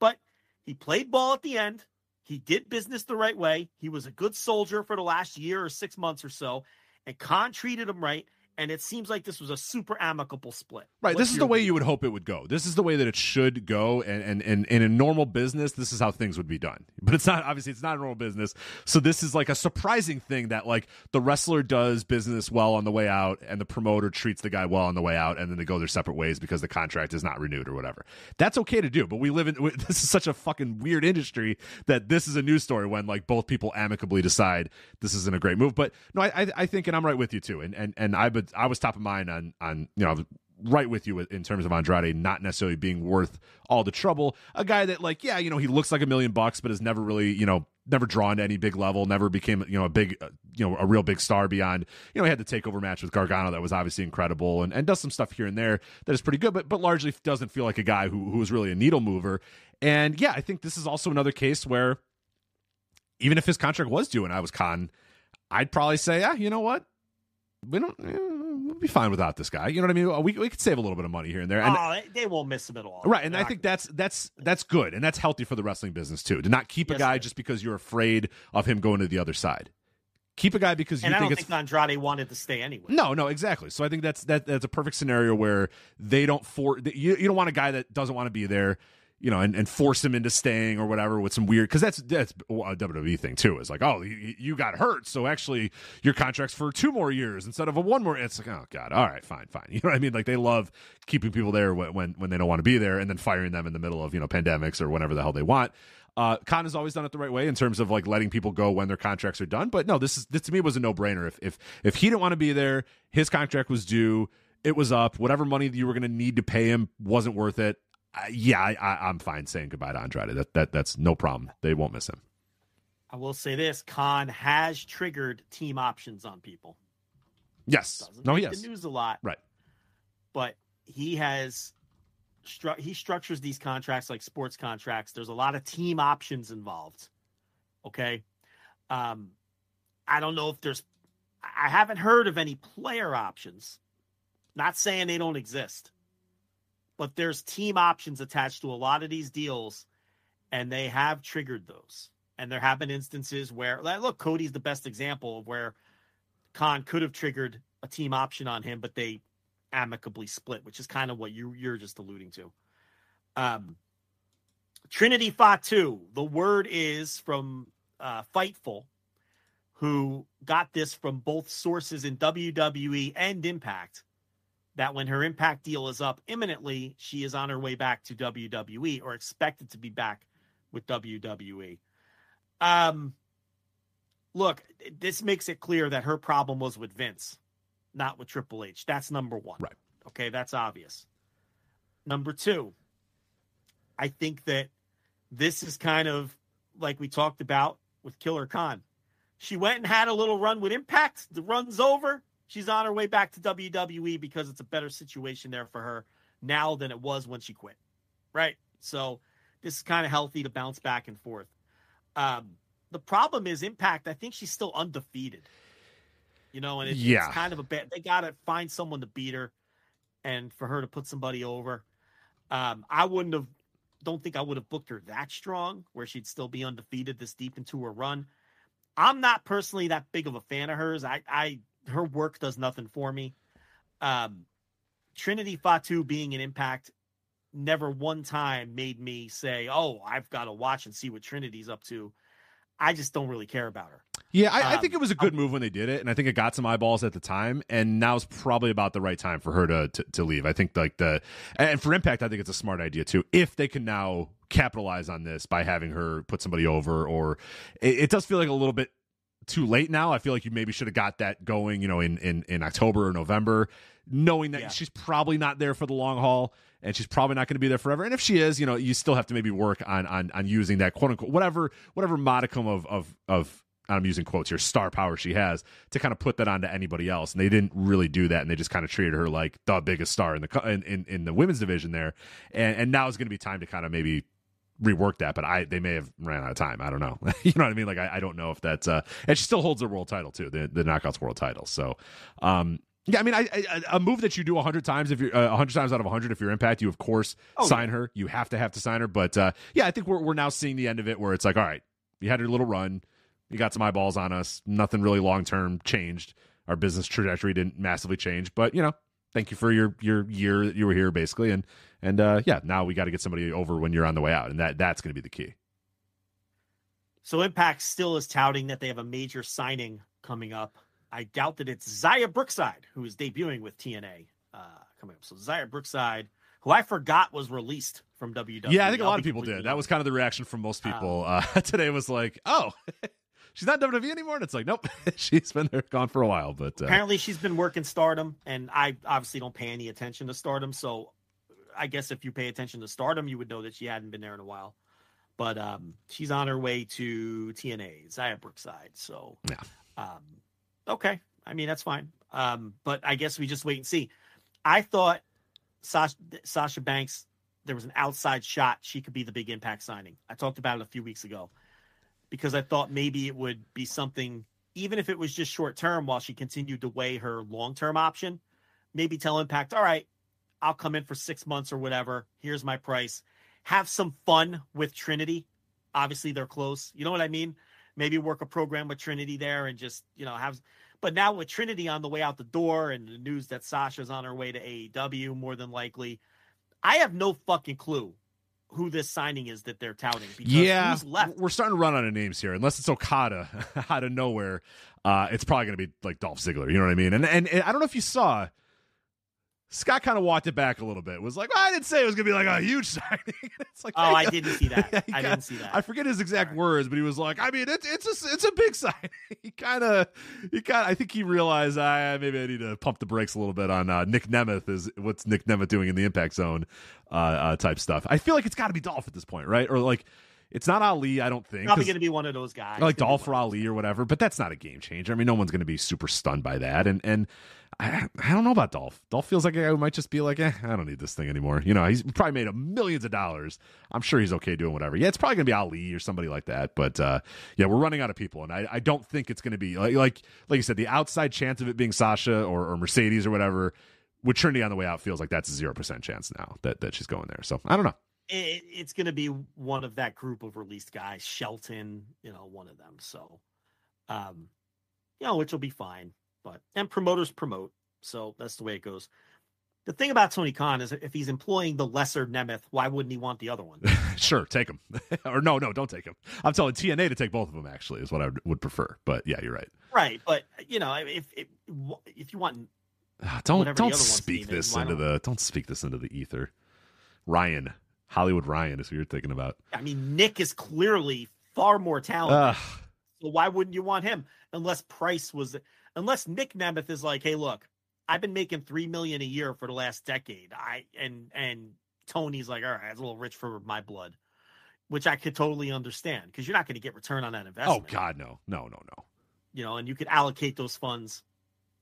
But he played ball at the end. He did business the right way. He was a good soldier for the last year or six months or so, and Khan treated him right. And it seems like this was a super amicable split. Right. What's this is the way read? you would hope it would go. This is the way that it should go. And, and, and, and in normal business, this is how things would be done. But it's not, obviously, it's not a normal business. So this is like a surprising thing that like the wrestler does business well on the way out and the promoter treats the guy well on the way out and then they go their separate ways because the contract is not renewed or whatever. That's okay to do. But we live in, this is such a fucking weird industry that this is a news story when like both people amicably decide this isn't a great move. But no, I, I, I think, and I'm right with you too. And, and, and I, I was top of mind on, on, you know, right with you in terms of Andrade not necessarily being worth all the trouble. A guy that like, yeah, you know, he looks like a million bucks, but has never really, you know, never drawn to any big level, never became, you know, a big, uh, you know, a real big star beyond, you know, he had the takeover match with Gargano that was obviously incredible and, and does some stuff here and there that is pretty good, but, but largely doesn't feel like a guy who, who is really a needle mover. And yeah, I think this is also another case where even if his contract was due and I was con, I'd probably say, yeah, you know what? We don't, eh, we'll be fine without this guy. You know what I mean? We, we could save a little bit of money here and there. And, oh, they, they won't miss him at all. Right, and They're I think that's that's that's good, and that's healthy for the wrestling business too. To not keep a Yes, guy is. just because you're afraid of him going to the other side. Keep a guy because you and I think don't it's think Andrade wanted to stay anyway. no, no, exactly. So I think that's that that's a perfect scenario where they don't for you you don't want a guy that doesn't want to be there, you know, and, and force him into staying or whatever with some weird because that's that's a WWE thing too. Is like, oh, you, you got hurt, so actually your contract's for two more years instead of a one more. It's like, oh god, all right, fine, fine. You know what I mean? Like they love keeping people there when when, they don't want to be there and then firing them in the middle of you know pandemics or whatever the hell they want. Uh, Khan has always done it the right way in terms of like letting people go when their contracts are done. But no, this is this to me was a no brainer. If if if he didn't want to be there, his contract was due, it was up. Whatever money you were going to need to pay him wasn't worth it. Uh, yeah, I, I, I'm fine saying goodbye to Andrade. That that that's no problem. They won't miss him. I will say this: Khan has triggered team options on people. Yes, Doesn't no, yes, the news a lot, right. but he has stru- he structures these contracts like sports contracts. There's a lot of team options involved. Okay, um, I don't know if there's. I haven't heard of any player options. Not saying they don't exist, but there's team options attached to a lot of these deals, and they have triggered those. And there have been instances where, look, Cody's the best example of where Khan could have triggered a team option on him, but they amicably split, which is kind of what you you're just alluding to. Um, Trinity Fatu, the word is from uh, Fightful, who got this from both sources in WWE and Impact. That when her Impact deal is up imminently, she is on her way back to WWE or expected to be back with WWE. Um, look, this makes it clear that her problem was with Vince, not with Triple H. That's number one. Right. Okay, that's obvious. Number two, I think that this is kind of like we talked about with Killer Khan. She went and had a little run with Impact. The run's over. She's on her way back to WWE because it's a better situation there for her now than it was when she quit. Right. So this is kind of healthy to bounce back and forth. Um, the problem is Impact. I think she's still undefeated. You know, and it, Yeah. it's kind of a bad. They got to find someone to beat her, and for her to put somebody over. Um, I wouldn't have. Don't think I would have booked her that strong, where she'd still be undefeated this deep into her run. I'm not personally that big of a fan of hers. I, I her work does nothing for me. Um, Trinity Fatu being an impact never one time made me say, "Oh, I've got to watch and see what Trinity's up to." I just don't really care about her. Yeah, I, I Um, think it was a good move when they did it, and I think it got some eyeballs at the time. And now's probably about the right time for her to, to to leave. I think like the and for Impact, I think it's a smart idea too. If they can now capitalize on this by having her put somebody over, or it, it does feel like a little bit too late now. I feel like you maybe should have got that going, you know, in in in October or November, knowing that Yeah. she's probably not there for the long haul. And she's probably not going to be there forever. And if she is, you know, you still have to maybe work on on on using that quote unquote whatever whatever modicum of of of I'm using quotes here, star power she has to kind of put that onto anybody else. And they didn't really do that. And they just kind of treated her like the biggest star in the, in, in, in the women's division there. And, and now is going to be time to kind of maybe rework that, but I, they may have ran out of time. I don't know. you know what I mean? Like, I, I don't know if that's, uh, and she still holds the world title too, the, the knockouts world title. So, um, yeah, I mean, I, I, a move that you do hundred times if you're uh, hundred times out of hundred if you're Impact, you of course Oh, sign her. You have to have to sign her. But uh, yeah, I think we're we're now seeing the end of it where it's like, all right, you had your little run, you got some eyeballs on us. Nothing really long term changed. Our business trajectory didn't massively change, but you know, thank you for your your year that you were here basically, and and uh, yeah, now we got to get somebody over when you're on the way out, and that that's going to be the key. So Impact still is touting that they have a major signing coming up. I doubt that it's Xia Brookside who is debuting with TNA uh, coming up. So Xia Brookside, who I forgot was released from WWE. Yeah, I think a lot of people did. That was kind of the reaction from most Um, people uh, today. Was like, oh, she's not WWE anymore, and it's like, nope, she's been there, gone for a while. But uh, Apparently, she's been working Stardom, and I obviously don't pay any attention to Stardom. So, I guess if you pay attention to Stardom, you would know that she hadn't been there in a while. But um, she's on her way to TNA, Xia Brookside. So, Yeah. um, okay. I mean, that's fine. Um, but I guess we just wait and see. I thought Sasha, Sasha Banks, there was an outside shot she could be the big impact signing. I talked about it a few weeks ago because I thought maybe it would be something, even if it was just short term while she continued to weigh her long term option. Maybe tell Impact, all right, I'll come in for six months or whatever. Here's my price. Have some fun with Trinity. Obviously, they're close. You know what I mean? Maybe work a program with Trinity there and just, you know, have. But now with Trinity on the way out the door and the news that Sasha's on her way to AEW, more than likely, I have no fucking clue who this signing is that they're touting. Because yeah, who's left? we're starting to run out of names here. Unless it's Okada out of nowhere, uh, it's probably going to be like Dolph Ziggler. You know what I mean? And, and and I don't know if you saw. Scott kind of walked it back a little bit. Was like, well, I didn't say it was going to be like a huge signing. it's like, Oh, hey, I didn't see that. Yeah, I kinda- didn't see that. I forget his exact words, but he was like, I mean, it's it's a it's a big signing. he kind of he kind I think he realized, I maybe I need to pump the brakes a little bit on uh, Nick Nemeth. Is what's Nick Nemeth doing in the Impact Zone uh, uh, type stuff. I feel like it's got to be Dolph at this point, right? Or like, it's not Ali. I don't think. Probably going to be one of those guys. like Dolph or Ali or whatever, but that's not a game changer. I mean, no one's going to be super stunned by that. And and I, I don't know about Dolph. Dolph feels like a guy who might just be like, eh, I don't need this thing anymore. You know, he's probably made a millions of dollars. I'm sure he's okay doing whatever. Yeah, it's probably going to be Ali or somebody like that. But uh, yeah, we're running out of people, and I, I don't think it's going to be like like like you said, the outside chance of it being Sasha or, or Mercedes or whatever. With Trinity on the way out, feels like that's a zero percent chance now that, that she's going there. So I don't know. It, it's going to be one of that group of released guys, Shelton, you know, one of them. So, um, you know, which will be fine. But and promoters promote, so that's the way it goes. The thing about Tony Khan is if he's employing the lesser Nemeth, why wouldn't he want the other one? sure, take him. or no, no, don't take him. I'm telling TNA to take both of them. Actually, is what I would, would prefer. But yeah, you're right. right, but you know, if if if you want, Ah, Don't don't speak this into the don't speak this into the ether. Ryan, Hollywood Ryan is who you're thinking about. I mean, Nick is clearly far more talented. Ugh. So why wouldn't you want him? Unless Price was, unless Nick Nemeth is like, hey, look, I've been making three million a year for the last decade. I and and Tony's like, all right, it's a little rich for my blood, which I could totally understand because you're not going to get return on that oh, investment. oh. God, no, no, no, no. you know, and you could allocate those funds,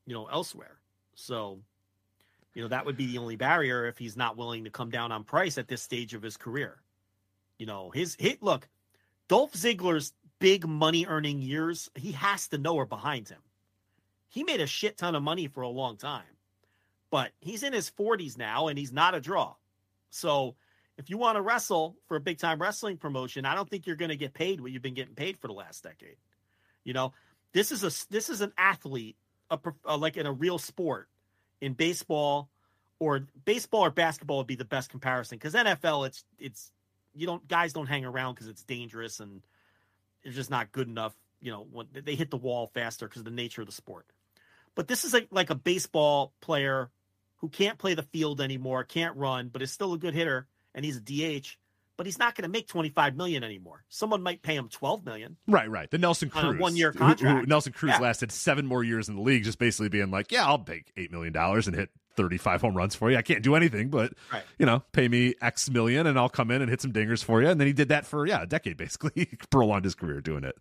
you know, elsewhere. So, you know, that would be the only barrier if he's not willing to come down on price at this stage of his career. You know, his hit look, Dolph Ziggler's big money earning years, he has to know are behind him. he made a shit ton of money for a long time. But he's in his 40s now and he's not a draw. So if you want to wrestle for a big time wrestling promotion, I don't think you're going to get paid what you've been getting paid for the last decade. You know, this is a this is an athlete, a, a uh, like in a real sport, in baseball, or baseball or basketball would be the best comparison because NFL it's it's you don't guys don't hang around because it's dangerous and it's just not good enough. You know, when they hit the wall faster because of the nature of the sport. But this is like like a baseball player who can't play the field anymore, can't run, but is still a good hitter, and he's a DH. But he's not going to make twenty five million anymore. Someone might pay him twelve million. Right, right. The Nelson Cruz one year contract. Who, Nelson Cruz Yeah. lasted seven more years in the league, just basically being like, "Yeah, I'll take eight million dollars and hit thirty five home runs for you. I can't do anything, but Right. you know, pay me X million, and I'll come in and hit some dingers for you." And then he did that for yeah, a decade basically. He prolonged his career doing it.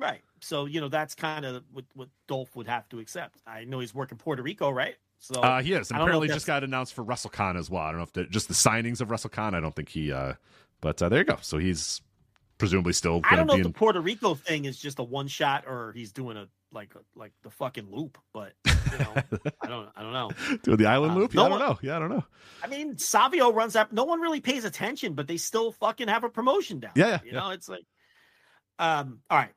Right. So you know that's kind of what what Dolph would have to accept. I know he's working Puerto Rico, right? So Uh, he is. And I don't know apparently just got announced for WrestleCon as well. I don't know if the, just the signings of WrestleCon. I don't think he. uh But uh, there you go. So he's presumably still I don't know if be the. Puerto Rico thing is just a one shot or he's doing a like like the fucking loop, but you know, I don't I don't know. Doing the island Uh, loop? no Yeah, I don't know. Yeah, I don't know. I mean, Savio runs up. No one really pays attention, but they still fucking have a promotion down. Yeah, yeah, you know, it's like, um, all right,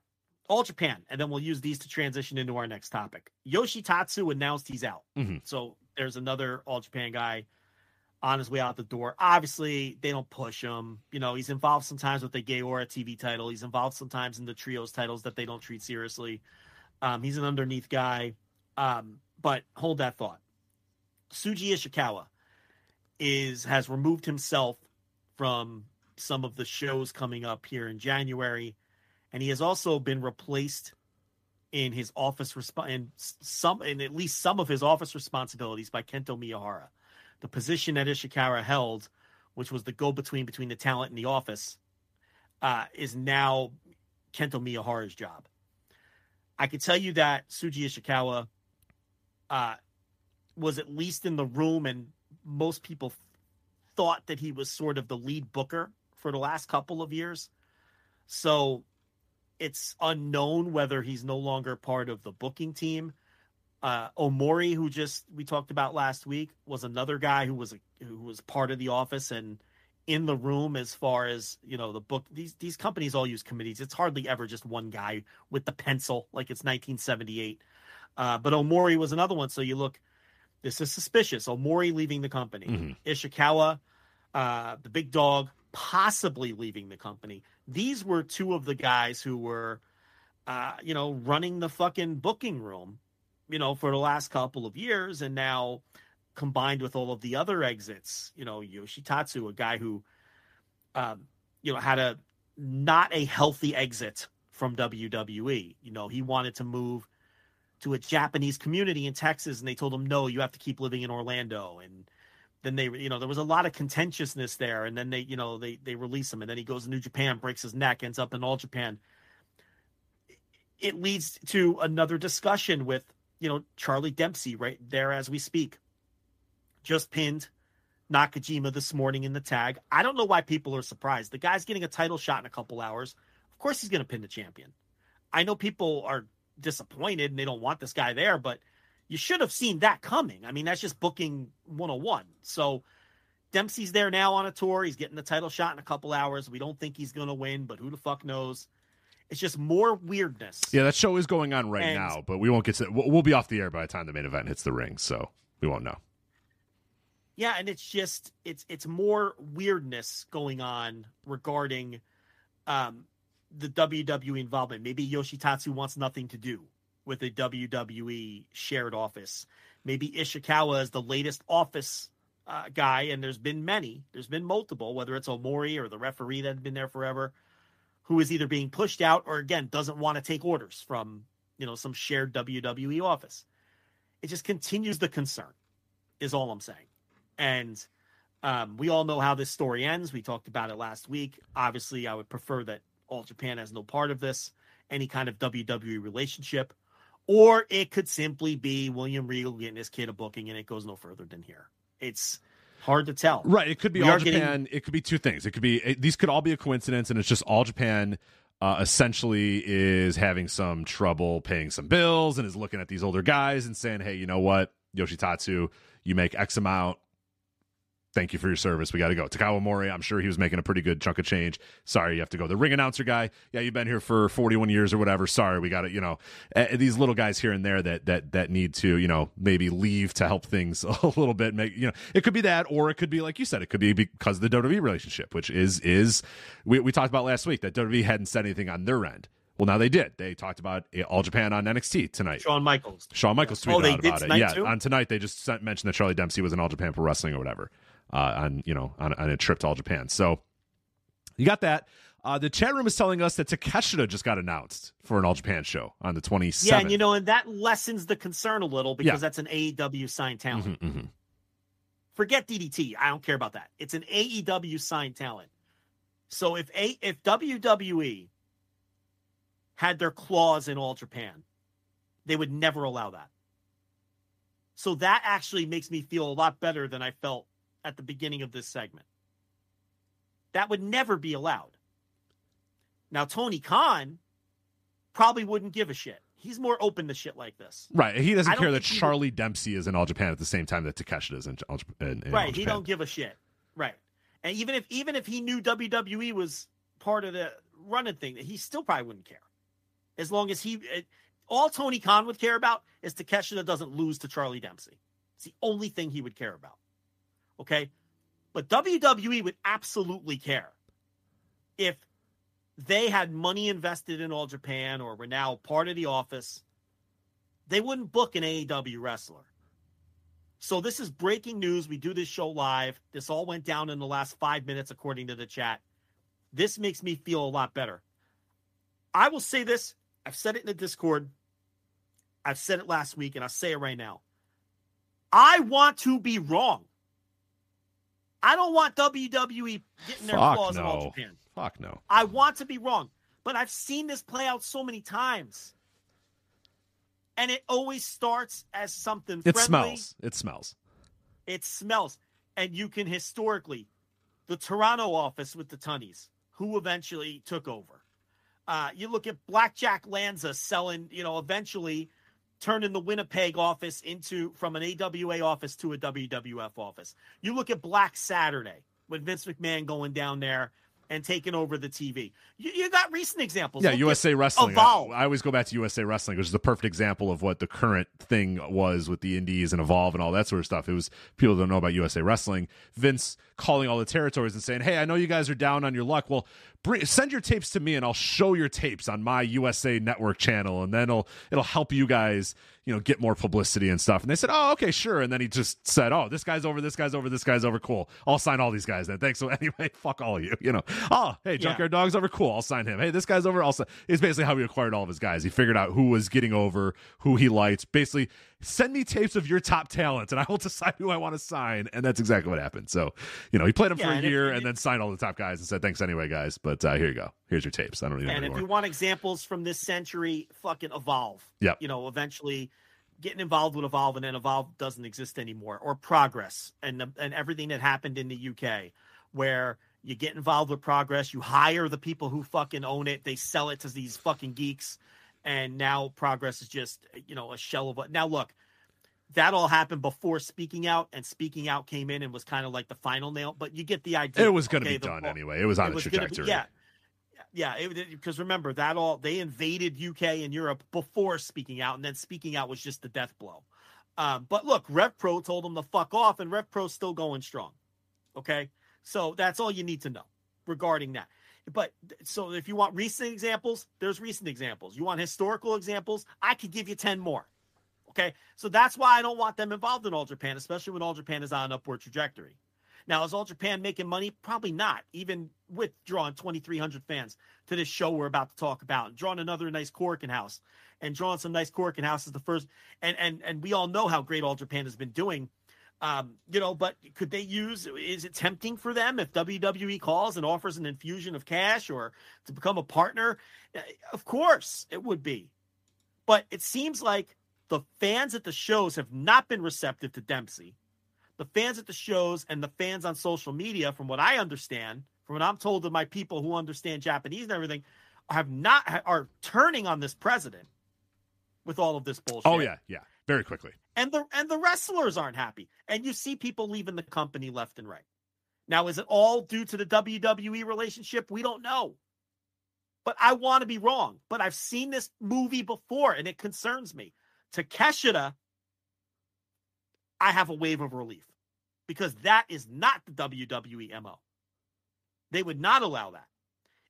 all Japan, and then we'll use these to transition into our next topic. Yoshitatsu announced he's out, Mhm. so there's another all Japan guy on his way out the door. Obviously, they don't push him. You know, he's involved sometimes with the Gaora TV title. He's involved sometimes in the trios titles that they don't treat seriously. Um, he's an underneath guy. Um, but hold that thought. Shuji Ishikawa is has removed himself from some of the shows coming up here in January, and he has also been replaced in his office resp- in some in at least some of his office responsibilities by Kento Miyahara. The position that Ishikawa held, which was the go-between between the talent and the office, uh, is now Kento Miyahara's job. I can tell you that Shuji Ishikawa uh, was at least in the room, and most people thought that he was sort of the lead booker for the last couple of years. So it's unknown whether he's no longer part of the booking team. Uh, Omori, who just we talked about last week, was another guy who was a, who was part of the office and in the room as far as you know the book. These these companies all use committees. It's hardly ever just one guy with the pencil like it's 1978. Uh, but Omori was another one. So you look, this is suspicious. Omori leaving the company, Mhm. Ishikawa, uh, the big dog, possibly leaving the company. These were two of the guys who were, uh, you know, running the fucking booking room, you know, for the last couple of years, and now combined with all of the other exits, you know, Yoshitatsu, a guy who, um, you know, had a not a healthy exit from WWE. You know, he wanted to move to a Japanese community in Texas, and they told him, no, you have to keep living in Orlando. And then they, you know, there was a lot of contentiousness there. And then they, you know, they they release him, and then he goes to New Japan, breaks his neck, ends up in All Japan. It leads to another discussion with, you know, Charlie Dempsey right there as we speak. Just pinned Nakajima this morning in the tag. I don't know why people are surprised. The guy's getting a title shot in a couple hours. Of course, he's going to pin the champion. I know people are disappointed and they don't want this guy there, but you should have seen that coming. I mean, that's just booking 101. So Dempsey's there now on a tour. He's getting the title shot in a couple hours. We don't think he's going to win, but who the fuck knows? It's just more weirdness. Yeah, that show is going on right And- now, but we won't get to. We'll, we'll be off the air by the time the main event hits the ring, so we won't know. Yeah, and it's just it's it's more weirdness going on regarding um the WWE involvement. Maybe Yoshitatsu wants nothing to do with a WWE shared office. Maybe Ishikawa is the latest office uh, guy, and there's been many. There's been multiple, whether it's Omori or the referee that had been there forever, who is either being pushed out or again doesn't want to take orders from you know some shared WWE office. It just continues the concern, is all I'm saying. And um, we all know how this story ends. We talked about it last week. Obviously, I would prefer that All Japan has no part of this, any kind of WWE relationship, or it could simply be William Regal getting his kid a booking, and it goes no further than here. It's hard to tell. Right. It could be We all are getting- Japan. It could be two things. It could be it, these could all be a coincidence, and it's just all Japan uh, essentially is having some trouble paying some bills and is looking at these older guys and saying, "Hey, you know what, Yoshitatsu, you make X amount thank you for your service. We got to go. Takao Omori, I'm sure he was making a pretty good chunk of change. Sorry, you have to go. The ring announcer guy, yeah, you've been here for 41 years or whatever. Sorry, we got to, you know, uh, these little guys here and there that that that need to, you know, maybe leave to help things a little bit. Make you know, it could be that, or it could be like you said, it could be because of the WWE relationship, which is is we we talked about last week that WWE hadn't said anything on their end. Well, now they did. They talked about All Japan on NXT tonight. Shawn Michaels. Shawn Michaels tweeted oh, they out did about it. Yeah, too? on tonight they just sent, mentioned that Charlie Dempsey was in All Japan for Wrestling or whatever uh, on you know on, on a trip to All Japan. So you got that. Uh, the chat room is telling us that Takeshita just got announced for an All Japan show on the 27th. Yeah, and you know, and that lessens the concern a little because Yeah. that's an AEW signed talent. Mhm, mhm. Forget DDT. I don't care about that. It's an AEW signed talent. So if a if WWE had their claws in all Japan, they would never allow that. So that actually makes me feel a lot better than I felt at the beginning of this segment. That would never be allowed. Now Tony Khan probably wouldn't give a shit. He's more open to shit like this. Right. He doesn't care that he would- Charlie Dempsey is in All Japan at the same time that Takeshita is in, All Jap- in, in All right he Japan. don't give a shit right and even if even if he knew wwe was part of the running thing he still probably wouldn't care as long as he it, all tony khan would care about is takeshita doesn't lose to charlie dempsey it's the only thing he would care about okay but wwe would absolutely care if they had money invested in all japan or were now part of the office they wouldn't book an aew wrestler so this is breaking news. We do this show live. This all went down in the last five minutes, according to the chat. This makes me feel a lot better. I will say this. I've said it in the Discord. I've said it last week, and I'll say it right now. I want to be wrong. I don't want WWE getting their Fuck claws in all. Japan. Fuck no. I want to be wrong, but I've seen this play out so many times. And it always starts as something It friendly. smells. It smells. It smells. And you can historically, the Toronto office with the Tunneys, who eventually took over. Uh, you look at Blackjack Lanza selling, you know, eventually turning the Winnipeg office into from an AWA office to a WWF office. You look at Black Saturday with Vince McMahon going down there and taking over the TV. You, you got recent examples. Yeah, Look USA Wrestling. I, Evolve. I always go back to USA Wrestling, which is the perfect example of what the current thing was with the Indies and Evolve and all that sort of stuff. It was people don't know about USA Wrestling. Vince calling all the territories and saying, "Hey, I know you guys are down on your luck. Well, bring, send your tapes to me, and I'll show your tapes on my USA Network channel, and then it'll it'll help you guys, you know, get more publicity and stuff." And they said, "Oh, okay, sure." And then he just said, "Oh, this guy's over, this guy's over, this guy's over. Cool. I'll sign all these guys then. Thanks." So anyway, fuck all of you. You know. Oh, hey, Junkyard Dog's over. Cool. I'll sign him. Hey, this guy's over. I'll sign. It's basically how he acquired all of his guys. He figured out who was getting over, who he liked. Basically, send me tapes of your top talent, and I will decide who I want to sign. And that's exactly what happened. So, you know, he played them Yeah, for a if- year and then signed all the top guys and said, "Thanks anyway, guys." But uh, here you go. Here's your tapes. I don't need And any if you want examples from this century, fucking evolve. Yeah. You know, eventually getting involved with evolve and then evolve doesn't exist anymore or progress and and everything that happened in the UK where you get involved with progress, you hire the people who fucking own it, they sell it to these fucking geeks and now progress is just, you know, a shell of what. Now look, that all happened before speaking out and speaking out came in and was kind of like the final nail, but you get the idea. it was going to okay? be done anyway. It was on it was gonna be- trajectory. yeah, yeah. Because remember that all they invaded UK and Europe before speaking out, and then speaking out was just the death blow. Um, but look, Rev Pro told them to fuck off, and Rev Pro's still going strong. Okay, so that's all you need to know regarding that. But so if you want recent examples, there's recent examples. You want historical examples, I could give you ten more. Okay, so that's why I don't want them involved in All Japan, especially when All Japan is on an upward trajectory. Now, is All Japan making money? Probably not, even with drawing 2,300 fans to this show we're about to talk about, drawing another nice Korakuen house, and drawing some nice Korakuen houses. The first, and and and we all know how great All Japan has been doing. Um, you know, but could they use? Is it tempting for them if WWE calls and offers an infusion of cash or to become a partner? Uh, Of course, it would be. But it seems like the fans at the shows have not been receptive to Dempsey the fans at the shows and the fans on social media, from what I understand, from what I'm told of my people who understand Japanese and everything, have not are turning on this president with all of this bullshit. Oh yeah, yeah, very quickly. And the and the wrestlers aren't happy, and you see people leaving the company left and right. Now, is it all due to the WWE relationship? We don't know, but I want to be wrong. But I've seen this movie before, and it concerns me. Takeshita, I have a wave of relief because that is not the WWE mo. They would not allow that.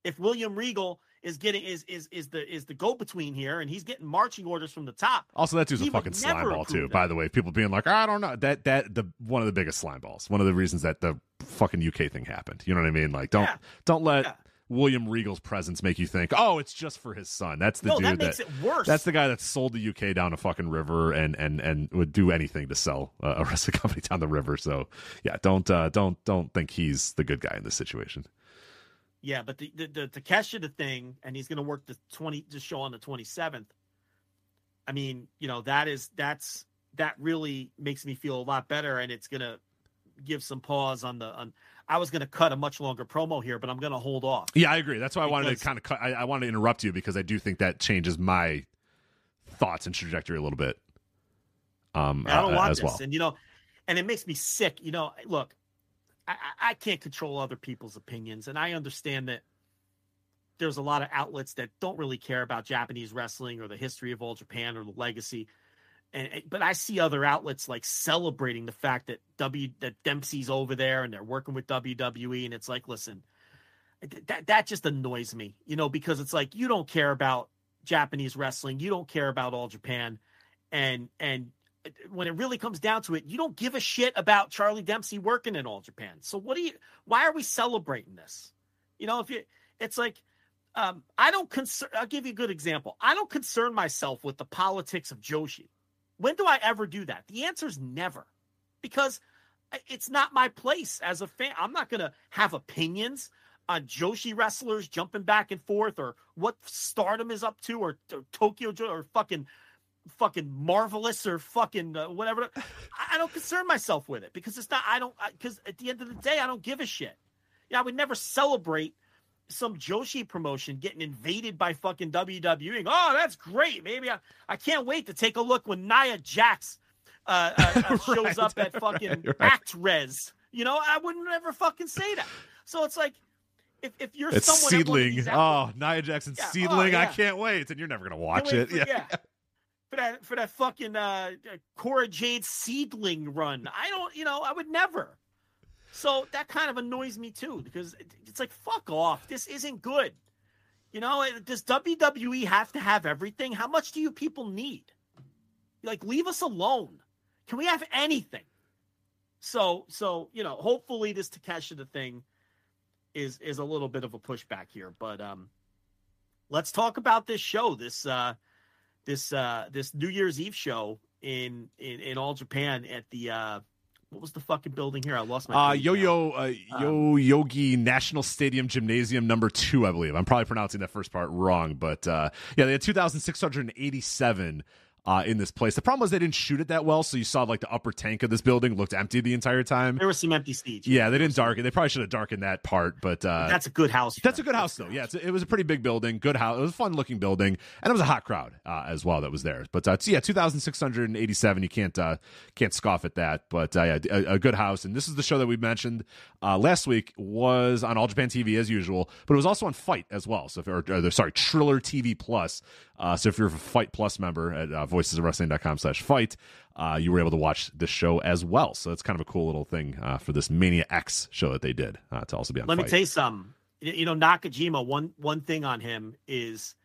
If William Regal is getting is is is the is the go between here, and he's getting marching orders from the top. Also, that dude's He a fucking slime never ball too. By the way, people being like, I don't know that that the one of the biggest slime balls. One of the reasons that the fucking UK thing happened. You know what I mean? Like, don't Yeah. don't let Yeah. William Regal's presence make you think, oh, it's just for his son. That's the no, dude that makes it worse. That's the guy that sold the UK down a fucking river and and and would do anything to sell uh, a wrestling company down the river. So yeah, don't uh, don't don't think he's the good guy in this situation. Yeah, but the the, the Takeshita thing, and he's going to work the twenty the show on the twenty seventh. I mean, you know that is that's that really makes me feel a lot better, and it's going to give some pause on the on. I was going to cut a much longer promo here, but I'm going to hold off. Yeah, I agree. That's why I wanted to kind of cut. I, I wanted to interrupt you because I do think that changes my thoughts and trajectory a little bit. Um, I don't uh, want as this, well. and you know, and it makes me sick. You know, look, I, I can't control other people's opinions, and I understand that there's a lot of outlets that don't really care about Japanese wrestling or the history of all Japan or the legacy. And- but I see other outlets like celebrating the fact that W that Dempsey's over there and they're working with WWE, and it's like, listen, that that just annoys me, you know, because it's like you don't care about Japanese wrestling, you don't care about all Japan, and and when it really comes down to it, you don't give a shit about Charlie Dempsey working in all Japan. So what do you? Why are we celebrating this? You know, if you, it's like, um, I don't concern. I'll give you a good example. I don't concern myself with the politics of Joshi. When do I ever do that? The answer is never, because it's not my place as a fan. I'm not gonna have opinions on Joshi wrestlers jumping back and forth, or what Stardom is up to, or, or Tokyo or fucking fucking marvelous or fucking uh, whatever. I, I don't concern myself with it because it's not. I don't because at the end of the day, I don't give a shit. Yeah, I would never celebrate some Joshi promotion getting invaded by fucking WWE. Oh, that's great. Maybe I, I can't wait to take a look when Nia Jax uh, uh, uh, shows Right, up at fucking right. Actwres. You know, I wouldn't ever fucking say that. So it's like if if you're It's someone SEAdLINNNG. Oh, Nia Jackson Yeah, oh, SEAdLINNNG. I can't wait. And you're never gonna watch it. for- Yeah. For that for that fucking uh Cora Jade SEAdLINNNG run. I don't, you know, I would never. So that kind of annoys me too because it's like fuck off. This isn't good. You know, does WWE have to have everything? How much do you people need? Like leave us alone. Can we have anything? So so, you know, hopefully this Takeshita thing is is a little bit of a pushback here, but um let's talk about this show. This uh this uh this New Year's Eve show in in in all Japan at the uh what was the fucking building here? I lost my Uh, Yo. Yo uh, Yoyogi National Stadium Gymnasium number two, I believe. I'm probably pronouncing that first part wrong, but uh, yeah, they had 2,687 uh, in this place. The problem was they didn't shoot it that well, so you saw like the upper tank of this building looked empty the entire time. There was some empty stage. Yeah, they didn't darken. They probably should have darkened that part, but uh, That's a good house. That's a good house, though. Yeah, it's a, it was a pretty big building, good house. It was a fun looking building, and it was a hot crowd uh, as well that was there. But uh, yeah, two thousand six hundred and eighty seven. You can't uh, can't scoff at that. But uh, yeah, a, a good house, and this is the show that we mentioned uh, last week was on All Japan TV as usual, but it was also on FITE as well. So if or, or sorry, Triller TV Plus. Uh, so if you're a FITE Plus member at uh, voicesofwrestling.com slash fight, uh, you were able to watch this show as well. So that's kind of a cool little thing uh, for this Mania X show that they did uh, to also be on. Let me tell you something. You know, Nakajima. One one thing on him is,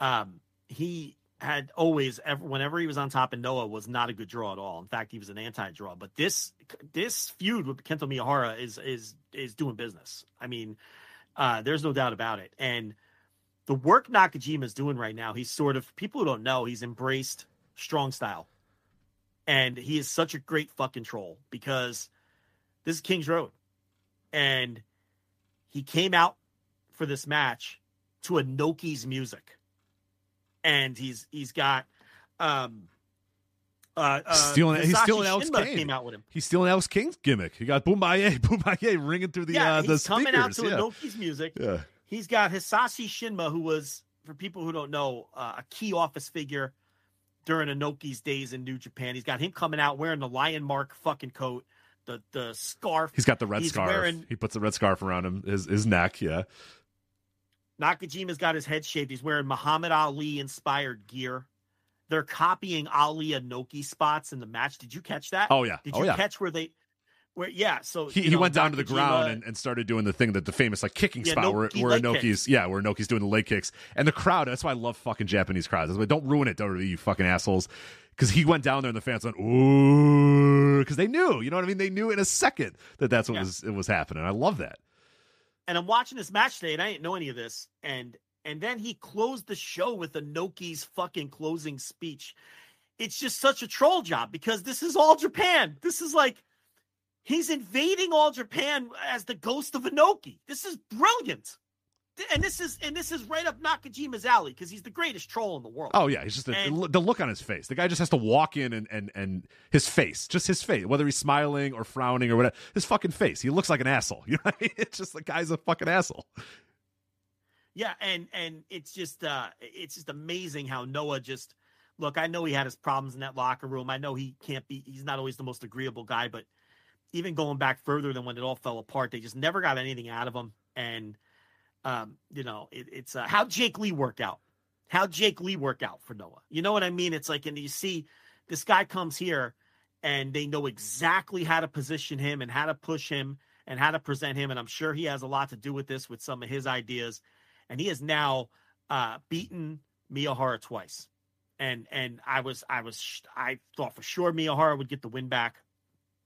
um, he had always ever whenever he was on top in Noah was not a good draw at all. In fact, he was an anti-draw. But this this feud with Kento Miyahara is is is doing business. I mean, uh, there's no doubt about it. And the work Nakajima is doing right now, he's sort of people who don't know, he's embraced strong style, and he is such a great fucking troll because this is King's Road, and he came out for this match to Inoki's music, and he's he's got um uh, uh Stealing- he's stealing Alex Shinma Kane. came out with him. He's stealing Alex King's gimmick. He got Boombaye, Boombaye ringing through the yeah, uh, he's the coming out to yeah. Inoki's music. yeah. He's got Hisashi Shinma, who was, for people who don't know, uh, a key office figure during Inoki's days in New Japan. He's got him coming out wearing the lion mark fucking coat, the the scarf. He's got the red He's scarf. wearing- He puts the red scarf around him, his his neck. Yeah. Nakajima's got his head shaved. He's wearing Muhammad Ali inspired gear. They're copying Ali Inoki spots in the match. Did you catch that? Oh yeah. Did oh you yeah. catch where they, where yeah? So he, he know, went down to the ground and, and started doing the thing that the famous like kicking Yeah, spot where, Inoki where Inoki's yeah where Inoki's doing the leg kicks and the crowd that's why I love fucking Japanese crowds that's why don't ruin it WWE you fucking assholes because he went down there and the fans went ooh because they knew you know what I mean they knew in a second that that's what Yeah. was it was happening I love that and I'm watching this match today, and I didn't know any of this. And and then he closed the show with Inoki's fucking closing speech. It's just such a troll job because this is all Japan. This is like he's invading all Japan as the ghost of Inoki. This is brilliant. And this is and this is right up Nakajima's alley because he's the greatest troll in the world. oh yeah he's just a, And- the look on his face the guy just has to walk in and and and his face just his face whether he's smiling or frowning or whatever his fucking face he looks like an asshole you know what I mean? it's just the guy's a fucking asshole Yeah, and and it's just uh it's just amazing how Noah just look, I know he had his problems in that locker room. I know he can't be he's not always the most agreeable guy, but even going back further than when it all fell apart, they just never got anything out of him. And um, you know, it, it's uh, how Jake Lee worked out. How Jake Lee worked out for Noah. You know what I mean? It's like and you see this guy comes here and they know exactly how to position him and how to push him and how to present him. And I'm sure he has a lot to do with this with some of his ideas and he has now uh, beaten Miyahara twice. And and I was I was I thought for sure Miyahara would get the win back,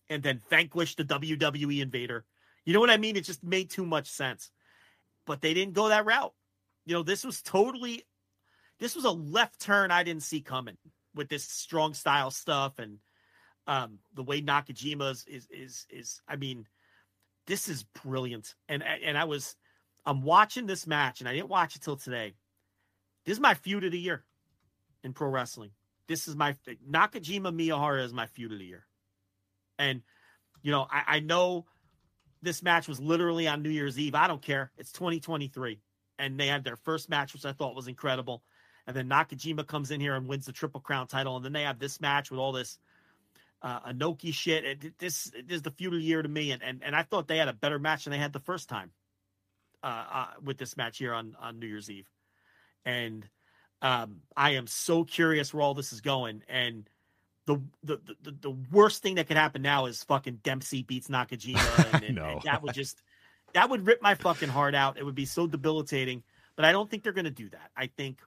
and then vanquish the WWE Invader. You know what I mean? It just made too much sense, but they didn't go that route. You know, this was totally, this was a left turn I didn't see coming with this strong style stuff and um, the way Nakajima's is is is. I mean, this is brilliant. And and I was I'm watching this match, and I didn't watch it till today. This is my feud of the year in pro wrestling. This is my Nakajima Miyahara is my feud of the year. And you know, I, I know this match was literally on New Year's Eve. I don't care. It's 2023. And they had their first match, which I thought was incredible. And then Nakajima comes in here and wins the Triple Crown title. And then they have this match with all this uh, Inoki shit. It, this, this is the feud of the year to me. And, and and I thought they had a better match than they had the first time uh, uh, with this match here on on New Year's Eve, and um, I am so curious where all this is going. And the the the, the worst thing that could happen now is fucking Dempsey beats Nakajima, and, and, and that would just that would rip my fucking heart out. It would be so debilitating. But I don't think they're going to do that. I think,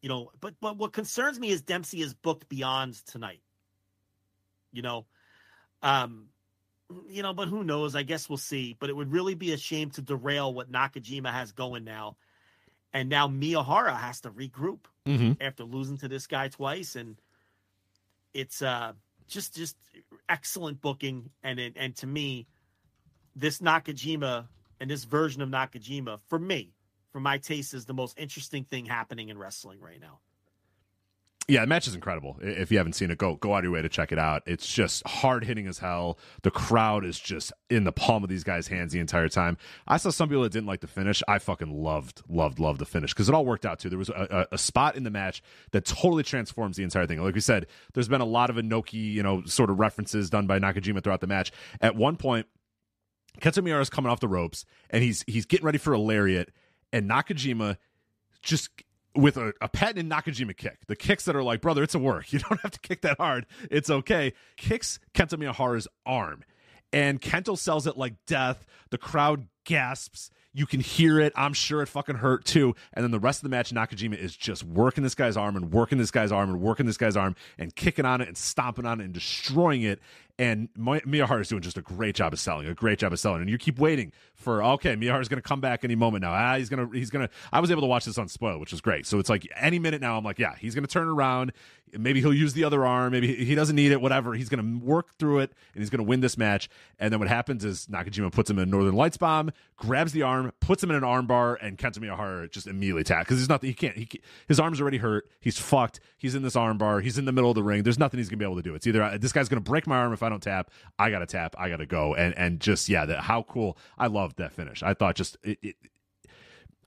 you know, but but what concerns me is Dempsey is booked beyond tonight. You know, um, you know, but who knows? I guess we'll see. But it would really be a shame to derail what Nakajima has going now. And now Miyahara has to regroup mm-hmm. after losing to this guy twice. And it's uh just just excellent booking. And and to me, this Nakajima and this version of Nakajima, for me, for my taste, is the most interesting thing happening in wrestling right now. Yeah, the match is incredible. If you haven't seen it, go go out of your way to check it out. It's just hard hitting as hell. The crowd is just in the palm of these guys' hands the entire time. I saw some people that didn't like the finish. I fucking loved, loved, loved the finish because it all worked out too. There was a, a, spot in the match that totally transforms the entire thing. Like we said, there's been a lot of Inoki, you know, sort of references done by Nakajima throughout the match. At one point, Kento is coming off the ropes and he's he's getting ready for a lariat, and Nakajima just with a, a patent Nakajima kick, the kicks that are like, brother, it's a work. You don't have to kick that hard. It's okay. Kicks Kento Miyahara's arm. And Kento sells it like death. The crowd gasps. You can hear it. I'm sure it fucking hurt too. And then the rest of the match, Nakajima is just working this guy's arm and working this guy's arm and working this guy's arm and kicking on it and stomping on it and destroying it. And Mi- Miyahara is doing just a great job of selling, a great job of selling. And you keep waiting for okay, Miyahara's going to come back any moment now. Ah, he's gonna, he's gonna. I was able to watch this on spoil, which was great. So it's like any minute now, I'm like, yeah, he's going to turn around. Maybe he'll use the other arm. Maybe he doesn't need it. Whatever. He's going to work through it and he's going to win this match. And then what happens is Nakajima puts him in a Northern Lights bomb, grabs the arm, puts him in an arm bar, and Kento Miyahara just immediately attacks because he's nothing. He can't. He his arm's already hurt. He's fucked. He's in this arm bar. He's in the middle of the ring. There's nothing he's gonna be able to do. It's either this guy's gonna break my arm if I don't tap. I gotta tap. I gotta go. And and just yeah, that how cool. I loved that finish. I thought just it, it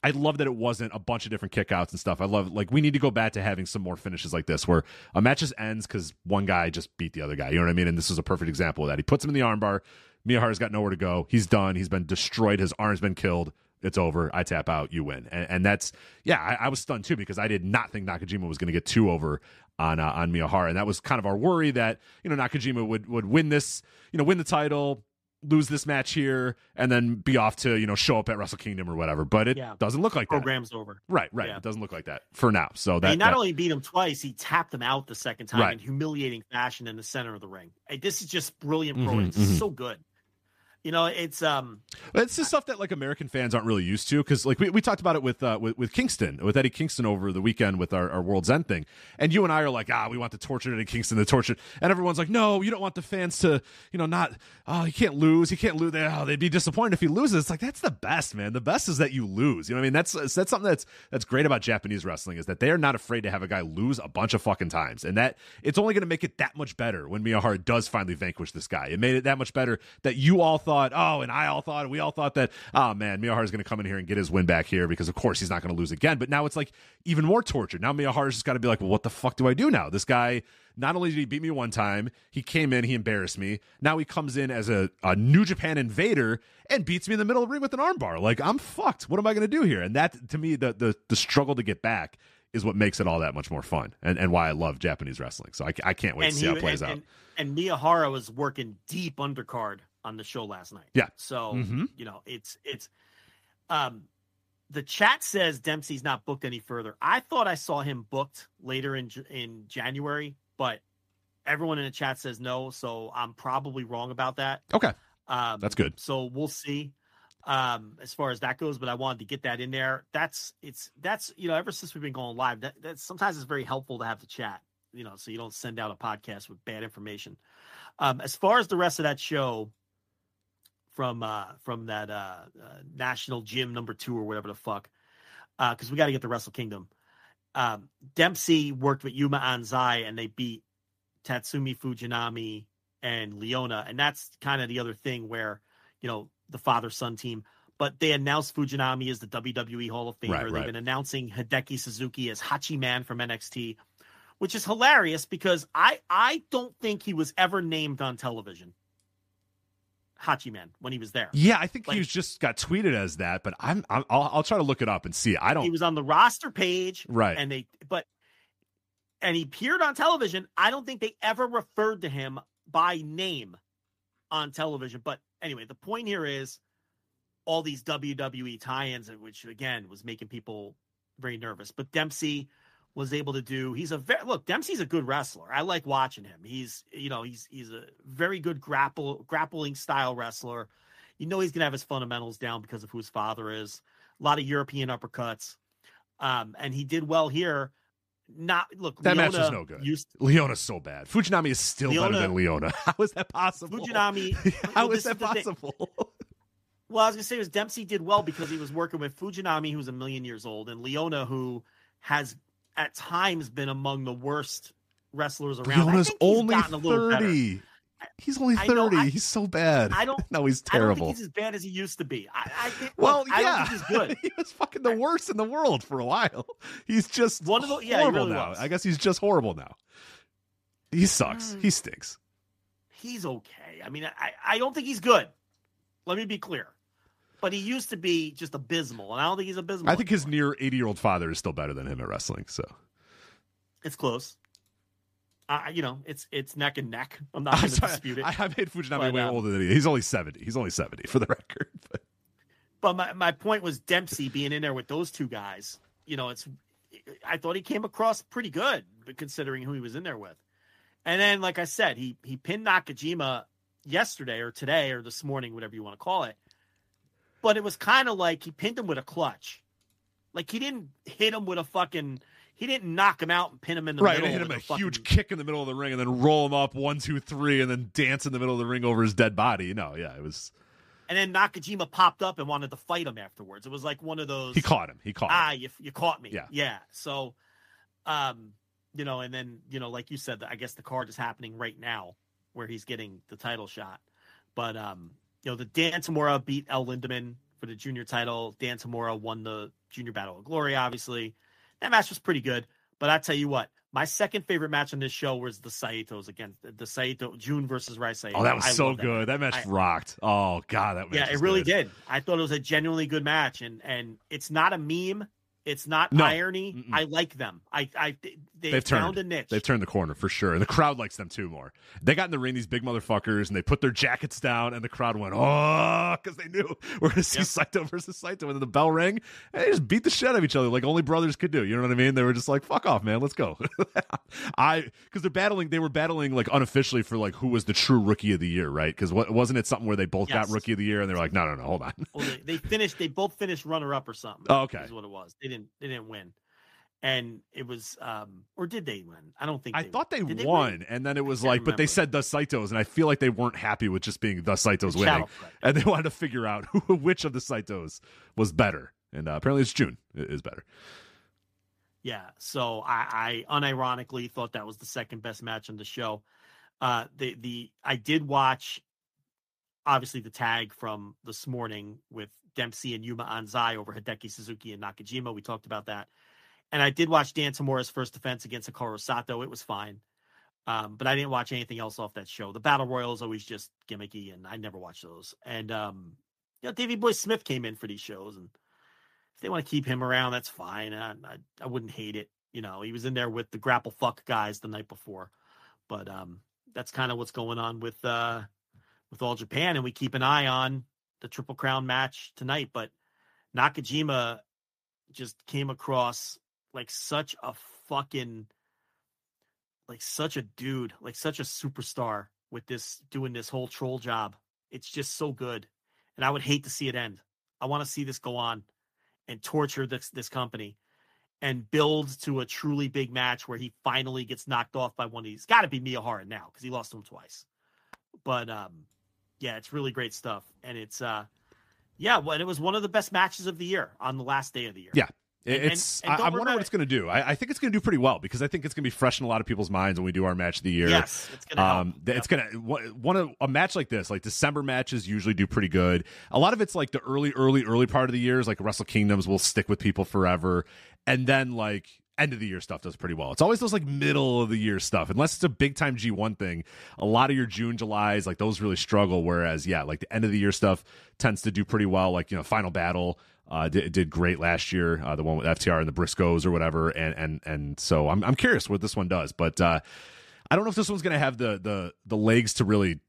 I love that it wasn't a bunch of different kickouts and stuff. I love like we need to go back to having some more finishes like this where a match just ends because one guy just beat the other guy. You know what I mean? And this is a perfect example of that. He puts him in the armbar. Miyahara's got nowhere to go. He's done. He's been destroyed. His arm's been killed. It's over. I tap out. You win. And, and that's yeah. I, I, was stunned too because I did not think Nakajima was going to get two over on uh, on Miyahara, and that was kind of our worry that you know Nakajima would would win this, you know, win the title, lose this match here and then be off to you know show up at Wrestle Kingdom or whatever. But it yeah. doesn't look like program's that. over. Right, right. Yeah. It doesn't look like that for now. So that he not that, only beat him twice, he tapped him out the second time right. in humiliating fashion in the center of the ring. This is just brilliant. Mm-hmm, mm-hmm. So good. You know, it's um, it's the stuff that like American fans aren't really used to because like we, we talked about it with uh with, with Kingston with Eddie Kingston over the weekend with our, our World's End thing, and you and I are like ah we want the tortured Eddie Kingston the tortured, and everyone's like no you don't want the fans to you know not oh he can't lose he can't lose they oh, they'd be disappointed if he loses. It's like that's the best man. The best is that you lose. You know what I mean? That's that's something that's that's great about Japanese wrestling is that they are not afraid to have a guy lose a bunch of fucking times. And that it's only going to make it that much better when Miyahara does finally vanquish this guy. It made it that much better that you all thought oh and I all thought, we all thought that, oh man, Miyahara is going to come in here and get his win back here because of course he's not going to lose again. But now it's like even more torture. Now Miyahara's just got to be like, well, what the fuck do I do now? This guy, not only did he beat me one time, he came in, he embarrassed me. Now he comes in as a, a New Japan invader and beats me in the middle of the ring with an armbar. Like I'm fucked. What am I going to do here? And that to me, the the the struggle to get back is what makes it all that much more fun and, and why I love Japanese wrestling. So I, I can't wait and to see he, how it plays and, out. And, and Miyahara was working deep undercard on the show last night. Yeah. So mm-hmm. you know, it's it's um the chat says Dempsey's not booked any further. I thought I saw him booked later in in January, but everyone in the chat says no, so I'm probably wrong about that. Okay. Um, That's good. So we'll see um as far as that goes but i wanted to get that in there that's it's that's you know ever since we've been going live that, that sometimes it's very helpful to have the chat you know so you don't send out a podcast with bad information um as far as the rest of that show from uh from that uh, uh national gym number two or whatever the fuck uh because we got to get the wrestle kingdom um dempsey worked with yuma anzai and they beat tatsumi fujinami and leona and that's kind of the other thing where you know the father son team but they announced Fujinami as the WWE Hall of Famer. Right, They've right. been announcing Hideki Suzuki as Hachiman from NXT, which is hilarious because I I don't think he was ever named on television. Hachiman when he was there. Yeah, I think like, he was just got tweeted as that, but I'm, i will I'll try to look it up and see. I don't. He was on the roster page, right? And they, but, and he appeared on television. I don't think they ever referred to him by name on television. But anyway, the point here is all these WWE tie-ins, which again was making people very nervous. But Dempsey was able to do. He's a very look. Dempsey's a good wrestler. I like watching him. He's you know he's he's a very good grapple grappling style wrestler. You know he's gonna have his fundamentals down because of who his father is. A lot of European uppercuts, um, and he did well here. Not look that Leona match is no good. Used, Leona's so bad. Fujinami is still Leona, better than Leona. How is that possible? Fujinami. How is that possible? Well, I was gonna say was Dempsey did well because he was working with Fujinami, who's a million years old, and Leona, who has at times been among the worst wrestlers around. Leona's only thirty. He's only thirty. I, he's so bad. I don't. No, he's terrible. he's as bad as he used to be. I, I think. Well, look, yeah, he's good. he was fucking the worst in the world for a while. He's just one of the yeah, horrible really now. Was. I guess he's just horrible now. He sucks. Mm. He stinks. He's okay. I mean, I, I don't think he's good. Let me be clear. But he used to be just abysmal, and I don't think he's abysmal. I think anymore. his near eighty-year-old father is still better than him at wrestling. So it's close. Uh, you know, it's it's neck and neck. I'm not going to dispute it. I, I made Fujinami but, way um, older than he. He's only seventy. He's only seventy for the record. But, but my my point was Dempsey being in there with those two guys. You know, it's I thought he came across pretty good, considering who he was in there with. And then, like I said, he he pinned Nakajima yesterday or today or this morning, whatever you want to call it but it was kind of like he pinned him with a clutch. Like he didn't hit him with a fucking. He didn't knock him out and pin him in the right, middle. Right, hit him a fucking... huge kick in the middle of the ring and then roll him up one, two, three, and then dance in the middle of the ring over his dead body. No, yeah, it was. And then Nakajima popped up and wanted to fight him afterwards. It was like one of those. He caught him. He caught. Ah, him. you you caught me. Yeah, yeah. So, um, you know, and then you know, like you said, I guess the card is happening right now where he's getting the title shot. But um, you know, the Dan Tamura beat El Lindaman for the junior title. Dan Tamura won the Junior Battle of Glory. Obviously, that match was pretty good. But I tell you what, my second favorite match on this show was the Saitos against the Saito Jun versus Rice. Oh, that was I so good. That match I- rocked. Oh god, that match yeah, it really good. did. I thought it was a genuinely good match, and and it's not a meme. It's not No. irony. Mm-mm. I like them. I I they They've found turned. a niche. They've turned the corner for sure, and the crowd likes them too more. They got in the ring, these big motherfuckers, and they put their jackets down, and the crowd went oh, because they knew we're gonna see Yep. Saito versus Saito, and then the bell rang, and they just beat the shit out of each other like only brothers could do. You know what I mean? They were just like, "Fuck off, man, let's go." I because they're battling, they were battling like unofficially for like who was the true rookie of the year, right? Because what wasn't it something where they both got rookie of the year, and they were like, "No, no, no, hold on." Well, they, they finished. They both finished runner up or something. Oh, okay. is what it was. They didn't. They didn't win, and it was. um Or did they win? I don't think. I they thought they they won, win? and then it was like, but they said the Saitos, and I feel like they weren't happy with just being the Saitos winning, and they wanted to figure out who, which of the Saitos was better. And uh, apparently, it's Jun is better. Yeah. So I, I unironically thought that was the second best match on the show. Uh, the the I did watch, obviously the tag from this morning with Dempsey and Yuma Anzai over Hideki Suzuki and Nakajima. We talked about that, and I did watch Dan Tamura's first defense against Hikaru Sato. It was fine, um, but I didn't watch anything else off that show. The Battle Royal is always just gimmicky, and I never watch those. And um, you know, Davey Boy Smith came in for these shows, and if they want to keep him around, that's fine. I, I, I wouldn't hate it. You know, he was in there with the grapple fuck guys the night before, but um, that's kind of what's going on with uh, with all Japan, and we keep an eye on the Triple Crown match tonight. But Nakajima just came across like such a fucking like such a dude, like such a superstar with this doing this whole troll job. It's just so good. And I would hate to see it end. I want to see this go on and torture this this company and build to a truly big match where he finally gets knocked off by one of these. Got to be Miyahara now because he lost to him twice. But um, yeah, it's really great stuff, and it's uh, yeah, well, and it was one of the best matches of the year on the last day of the year. Yeah. And- and- It's. and I, I wonder what it's going to do. I, I think it's going to do pretty well because I think it's going to be fresh in a lot of people's minds when we do our match of the year. Yes, it's gonna help. Um, th- it's gonna one one of a match like this, like December matches, usually do pretty good. A lot of it's like the early, early, early part of the years, like Wrestle Kingdoms will stick with people forever, and then like end of the year stuff does pretty well. It's always those like middle of the year stuff, unless it's a big time G one thing. A lot of your June, July's like those really struggle. Whereas yeah, like the end of the year stuff tends to do pretty well. Like you know, Final Battle. Uh, did, did great last year, uh, the one with FTR and the Briscoes or whatever, and and and so I'm I'm curious what this one does, but uh, I don't know if this one's going to have the the the legs to really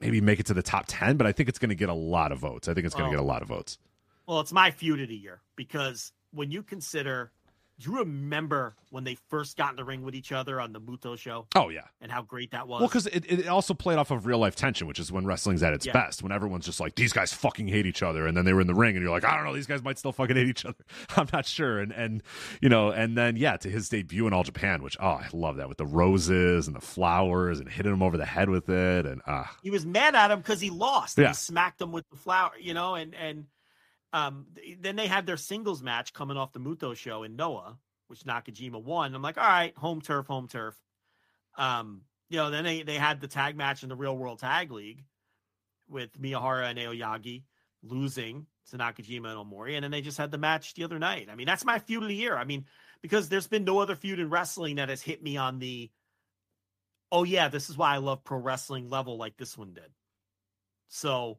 maybe make it to the top 10 but i think it's going to get a lot of votes i think it's going to get a lot of votes Well, it's my feud of the year because when you consider, do you remember when they first got in the ring with each other on the Muto show oh yeah and how great that was? well because it, it also played off of real life tension which is when wrestling's at its Yeah. best when everyone's just like these guys fucking hate each other and then they were in the ring and you're like i don't know these guys might still fucking hate each other i'm not sure and and you know and then yeah to his debut in all japan which oh i love that with the roses and the flowers and hitting him over the head with it and ah he was mad at him because he lost. Yeah. He smacked him with the flower, you know, and and um then they had their singles match coming off the Muto show in Noah, which Nakajima won. I'm like, all right, home turf, home turf. Um, you know, then they they had the tag match in the Real World Tag League with Miyahara and Aoyagi losing to Nakajima and Omori, and then they just had the match the other night. I mean, that's my feud of the year. I mean, because there's been no other feud in wrestling that has hit me on the oh yeah, this is why I love pro wrestling level like this one did. So,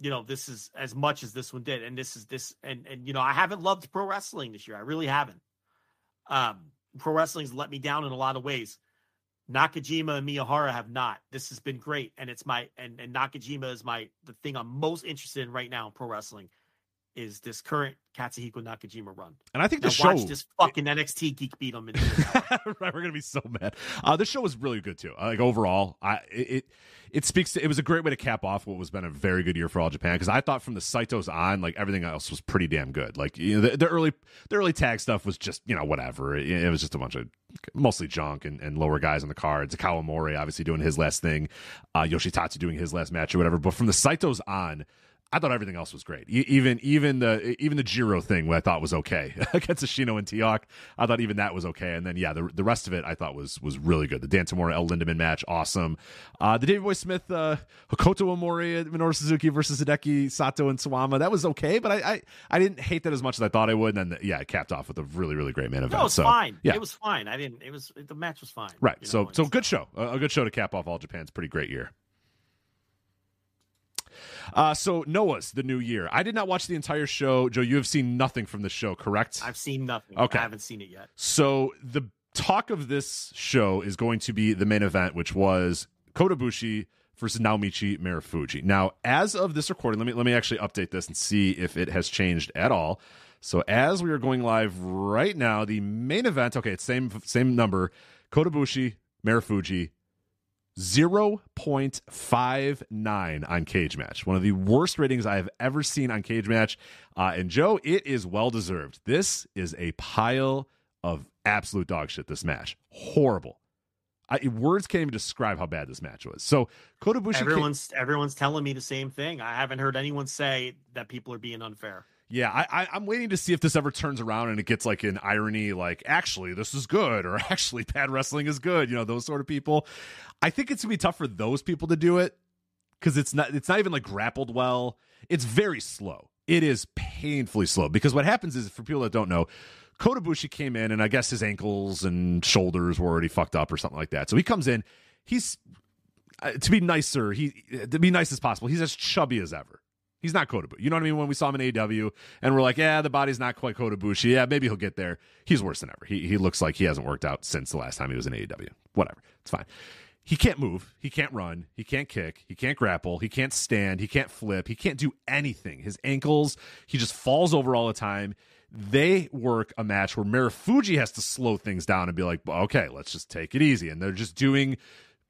you know, this is as much as this one did, and this is this, and and you know, I haven't loved pro wrestling this year. I really haven't. Um, pro wrestling's let me down in a lot of ways. Nakajima and Miyahara have not. This has been great, and it's my and and Nakajima is my the thing I'm most interested in right now in pro wrestling is this current Katsuhiko Nakajima run. and i think the show watch this fucking NXT geek beat him. In right, we're gonna be so mad. Uh, this show was really good too. Like overall, I it, it it speaks. to It was a great way to cap off what was been a very good year for all Japan because I thought from the Saitos on, like everything else was pretty damn good. Like you know, the, the early the early tag stuff was just you know whatever. It, it was just a bunch of mostly junk and, and lower guys on the cards. Kawamori obviously doing his last thing, uh, Yoshitatsu doing his last match or whatever. But from the Saitos on. I thought everything else was great. E- even even the even the Jiro thing, I thought was okay against Ashino and Teok. I thought even that was okay. And then yeah, the the rest of it I thought was was really good. The Dan Tamura El Lindaman match, awesome. Uh, the David Boy Smith, uh, Hokuto Omori, Minoru Suzuki versus Hideki Sato and Suwama. That was okay, but I, I I didn't hate that as much as I thought I would. And then yeah, it capped off with a really really great main event. No, it's so fine. yeah, It was fine. I didn't. It was the match was fine. right. you so know, so and good stuff. show, a, a good show to cap off all Japan's pretty great year. Uh, so Noah's the new year. I did not watch the entire show. Joe, you have seen nothing from the show, correct? I've seen nothing. Okay. I haven't seen it yet. So the talk of this show is going to be the main event, which was Kota Ibushi versus Naomichi Marufuji. Now, as of this recording, let me let me actually update this and see if it has changed at all. So as we are going live right now, the main event, okay, it's same same number, Kota Ibushi Marufuji 0.59 on Cage Match. One of the worst ratings I have ever seen on Cage Match. Uh, and Joe, it is well deserved. This is a pile of absolute dog shit, this match. Horrible. I, words can't even describe how bad this match was. So Kota Ibushi came- Everyone's everyone's telling me the same thing. I haven't heard anyone say that people are being unfair. Yeah, I, I, I'm waiting to see if this ever turns around and it gets like an irony, like actually this is good, or actually bad wrestling is good. You know, those sort of people. I think it's gonna be tough for those people to do it because it's not it's not even like grappled well. It's very slow. It is painfully slow because what happens is for people that don't know, Kota Ibushi came in and I guess his ankles and shoulders were already fucked up or something like that. So he comes in, he's uh, to be nicer, he to be nice as possible. He's as chubby as ever. He's not Kota Ibushi. You know what I mean? When we saw him in AEW and we're like, yeah, the body's not quite Kota Ibushi. Yeah, maybe he'll get there. He's worse than ever. He, he looks like he hasn't worked out since the last time he was in AEW. Whatever. It's fine. He can't move. He can't run. He can't kick. He can't grapple. He can't stand. He can't flip. He can't do anything. His ankles, he just falls over all the time. They work a match where Marufuji has to slow things down and be like, okay, let's just take it easy. And they're just doing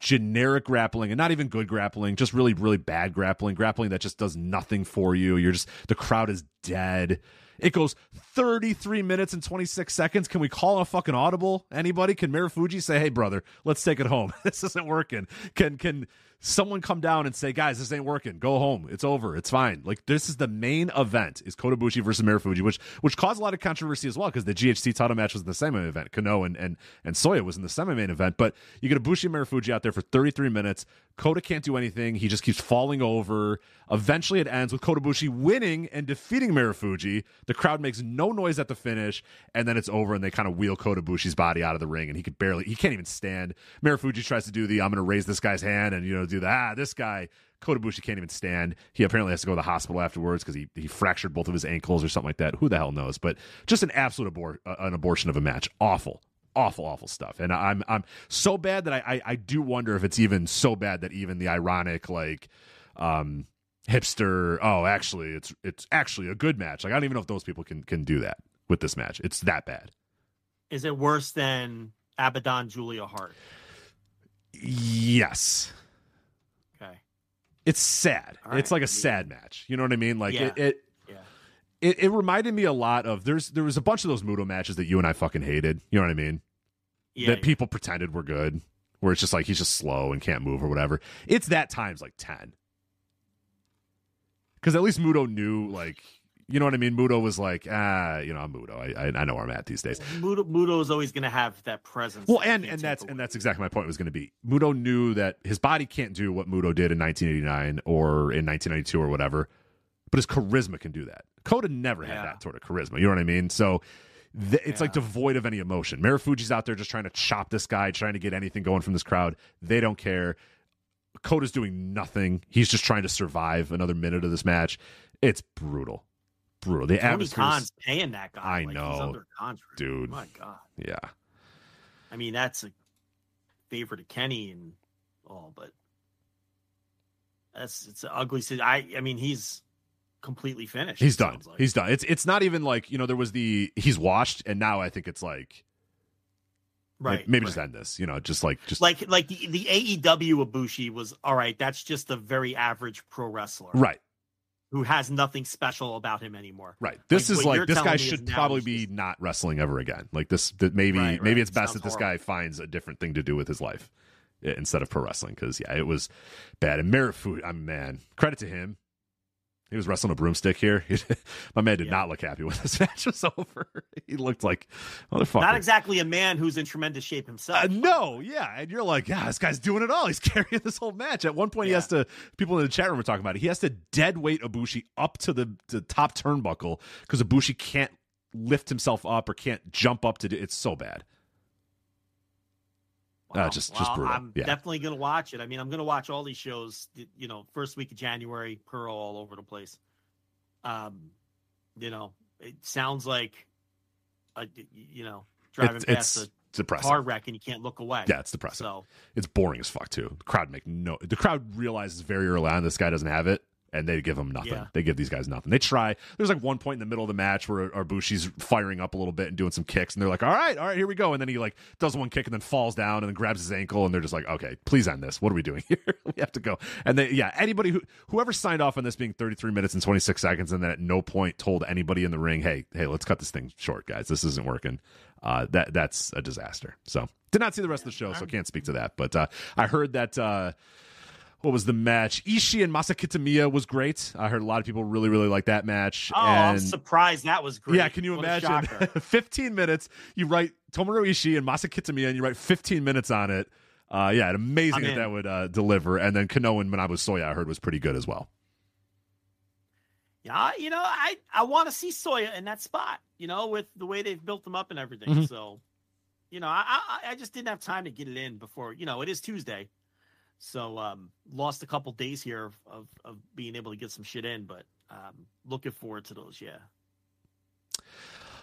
generic grappling and not even good grappling, just really, really bad grappling, grappling that just does nothing for you. You're just, the crowd is dead. It goes 33 minutes and 26 seconds. Can we call a fucking audible? Anybody? Can Marufuji say, "Hey, brother, let's take it home. this isn't working." Can can someone come down and say, "Guys, this ain't working. Go home. It's over. It's fine." Like this is the main event is Kota Ibushi versus Marufuji, which which caused a lot of controversy as well because the GHC title match was in the semi event. Kenoh and and and Soya was in the semi main event, but you get a Bushi and Marufuji out there for 33 minutes. Kota can't do anything. He just keeps falling over. Eventually, it ends with Kota Ibushi winning and defeating Marufuji. The crowd makes no noise at the finish, and then it's over, and they kind of wheel Kota Ibushi's body out of the ring, and he could barely, he can't even stand. Marufuji tries to do the, I'm going to raise this guy's hand, and, you know, do the, ah, this guy. Kota Ibushi can't even stand. He apparently has to go to the hospital afterwards because he, he fractured both of his ankles or something like that. Who the hell knows? But just an absolute abor- uh, an abortion of a match. Awful awful, awful stuff. And I'm I'm so bad that I, I I do wonder if it's even so bad that even the ironic like um hipster oh actually it's it's actually a good match. Like I don't even know if those people can can do that with this match. It's that bad. Is it worse than Abaddon Julia Hart? Yes. It's sad. All It's right. like a sad match. You know what I mean? Like Yeah. it, it it, it reminded me a lot of there's there was a bunch of those Muto matches that you and I fucking hated. You know what I mean? Yeah. that people pretended were good, where it's just like he's just slow and can't move or whatever. It's that times like ten. Because at least Muto knew, like, you know what I mean. Muto was like, ah, you know, I'm Muto. I, I I know where I'm at these days. Muto, Muto is always going to have that presence. Well, and and that's away. and that's exactly my point was going to be. Muto knew that his body can't do what Muto did in 1989 or in 1992 or whatever, but his charisma can do that. Kota never had Yeah. that sort of charisma. You know what I mean? So th- it's like devoid of any emotion. Marufuji's out there just trying to chop this guy, trying to get anything going from this crowd. They don't care. Kota's doing nothing. He's just trying to survive another minute of this match. It's brutal, brutal. The Tony Khan's paying that guy. I like, know, he's under contract, dude. My God, yeah. I mean that's a favor to Kenny and all, but that's it's an ugly. I I mean he's completely finished. He's done. like. He's done. It's it's not even like you know there was the he's washed and now I think it's like right. like, maybe right. just end this. You know, just like just like like the the AEW Ibushi was all right. That's just a very average pro wrestler right, who has nothing special about him anymore. right. This Like, is like this guy should probably be just- not wrestling ever again. Like this, that maybe Right, maybe it's best Sounds that this horrible. guy finds a different thing to do with his life instead of pro wrestling. Because yeah, it was bad. And Marufuji, I'm man, credit to him. He was wrestling a broomstick here. My man did not look happy when this match was over. He looked like motherfucker. Not exactly a man who's in tremendous shape himself. Uh, no, yeah, and you're like, yeah, this guy's doing it all. He's carrying this whole match. At one point, he has to. People in the chat room are talking about it. He has to dead weight Ibushi up to the, the top turnbuckle because Ibushi can't lift himself up or can't jump up to do. It's so bad. Uh, just- just brutal. I'm Yeah. definitely gonna watch it. I mean, I'm gonna watch all these shows. You know, first week of January, Pearl all over the place. Um, you know, it sounds like, a, you know, driving It's, past it's a depressing. car wreck and you can't look away. Yeah, it's depressing. So It's boring as fuck too. The crowd make no. The crowd realizes very early on this guy doesn't have it, and they give them nothing. Yeah. They give these guys nothing. They try. There's like one point in the middle of the match where Ibushi's firing up a little bit and doing some kicks, and they're like, "All right, all right, here we go." And then he like does one kick and then falls down and then grabs his ankle, and they're just like, "Okay, please end this. What are we doing here? we have to go." And they, yeah, anybody who whoever signed off on this being 33 minutes and 26 seconds, and then at no point told anybody in the ring, "Hey, hey, let's cut this thing short, guys. This isn't working." Uh, that that's a disaster. So did not see the rest of the show, so can't speak to that. But uh, I heard that. Uh, what was the match? Ishii and Masa Kitamiya was great. I heard a lot of people really, really like that match. Oh, I'm and surprised that was great. yeah, can you What imagine? 15 minutes. You write Tomohiro Ishii and Masa Kitamiya, and you write 15 minutes on it. Uh, yeah, amazing that that would uh, deliver. And then Kenoh and Manabu Soya, I heard was pretty good as well. Yeah, you know, I I want to see Soya in that spot. You know, with the way they've built him up and everything. Mhm. So, you know, I, I I just didn't have time to get it in before. You know, it is Tuesday, so um, lost a couple days here of, of of being able to get some shit in. But um, looking forward to those. Yeah.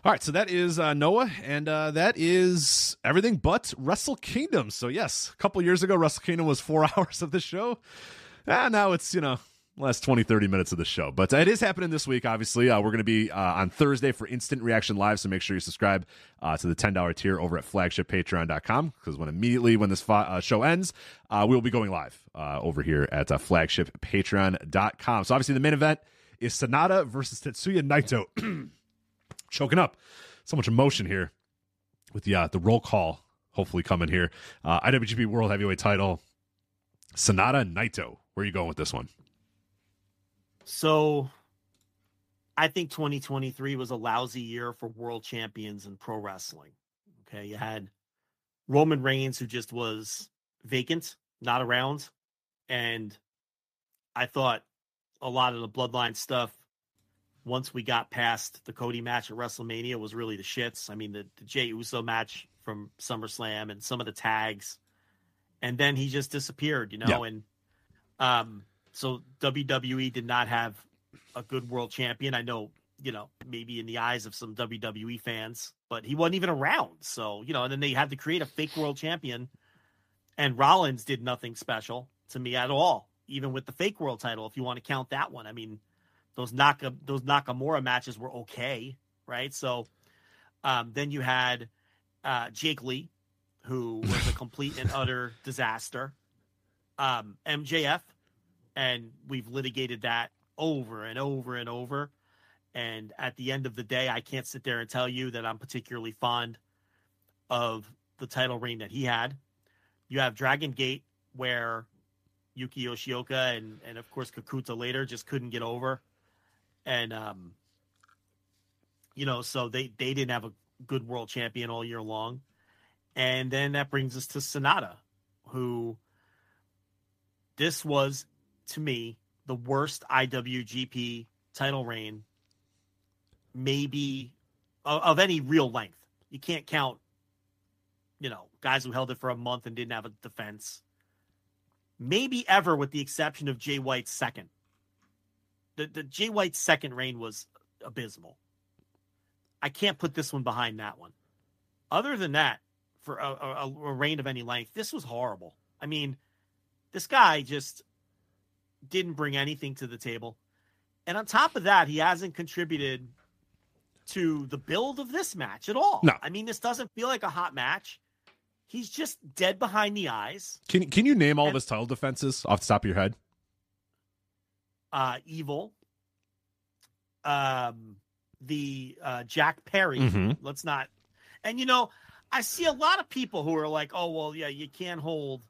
All right, so that is uh, Noah, and uh, that is everything but Wrestle Kingdom. So yes, a couple years ago, Wrestle Kingdom was four hours of the show. Ah, now it's you know last 20 30 minutes of the show. But it is happening this week obviously. Uh, we're going to be uh, on thursday for instant reaction live so make sure you subscribe uh, to the $10 tier over at flagshippatreon.com because when immediately when this fi- uh, show ends uh, we'll be going live uh, over here at uh, flagshippatreon.com so obviously the main event is Sanada versus tetsuya naito. Choking up. So much emotion here with the the roll call hopefully coming here. Iwgp world heavyweight title Sanada naito. Where are you going with this one So, I think 2023 was a lousy year for world champions in pro wrestling. Okay, you had Roman Reigns, who just was vacant, not around, and I thought a lot of the bloodline stuff. Once we got past the Cody match at WrestleMania, was really the shits. I mean, the, the Jey Uso match from SummerSlam and some of the tags, and then he just disappeared. You know, Yeah. and um, so WWE did not have a good world champion. I know, you know, maybe in the eyes of some WWE fans, but he wasn't even around. So, you know, and then they had to create a fake world champion. And Rollins did nothing special to me at all, even with the fake world title, if you want to count that one. I mean, those Naka those Nakamura matches were okay, right? So um, then you had uh, Jake Lee, who was a complete and utter disaster. Um, MJF, and we've litigated that over and over and over. And at the end of the day, I can't sit there and tell you that I'm particularly fond of the title reign that he had. You have Dragon Gate, where Yuki Yoshioka and, and of course Kikuta later just couldn't get over. And um you know, so they they didn't have a good world champion all year long. And then that brings us to Sanada, who this was to me the worst IWGP title reign, maybe of, of any real length. You can't count, you know, guys who held it for a month and didn't have a defense. Maybe ever, with the exception of Jay White's second. The the Jay White's second reign was abysmal. I can't put this one behind that one. Other than that, for a, a, a reign of any length, this was horrible. I mean, this guy just didn't bring anything to the table. And on top of that, he hasn't contributed to the build of this match at all. No. I mean, this doesn't feel like a hot match. He's just dead behind the eyes. Can can you name all of his title defenses off the top of your head? Uh, evil. Um, the uh, Jack Perry. Mhm. Let's not. And you know, I see a lot of people who are like, "Oh, well, yeah, you can't hold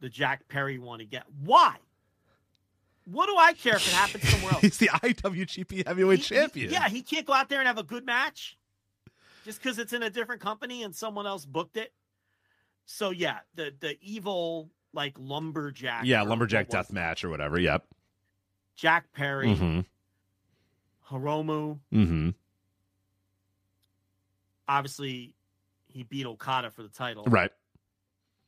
the Jack Perry one again." Why? What do I care if it happens somewhere else? He's the IWGP Heavyweight He- he- Champion. yeah, he can't go out there and have a good match just because it's in a different company and someone else booked it. So yeah, the the evil like lumberjack. yeah, lumberjack death match or whatever. Yep. Jack Perry, Mm-hmm. Hiromu. Mm-hmm. Obviously, he beat Okada for the title. Right.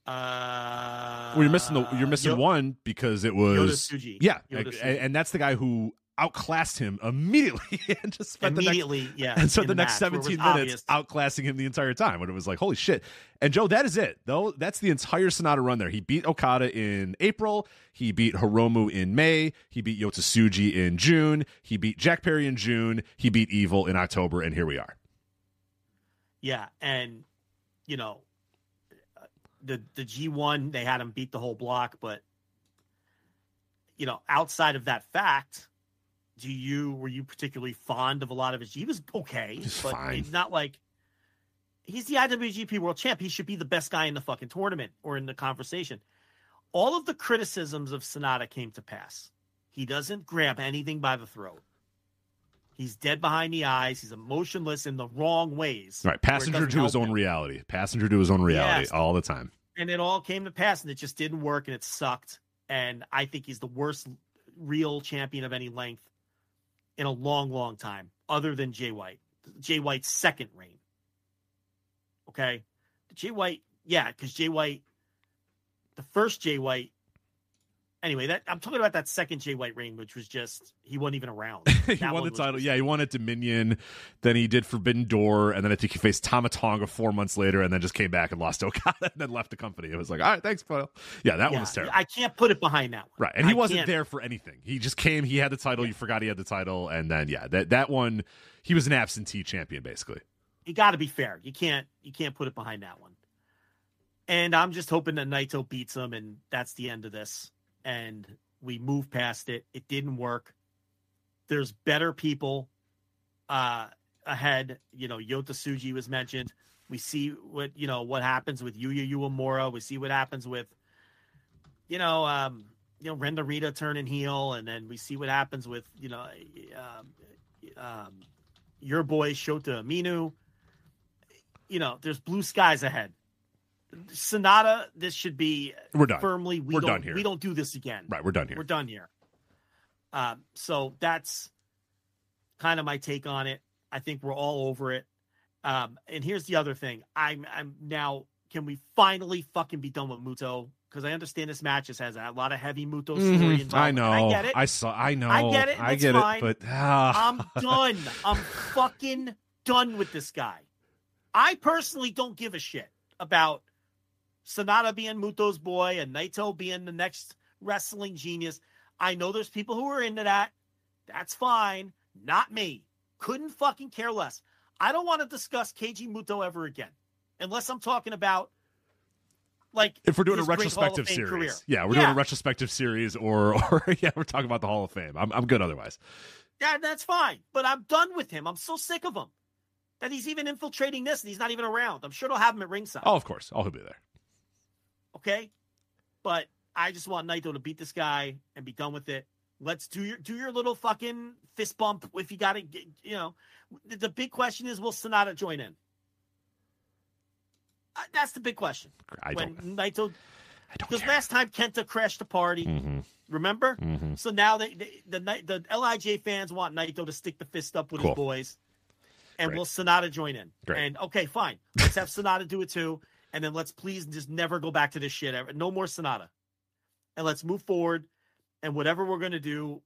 Uh, Well, you're missing the you're missing Yo- one because it was yeah, and, and that's the guy who outclassed him immediately and just spent the next yeah. and so the next match, where it was 17 minutes obvious. outclassing him the entire time when it was like holy shit. And joe that is it though. That's the entire Sanada run there. He beat okada in april. He beat hiromu in may. He beat yota tsuji in june. He beat jack perry in june. He beat evil in october and here we are. Yeah, and you know, the the G one they had him beat the whole block, but you know, outside of that fact, do you were you particularly fond of a lot of his? He was okay, He's but fine. it's not like he's the IWGP World Champ. He should be the best guy in the fucking tournament or in the conversation. All of the criticisms of Sanada came to pass. He doesn't grab anything by the throat. He's dead behind the eyes. He's emotionless in the wrong ways. all right passenger to his own him. reality passenger to his own reality Yes. all the time And it all came to pass, and it just didn't work, and it sucked. And I think he's the worst real champion of any length in a long, long time, other than Jay White. Jay White's second reign. Okay, Jay White, yeah, because Jay White, the first Jay White. Anyway, that I'm talking about that second Jay White reign, which was just he wasn't even around. he That won the title. Yeah, he won at Dominion. Then he did Forbidden Door, and then I think he faced Tama Tonga four months later, and then just came back and lost to Okada, and then left the company. It was like, all right, thanks, Phil. Yeah, that one was terrible. I can't put it behind that one. right, and he I wasn't can't- there for anything. He just came. He had the title. You forgot he had the title, and then yeah, that that one, he was an absentee champion basically. you got to be fair. You can't you can't put it behind that one. And I'm just hoping that Naito beats him, and that's the end of this. And we move past it. It didn't work. There's better people uh, ahead. You know, Yota Tsuji was mentioned. We see what you know what happens with Yuya Uemura. We see what happens with you know um, you know Ren Narita turning heel, and then we see what happens with you know um, um, your boy Shota Umino. You know, there's blue skies ahead. Sanada, this should be We're done. firmly. We We're done here. We don't do this again. Right, we're done here. We're done here. Um, so that's kind of my take on it. I think we're all over it. Um, and here's the other thing. I'm I'm now can we finally fucking be done with Muto? Because I understand this match just has a lot of heavy Muto story Mhm. involved. I know. I get it. I saw. I know. I get it, I get fine. it. But ah, I'm done. I'm fucking done with this guy. I personally don't give a shit about Sanada being Muto's boy and Naito being the next wrestling genius. I know there's people who are into that. That's fine. Not me. Couldn't fucking care less. I don't want to discuss Keiji Muto ever again. Unless I'm talking about like if we're doing a his great Hall of retrospective series, career. yeah, we're doing a retrospective series, or or yeah, we're talking about the Hall of Fame. I'm I'm good otherwise. Yeah, that's fine. But I'm done with him. I'm so sick of him that he's even infiltrating this and he's not even around. I'm sure they'll have him at ringside. Oh, of course, oh, he'll be there. Okay. But I just want Naito to beat this guy and be done with it. Let's do your do your little fucking fist bump if you got to. You know, the, big question is, will Sanada join in? Uh, that's the big question. I when don't. Naito, because last time Kenta crashed the party, Mhm, remember? mhm. So now they, they the the Lij fans want Naito to stick the fist up with Cool. his boys, and will Sanada join in? Great. And okay, fine, let's have Sanada do it too, and then let's please just never go back to this shit ever. No more Sanada, and let's move forward, and whatever we're gonna do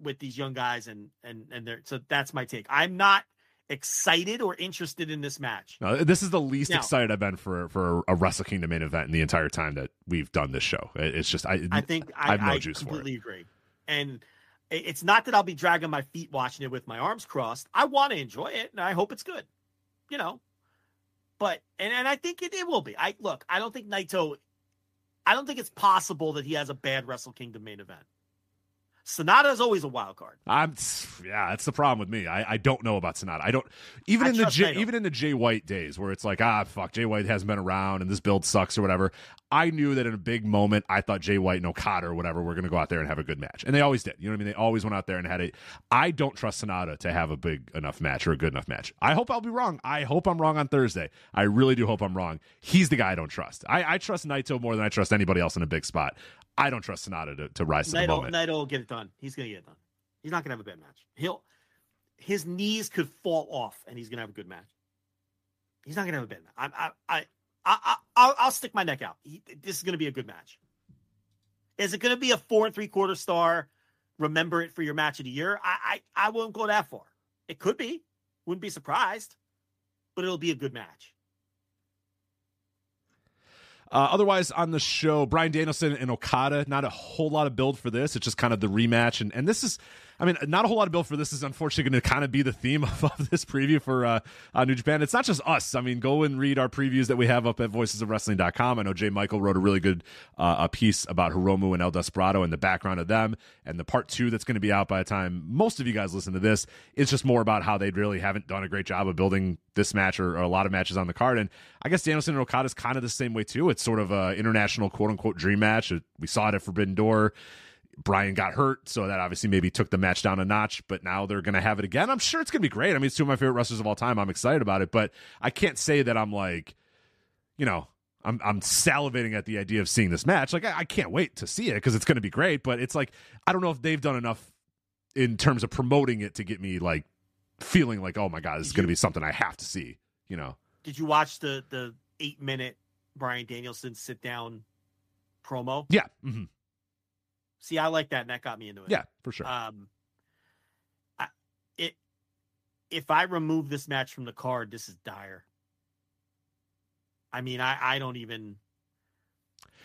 with these young guys, and and and they're so that's my take. I'm not excited or interested in this match. No, this is the least Now- excited I've been for for a Wrestle Kingdom main event in the entire time that we've done this show. It's just I I think I I, have no I juice for it. completely agree. And it's not that I'll be dragging my feet watching it with my arms crossed. I want to enjoy it, and I hope it's good. You know, but and and I think it, it will be. I look. I don't think Naito. I don't think it's possible that he has a bad Wrestle Kingdom main event. Sanada is always a wild card. I'm yeah, that's the problem with me. I, I don't know about Sanada. I don't even I in the J, even in the Jay White days where it's like ah fuck Jay White hasn't been around and this build sucks or whatever. I knew that in a big moment I thought Jay White and Okada or whatever were going to go out there and have a good match, and they always did. You know what I mean? They always went out there and had a. I don't trust Sanada to have a big enough match or a good enough match. I hope I'll be wrong. I hope I'm wrong on Thursday. I really do hope I'm wrong. He's the guy I don't trust. I, I trust Naito more than I trust anybody else in a big spot. I don't trust Sanada to, to rise to the moment. Naito will get it done. He's going to get it done. He's not going to have a bad match. He'll his knees could fall off, and he's going to have a good match. He's not going to have a bad match. I, I, I, I, I I'll, I'll stick my neck out. He, this is going to be a good match. Is it going to be a four and three quarter star? Remember it for your match of the year. I, I, I won't go that far. It could be. Wouldn't be surprised, but it'll be a good match. Uh, otherwise, on the show, Bryan Danielson and Okada, not a whole lot of build for this. It's just kind of the rematch. And, and this is, I mean, not a whole lot of build for this is unfortunately going to kind of be the theme of, of this preview for uh, uh, New Japan. It's not just us. I mean, go and read our previews that we have up at voicesofwrestling.com. I know Jay Michael wrote a really good uh, a piece about Hiromu and El Desperado and the background of them. And the part two that's going to be out by the time most of you guys listen to this is just more about how they really haven't done a great job of building this match or, or a lot of matches on the card. And I guess Danielson and Okada is kind of the same way too. It's sort of a international quote unquote dream match. We saw it at Forbidden Door. Bryan got hurt, so that obviously maybe took the match down a notch, but now they're going to have it again. I'm sure it's going to be great. I mean, it's two of my favorite wrestlers of all time. I'm excited about it, but I can't say that I'm like, you know, I'm I'm salivating at the idea of seeing this match. Like I, I can't wait to see it because it's going to be great, but it's like I don't know if they've done enough in terms of promoting it to get me like feeling like, oh my god, this is going to be something I have to see. You know? Did you watch the the eight minute Bryan Danielson sit down promo? Yeah, hmm See, I like that, and that got me into it. yeah, for sure. Um, I, it if I remove this match from the card, this is dire. I mean, I I don't even.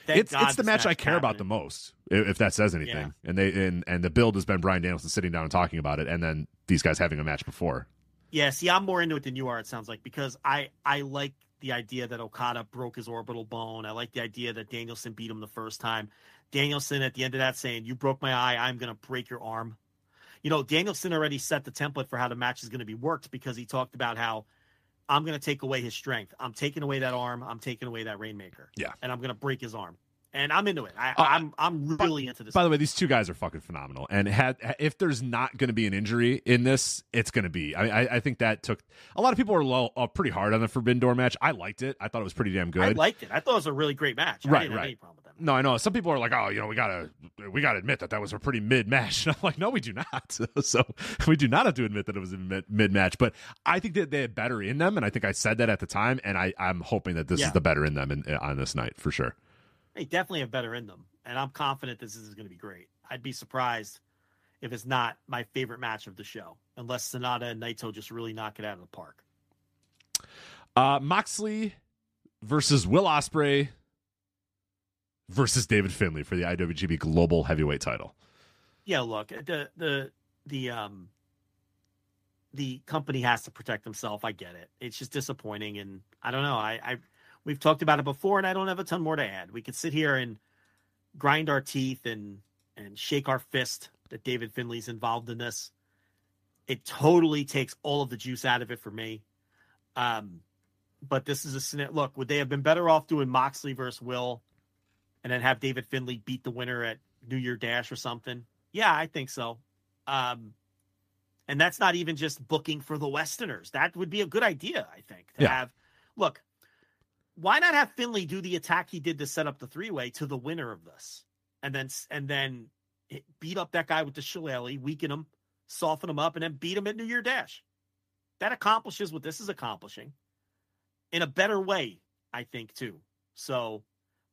Thank it's God it's the match I care about the most, if, if that says anything. Yeah. And they and and the build has been Bryan Danielson sitting down and talking about it, and then these guys having a match before. Yeah, see, I'm more into it than you are. It sounds like because I I like the idea that Okada broke his orbital bone. I like the idea that Danielson beat him the first time. Danielson at the end of that saying, "You broke my eye. I'm going to break your arm." You know, Danielson already set the template for how the match is going to be worked because he talked about how I'm going to take away his strength. I'm taking away that arm. I'm taking away that rainmaker. Yeah. and I'm going to break his arm. And I'm into it. I, Uh, I'm I'm really into this. By the way, these two guys are fucking phenomenal. And had if there's not going to be an injury in this, it's going to be. I, I I think that took a lot of people are low, uh, pretty hard on the Forbidden Door match. I liked it. I thought it was pretty damn good. I liked it. I thought it was a really great match. I Right, didn't have right. any problem with that. No, I know. Some people are like, "Oh, you know, we gotta, we gotta admit that that was a pretty mid match." And I'm like, "No, we do not." so we do not have to admit that it was a mid match. But I think that they had better in them, and I think I said that at the time. And I, I'm hoping that this Yeah. is the better in them in, on this night for sure. They definitely have better in them, and I'm confident this is going to be great. I'd be surprised if it's not my favorite match of the show, unless Sanada and Naito just really knock it out of the park. Uh, Moxley versus Will Ospreay versus David Finlay for the IWGP Global Heavyweight Title. Yeah, look, the the the um the company has to protect themselves. I get it. It's just disappointing, and I don't know. I, I we've talked about it before, and I don't have a ton more to add. We could sit here and grind our teeth and and shake our fist that David Finlay's involved in this. It totally takes all of the juice out of it for me. Um, but this is a. Look, would they have been better off doing Moxley versus Will, and then have David Finlay beat the winner at New Year Dash or something? Yeah, I think so. Um, and that's not even just booking for the Westerners. That would be a good idea, I think, to Yeah. have. Look, why not have Finlay do the attack he did to set up the three way to the winner of this, and then and then beat up that guy with the shillelagh, weaken him, soften him up, and then beat him at New Year Dash. That accomplishes what this is accomplishing in a better way, I think, too. So,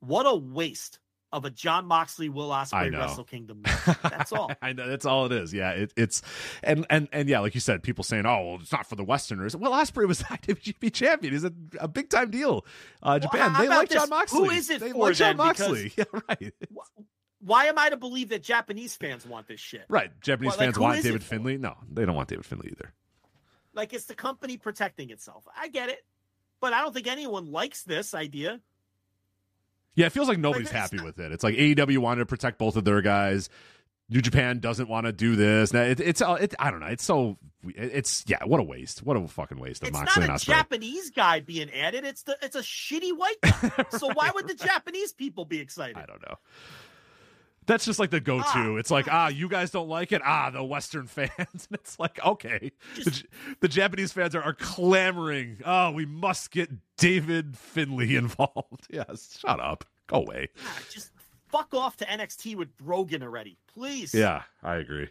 what a waste of a Jon Moxley Will Ospreay Wrestle Kingdom. match. That's all. I know that's all it is. Yeah, it, it's and and and yeah, like you said, people saying, "Oh, well, it's not for the Westerners." Well, Ospreay was the IWGP champion. He's a, a big time deal. Uh, Japan, how they like this? Jon Moxley. Who is it they for like Jon then? Because- Moxley. Yeah, right. Why am I to believe that Japanese fans want this shit? Right. Japanese Well, like, fans want David? Finlay. No, they don't want David Finlay either. Like it's the company protecting itself. I get it, but I don't think anyone likes this idea. Yeah, it feels like nobody's that's happy with it. It's like AEW wanted to protect both of their guys. New Japan doesn't want to do this. Now, it, it's uh, it, I don't know. It's so it's yeah. What a waste. What a fucking waste of It's Moxley not a. Japanese guy being added. It's the it's a shitty white guy. So why would the Japanese people be excited? I don't know. That's just like the go-to. Ah, it's like, ah, you guys don't like it. Ah, the Western fans. and it's like, okay, the, the Japanese fans are, are clamoring. Oh, we must get David Finlay involved. Yes, shut up. Go away. Ah, Just fuck off to NXT with Rogan already, please. Yeah, I agree.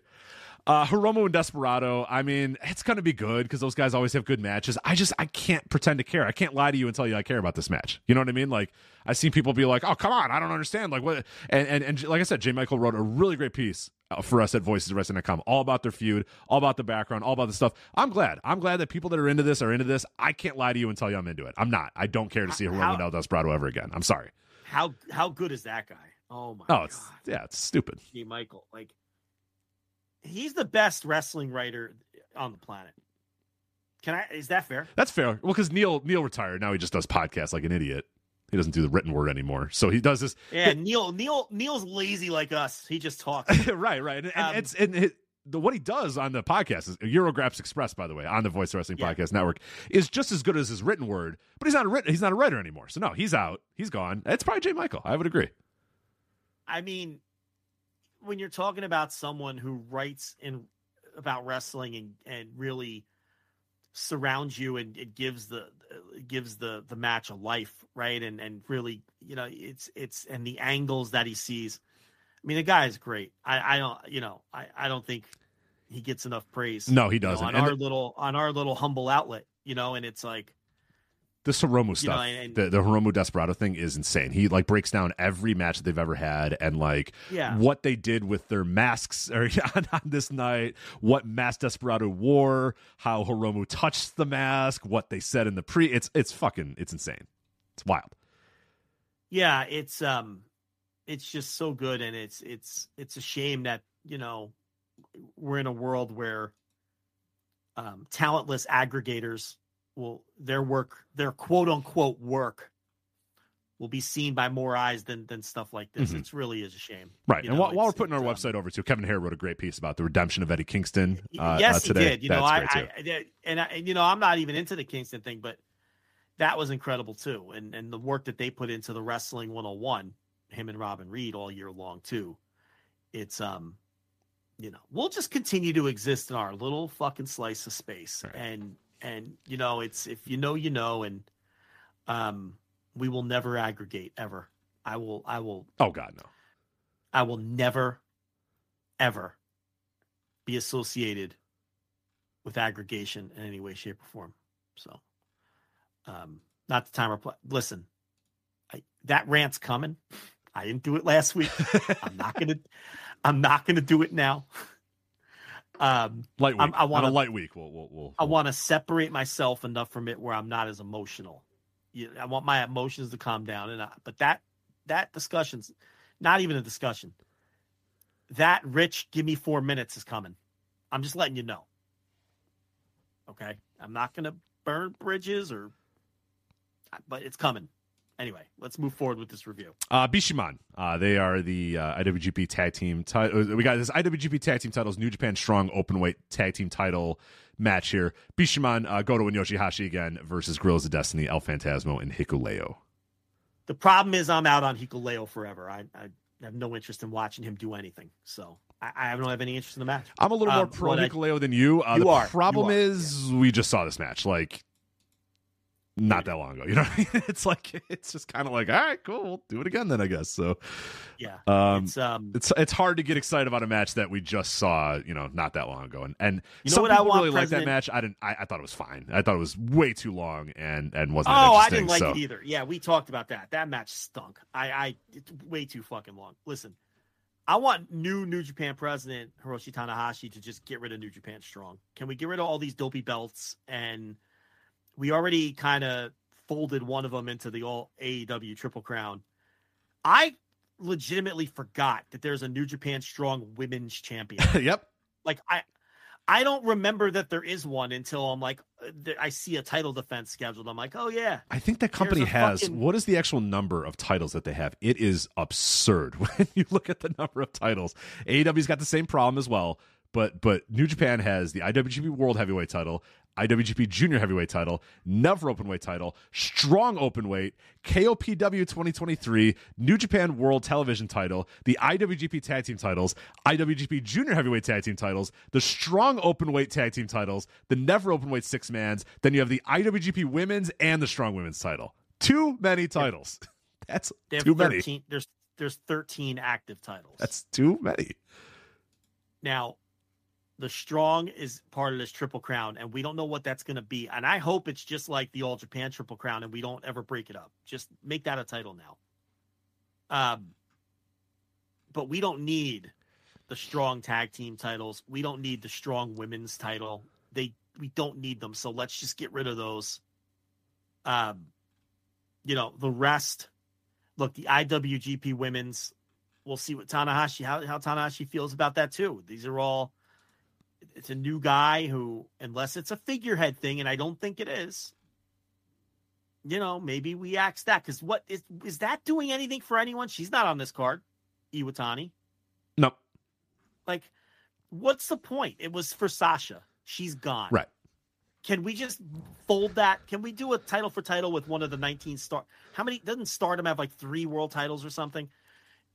Uh, Hiromu and Desperado. I mean, it's going to be good because those guys always have good matches. I just I can't pretend to care. I can't lie to you and tell you I care about this match. You know what I mean? Like I've seen people be like, "Oh, come on, I don't understand." Like what? And and, and like I said, J. Michael wrote a really great piece uh, for us at Voices of VoicesWrestling.com, all about their feud, all about the background, all about the stuff. I'm glad. I'm glad that people that are into this are into this. I can't lie to you and tell you I'm into it. I'm not. I don't care to see Hiromu and Desperado ever again. I'm sorry. How how good is that guy? Oh my Oh, god. it's yeah, it's stupid. G. Michael. Like he's the best wrestling writer on the planet. Can I is that fair? That's fair. Well, because Neil Neil retired. Now he just does podcasts like an idiot. He doesn't do the written word anymore. So he does this. Yeah, Neil Neil Neil's lazy like us. He just talks. right, right. And, and Um, it's and it, the, what he does on the podcast is Eurographs Express, by the way, on the Voice Wrestling Yeah. Podcast Network, is just as good as his written word. But he's not a written, he's not a writer anymore. So no, he's out. He's gone. It's probably Jay Michael. I would agree. I mean, when you're talking about someone who writes in about wrestling and and really surrounds you and it gives the it gives the the match a life, right? And and really, you know, it's it's and the angles that he sees. I mean, the guy is great. I I don't, you know, I I don't think he gets enough praise. No, he you know, doesn't. on And our the- little on our little humble outlet, you know, and it's like This Hiromu You know, stuff, and- the, the Hiromu Desperado thing is insane. He like breaks down every match that they've ever had and like Yeah. what they did with their masks or, on, on this night, what mask Desperado wore, how Hiromu touched the mask, what they said in the pre. It's it's fucking it's insane. It's wild. yeah it's um it's just so good and it's it's it's a shame that you know we're in a world where um talentless aggregators will their work their quote unquote work will be seen by more eyes than than stuff like this Mhm. it's really is a shame Right. You and know, while, while we're putting our um, website over too, Kevin Hare wrote a great piece about the redemption of Eddie Kingston uh, yes uh, today. he did you know I. I and I, and, you know i'm not even into the kingston thing but that was incredible too and and the work that they put into the wrestling 101 him and robin reed all year long too it's um you know we'll just continue to exist in our little fucking slice of space Right. and and you know it's if you know you know and um we will never aggregate ever i will i will oh God, no. I will never, ever be associated with aggregation in any way, shape, or form. So, um, not the time or place. Listen, I, that rant's coming. I didn't do it last week. I'm not gonna. I'm not gonna do it now. Um, Light week. I'm- I wanna- a light week. We'll we'll, we'll, I want to separate myself enough from it where I'm not as emotional. I want my emotions to calm down, and I, but that that discussion's not even a discussion. That rich, give me four minutes is coming. I'm just letting you know. Okay, I'm not gonna burn bridges or, but it's coming. Anyway, let's move forward with this review. Uh, Bishamon. Uh, they are the uh, IWGP Tag Team title. We got this IWGP Tag Team titles, New Japan Strong Openweight Tag Team title match here. Bishamon, uh, Goto and Yoshihashi again versus Guerrillas of Destiny, El Fantasmo, and Hikuleo. The problem is I'm out on Hikuleo forever. I, I have no interest in watching him do anything. So I, I don't have any interest in the match. I'm a little more Um, pro what I- Hikuleo than you. Uh, You the are, you problem are, is we just saw this match like not that long ago. You know, what I mean? it's like it's just kind of like, all right, cool, we'll do it again then, I guess. So Yeah. um, it's um it's it's hard to get excited about a match that we just saw, you know, not that long ago. And and You know some what I want, really like that match. I didn't. I, I thought it was fine. I thought it was way too long and and wasn't. Oh, I didn't like so. it either. Yeah, we talked about that. That match stunk. I I it's way too fucking long. Listen. I want new New Japan president Hiroshi Tanahashi to just get rid of New Japan Strong. Can we get rid of all these dopey belts? And we already kind of folded one of them into the all AEW Triple Crown. I legitimately forgot that there's a New Japan Strong Women's Champion. yep. like I I don't remember that there is one until I'm like, uh, I see a title defense scheduled. I'm like, oh yeah, I think that company has fucking- what is the actual number of titles that they have? It is absurd when you look at the number of titles. AEW's got the same problem as well, but but New Japan has the IWGP World Heavyweight title, IWGP Junior Heavyweight title, Never Openweight title, Strong Openweight, KOPW 2023, New Japan World Television title, the IWGP Tag Team titles, IWGP Junior Heavyweight Tag Team titles, the Strong Openweight Tag Team titles, the Never Openweight Six Mans. Then you have the IWGP Women's and the Strong Women's title. Too many titles. That's too many. There's there's 13 active titles. That's too many. now the strong is part of this triple crown and we don't know what that's going to be and i hope it's just like the all japan triple crown and we don't ever break it up. Just make that a title now. Um but we don't need the strong tag team titles. We don't need the strong women's title. They we don't need them so let's just get rid of those. Um you know the rest look the iwgp women's we'll see what tanahashi how, how tanahashi feels about that too. These are all it's a new guy who unless it's a figurehead thing and i don't think it is you know maybe we axe that. Because what is is that doing anything for anyone? She's not on this card iwatani. No, like what's the point? It was for sasha. She's gone. Right. can we just fold that? Can we do a title for title with one of the 19 star how many doesn't stardom have like three world titles or something?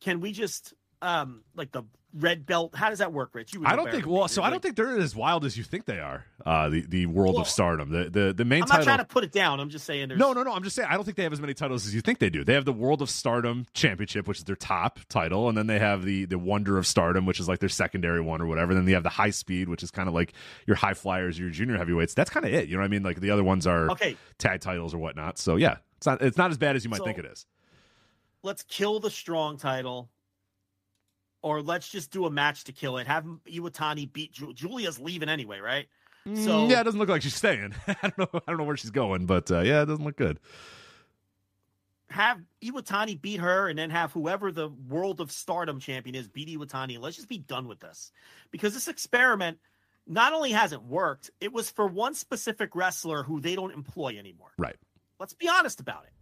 Can we just um like the red belt how does that work rich you I don't think. Well, so I don't think they're as wild as you think they are. Uh, the the world Well, of Stardom, the the the main I'm not title. trying to put it down. I'm just saying there's No, no, no. I'm just saying I don't think they have as many titles as you think they do. They have the World of Stardom Championship, which is their top title, and then they have the the Wonder of Stardom, which is like their secondary one or whatever. Then they have the High Speed, which is kind of like your high flyers, your junior heavyweights. That's kind of it. You know what I mean? Like the other ones are Okay, tag titles or whatnot. So yeah, it's not it's not as bad as you might So- think it is. let's kill the strong title, or let's just do a match to kill it. Have Iwatani beat Ju- Julia's leaving anyway, right? So Mm, yeah, it doesn't look like she's staying. I don't know. I don't know where she's going, but uh, yeah, it doesn't look good. have Iwatani beat her, and then have whoever the World of Stardom champion is beat Iwatani, let's just be done with this. Because this experiment not only hasn't worked, it was for one specific wrestler who they don't employ anymore. Right. Let's be honest about it.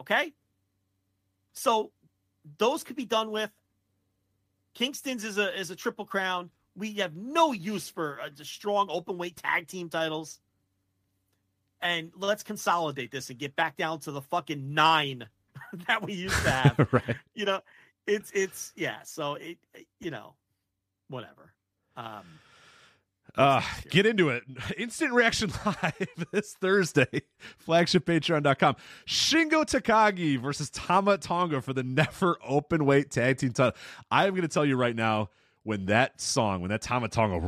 Okay? So those could be done with. Kingston's is a is a triple crown. We have no use for uh, the strong open weight tag team titles. And let's consolidate this and get back down to the fucking nine that we used to have. right. you know, it's it's yeah. So it you know, whatever. Um, Uh, get into it. Instant Reaction Live this Thursday. Flagship.patreon.com. Shingo Takagi versus Tama Tonga for the never open weight tag team title. I am going to tell you right now when that song, when that Tama Tonga,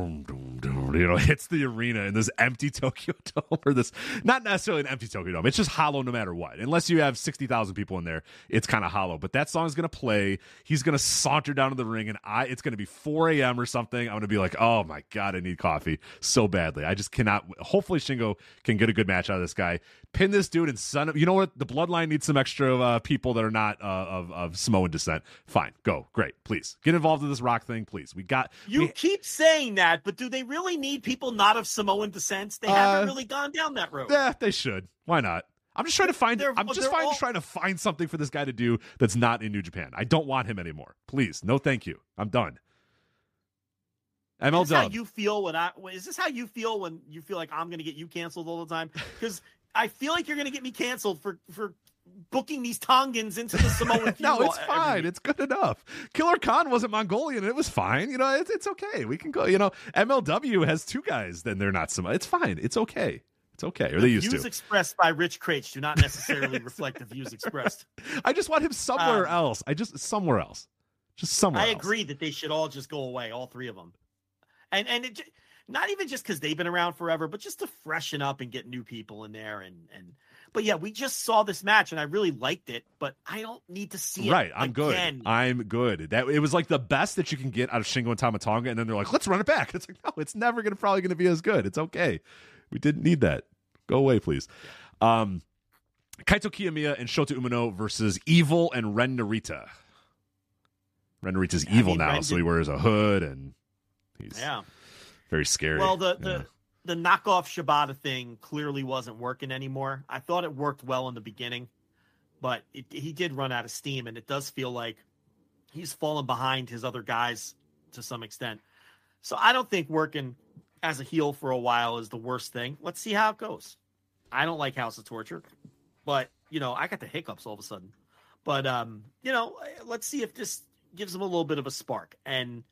boom, you know, hits the arena in this empty Tokyo Dome or this, not necessarily an empty Tokyo Dome. It's just hollow no matter what. Unless you have 60,000 people in there, it's kind of hollow. But that song's going to play. He's going to saunter down to the ring and I, it's going to be 4 a.m. or something. I'm going to be like, oh my God, I need coffee so badly. I just cannot. Hopefully, Shingo can get a good match out of this guy. Pin this dude and son of, you know what? The bloodline needs some extra uh, people that are not uh, of, of Samoan descent. Fine. Go. Great. Please get involved in this rock thing. Please. We got, you we- keep saying that, but do they really need people not of Samoan descent? They haven't Uh, really gone down that road. Yeah, they should. Why not? I'm just trying to find. They're- I'm just all- trying to find something for this guy to do that's not in New Japan. I don't want him anymore. Please, no, thank you. I'm done. ML Is this how you feel when I? Is this how you feel when you feel like I'm going to get you canceled all the time? Because I feel like you're going to get me canceled for for booking these Tongans into the Samoan. no, it's fine. It's good enough. Killer Khan wasn't Mongolian, and it was fine. You know, it's, it's okay. We can go. You know, MLW has two guys. Then they're not Samoan. It's fine. It's okay. It's okay. Or they used views to. expressed by Rich Kraetsch do not necessarily reflect the views expressed. I just want him somewhere Um, else. I just somewhere else. Just somewhere. I else. agree that they should all just go away, all three of them, and and it, not even just because they've been around forever, but just to freshen up and get new people in there. And and but yeah, we just saw this match and I really liked it, but I don't need to see it. Right, I'm again. good. I'm good. That it was like the best that you can get out of Shingo and Tama Tonga, and then they're like, "Let's run it back." It's like, no, it's never gonna probably gonna be as good. It's okay. We didn't need that. Go away, please. Um, Kaito Kiyomiya and Shota Umino versus Evil and Ren Narita. Ren Narita's evil mean, now, Ren so he wears a hood and he's Yeah. very scary. Well, the the Yeah. The knockoff Shibata thing clearly wasn't working anymore. I thought it worked well in the beginning, but it, he did run out of steam, and it does feel like he's fallen behind his other guys to some extent. So I don't think working as a heel for a while is the worst thing. Let's see how it goes. I don't like House of Torture, but you know I got the hiccups all of a sudden. But um, you know, let's see if this gives him a little bit of a spark and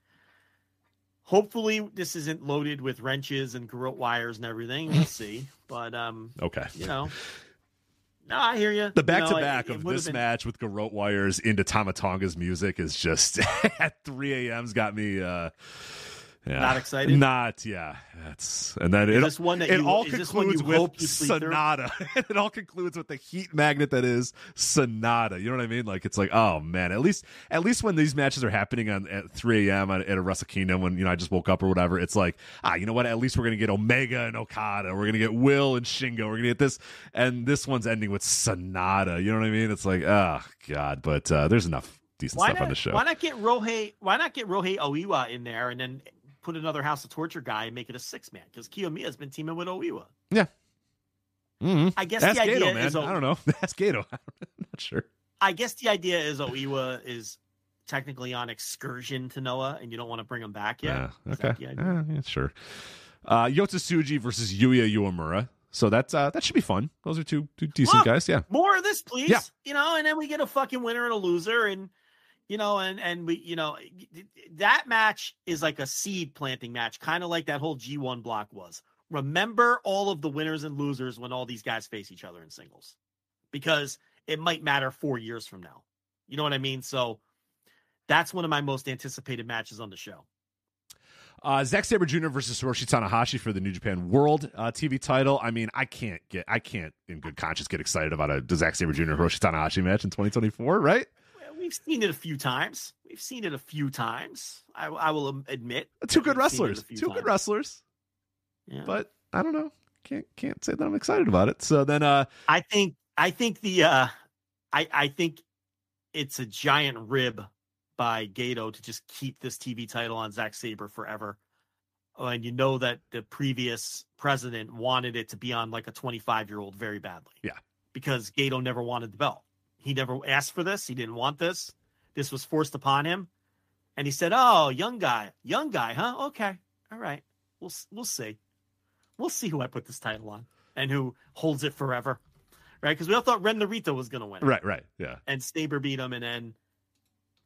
hopefully this isn't loaded with wrenches and garrote wires and everything. We'll see. But um, okay. you know, no, I hear you. The back to back of this been- match with garrote wires into Tama Tonga's music is just at 3 a.m.'s got me uh yeah, Not excited? Not yeah. That's and then Is it, this one that it you- all is this one concludes you with hope you sleep through? Sanada. it all concludes with the heat magnet that is Sanada. You know what I mean? Like it's like oh man. At least at least when these matches are happening on at 3 a.m. at, at a Wrestle Kingdom when you know I just woke up or whatever. It's like ah you know what? At least we're gonna get Omega and Okada. We're gonna get Will and Shingo. We're gonna get this and this one's ending with Sanada. You know what I mean? It's like oh god. But uh, there's enough decent Why stuff not, on the show. why not get Ryohei? Why not get Ryohei Oiwa in there and then put another House of Torture guy and make it a six man? Because Kiyomiya's been teaming with Oiwa. Mhm. I guess Ask the idea Gedo, man. is O- I don't know. That's Gedo. I'm not sure. I guess the idea is Oiwa is technically on excursion to Noah, and you don't want to bring him back yet. Yeah. Okay. Uh, yeah, sure. Uh, Yota Tsuji versus Yuya Uemura. So that's uh, that should be fun. Those are two two decent Look, guys. Yeah. more of this, please. Yeah. You know, and then we get a fucking winner and a loser, and you know, and and we, you know, that match is like a seed planting match, kind of like that whole G1 block was. Remember all of the winners and losers when all these guys face each other in singles, because it might matter four years from now. You know what I mean? So that's one of my most anticipated matches on the show. Uh, Zack Sabre Jr. versus Hiroshi Tanahashi for the New Japan World uh, TV title. I mean, I can't get, I can't in good conscience get excited about a Zack Sabre Jr. Hiroshi Tanahashi match in 2024, right? We've seen it a few times. We've seen it a few times. I, I will admit. Two good we've seen it a wrestlers, two good wrestlers, Yeah. but I don't know. Can't can't say that I'm excited about it. So then, uh, I think I think the uh I I think it's a giant rib by Gedo to just keep this TV title on Zack Sabre forever. Oh, And you know that the previous president wanted it to be on like a 25 year old very badly. Yeah. Because Gedo never wanted the belt. He never asked for this. He didn't want this. This was forced upon him. And he said, "Oh, young guy, young guy, huh? Okay, all right. We'll we'll see. We'll see who I put this title on and who holds it forever, right? Because we all thought Ren Narita was going to win, right, right, yeah. And Sabre beat him, and then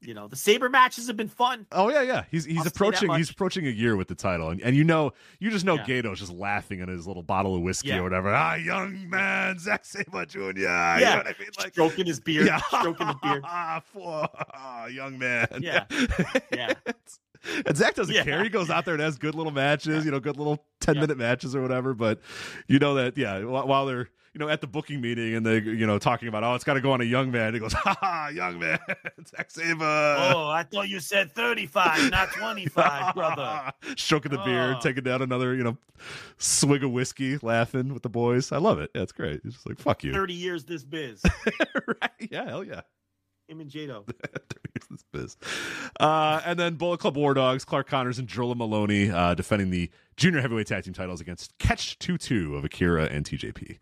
you know the Sabre matches have been fun. Oh yeah, yeah. He's he's I'll approaching he's approaching a year with the title, and, and you know you just know Yeah. Gedo's just laughing at his little bottle of whiskey Yeah. or whatever. Ah, young man, Zack Sabre Jr. You know Yeah. what I mean? Like Stroking his beard, yeah, stroking his beard. Ah, for- ah, young man. Yeah. Yeah. and Zach doesn't Yeah. care. He goes out there and has good little matches, you know, good little ten minute matches or whatever. But you know that, yeah, while they're you know at the booking meeting and they you know talking about oh it's got to go on a young man. He goes, ha ha, young man, Zack Sabre. Oh, I thought you said 35, not 25, brother. Stroking the beard, Oh. taking down another, you know, swig of whiskey, laughing with the boys. I love it. Yeah, it's great. It's just like fuck you. 30 years this biz. right? Yeah, hell yeah. Him and Jado. 30 years this biz. Uh, and then Bullet Club War Dogs, Clark Connors and Drilla Moloney uh, defending the junior heavyweight tag team titles against Catch 2 2 of Akira and TJP.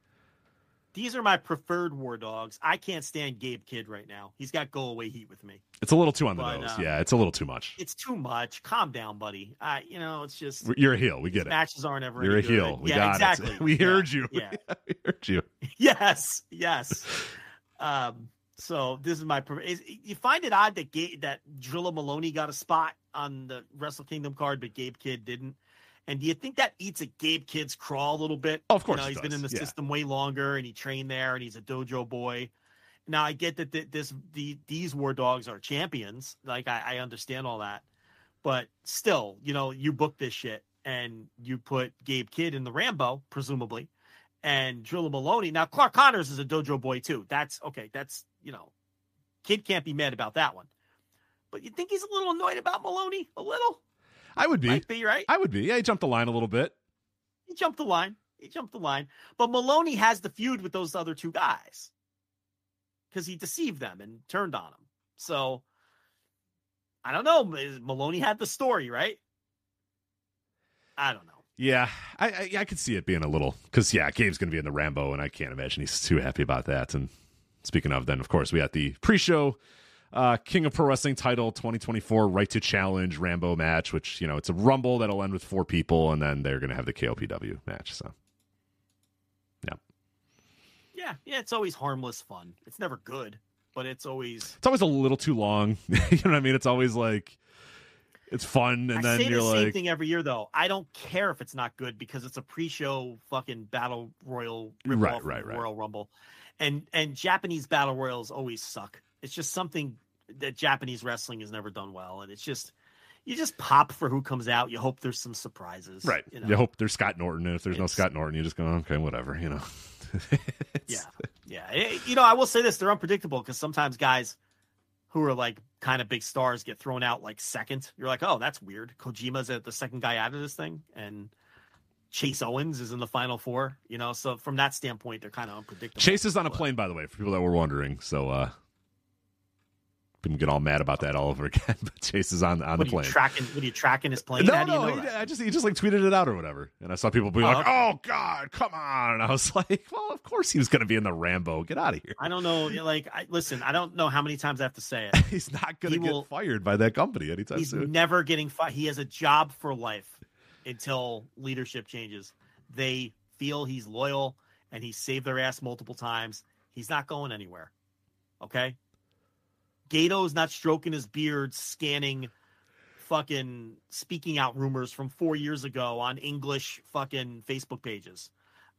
These are my preferred war dogs. I can't stand Gabe Kidd right now. He's got go away heat with me. It's a little too on the But, nose. uh, yeah, it's a little too much. It's too much. Calm down, buddy. I, you know, it's just You're a heel. We get it. matches aren't ever. You're a good. heel. We yeah, got exactly. it. We Yeah, heard you. Yeah. we heard you. yes. Yes. Um. So this is my. Is, you find it odd that Gabe, that Drilla Moloney got a spot on the Wrestle Kingdom card, but Gabe Kidd didn't. And do you think that eats at Gabe Kidd's craw a little bit? Oh, of course You know, he's been in the Yeah. system way longer, and he trained there, and he's a dojo boy. Now I get that th- this the these war dogs are champions. Like I, I understand all that, but still, you know, you book this shit and you put Gabe Kidd in the Rambo, presumably, and Drilla Moloney. Now Clark Connors is a dojo boy too. That's okay. That's you know, Kidd can't be mad about that one. But you think he's a little annoyed about Moloney? A little, I would be. might be right. I would be. Yeah, he jumped the line a little bit. He jumped the line. He jumped the line. But Moloney has the feud with those other two guys because he deceived them and turned on them. So I don't know. Moloney had the story, right? I don't know. Yeah, I I, I could see it being a little because yeah, Gabe's going to be in the Rambo, and I can't imagine he's too happy about that. And speaking of, then of course we had the pre-show uh, King of Pro Wrestling title 2024 Right to Challenge Rambo match, which you know it's a Rumble that'll end with four people, and then they're going to have the KOPW match. So yeah, Yeah, yeah, it's always harmless fun. It's never good, but it's always it's always a little too long. you know what I mean? It's always like it's fun, and I then say you're the same like, thing every year though. I don't care if it's not good because it's a pre-show fucking battle royal Right, right, right. Royal Rumble, and and Japanese battle royals always suck. It's just something that Japanese wrestling has never done well, and it's just you just pop for who comes out. You hope there's some surprises, right. You You, hope there's Scott Norton, and if there's no Scott Norton, you just go, okay, whatever, you know. Yeah, yeah. Eh, You know, I will say this: they're unpredictable because sometimes guys who are like kind of big stars get thrown out like second. You're like, oh, that's weird. Kojima's the second guy out of this thing, and Chase Owens is in the final four. You know, so from that standpoint, they're kind of unpredictable. Chase is on a plane, by the way, for people that were wondering. So uh people get all mad about that all over again. But Chase is on on What the plane. tracking? What are you tracking his plane? no, How do you no, know he? I just he just like tweeted it out or whatever, and I saw people be Oh, like, okay. "Oh God, come on!" And I was like, "Well, of course he was going to be in the Rambo. Get out of here. I don't know. Like, I, listen, I don't know how many times I have to say it. He's not going He to get will- fired by that company anytime He's soon." He's never getting fired. He has a job for life until leadership changes. They feel he's loyal and he saved their ass multiple times. He's not going anywhere. Okay. Gedo's not stroking his beard, scanning fucking speaking out rumors from four years ago on English fucking Facebook pages.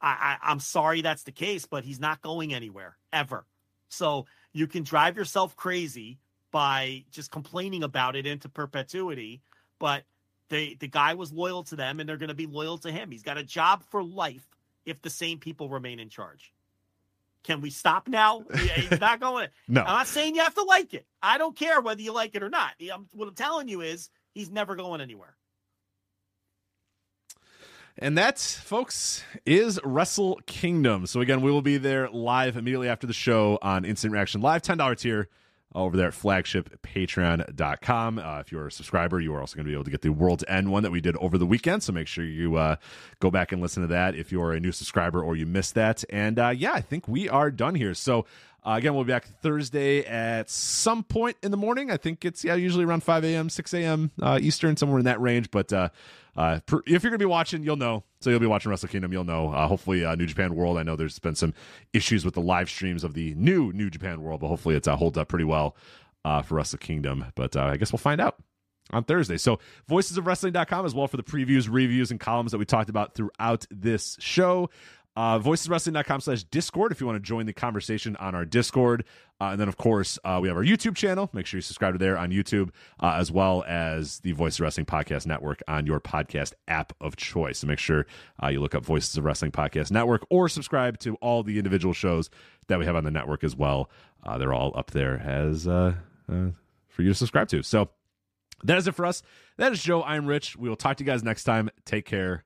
I, I I'm sorry that's the case, but he's not going anywhere ever. So you can drive yourself crazy by just complaining about it into perpetuity, but they the guy was loyal to them and they're going to be loyal to him. He's got a job for life if the same people remain in charge. Can we stop now? He's not going. no, I'm not saying you have to like it. I don't care whether you like it or not. I'm, um, what I'm telling you is he's never going anywhere. And that, folks, is Wrestle Kingdom. So again, we will be there live immediately after the show on Instant Reaction Live, $10 tier over there at flagshippatreon.com. Uh, if you're a subscriber, you are also going to be able to get the World's End one that we did over the weekend. So make sure you uh, go back and listen to that if you're a new subscriber or you missed that. And uh, yeah, I think we are done here. So uh, again, we'll be back Thursday at some point in the morning. I think it's yeah, usually around 5 a.m., 6 a.m. Uh, Eastern, somewhere in that range. But uh, uh, per, if you're to be watching, you'll know. So you'll be watching Wrestle Kingdom, you'll know. Uh, hopefully, uh, New Japan World. I know there's been some issues with the live streams of the new New Japan World, but hopefully it uh, holds up pretty well uh, for Wrestle Kingdom. But uh, I guess we'll find out on Thursday. So voicesofwrestling.com as well for the previews, reviews, and columns that we talked about throughout this show. Uh, voiceswrestling.com slash discord if you want to join the conversation on our discord. Uh, and then of course uh, we have our youtube channel. Make sure you subscribe to there on youtube uh, as well as the voices of wrestling podcast network on your podcast app of choice. So make sure uh, you look up voices of wrestling podcast network or subscribe to all the individual shows that we have on the network as well. Uh, they're all up there as uh, for you to subscribe to. So that is it for us. That is joe. I'm rich. We will talk to you guys next time. Take care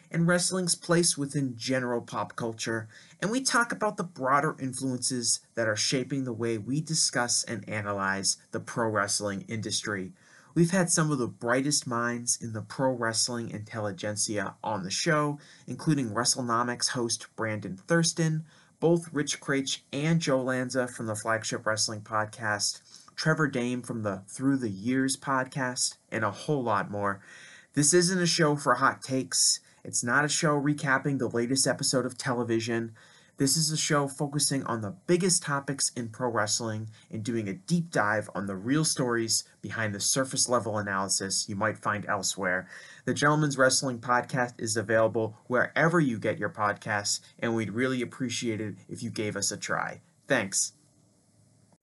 and wrestling's place within general pop culture, and we talk about the broader influences that are shaping the way we discuss and analyze the pro wrestling industry. We've had some of the brightest minds in the pro wrestling intelligentsia on the show, including WrestleNomics host Brandon Thurston, both Rich Kraetsch and Joe Lanza from the Flagship Wrestling Podcast, Trevor Dame from the Through the Years podcast, and a whole lot more. This isn't a show for hot takes. It's not a show recapping the latest episode of television. This is a show focusing on the biggest topics in pro wrestling and doing a deep dive on the real stories behind the surface level analysis you might find elsewhere. The Gentleman's Wrestling Podcast is available wherever you get your podcasts, and we'd really appreciate it if you gave us a try. Thanks.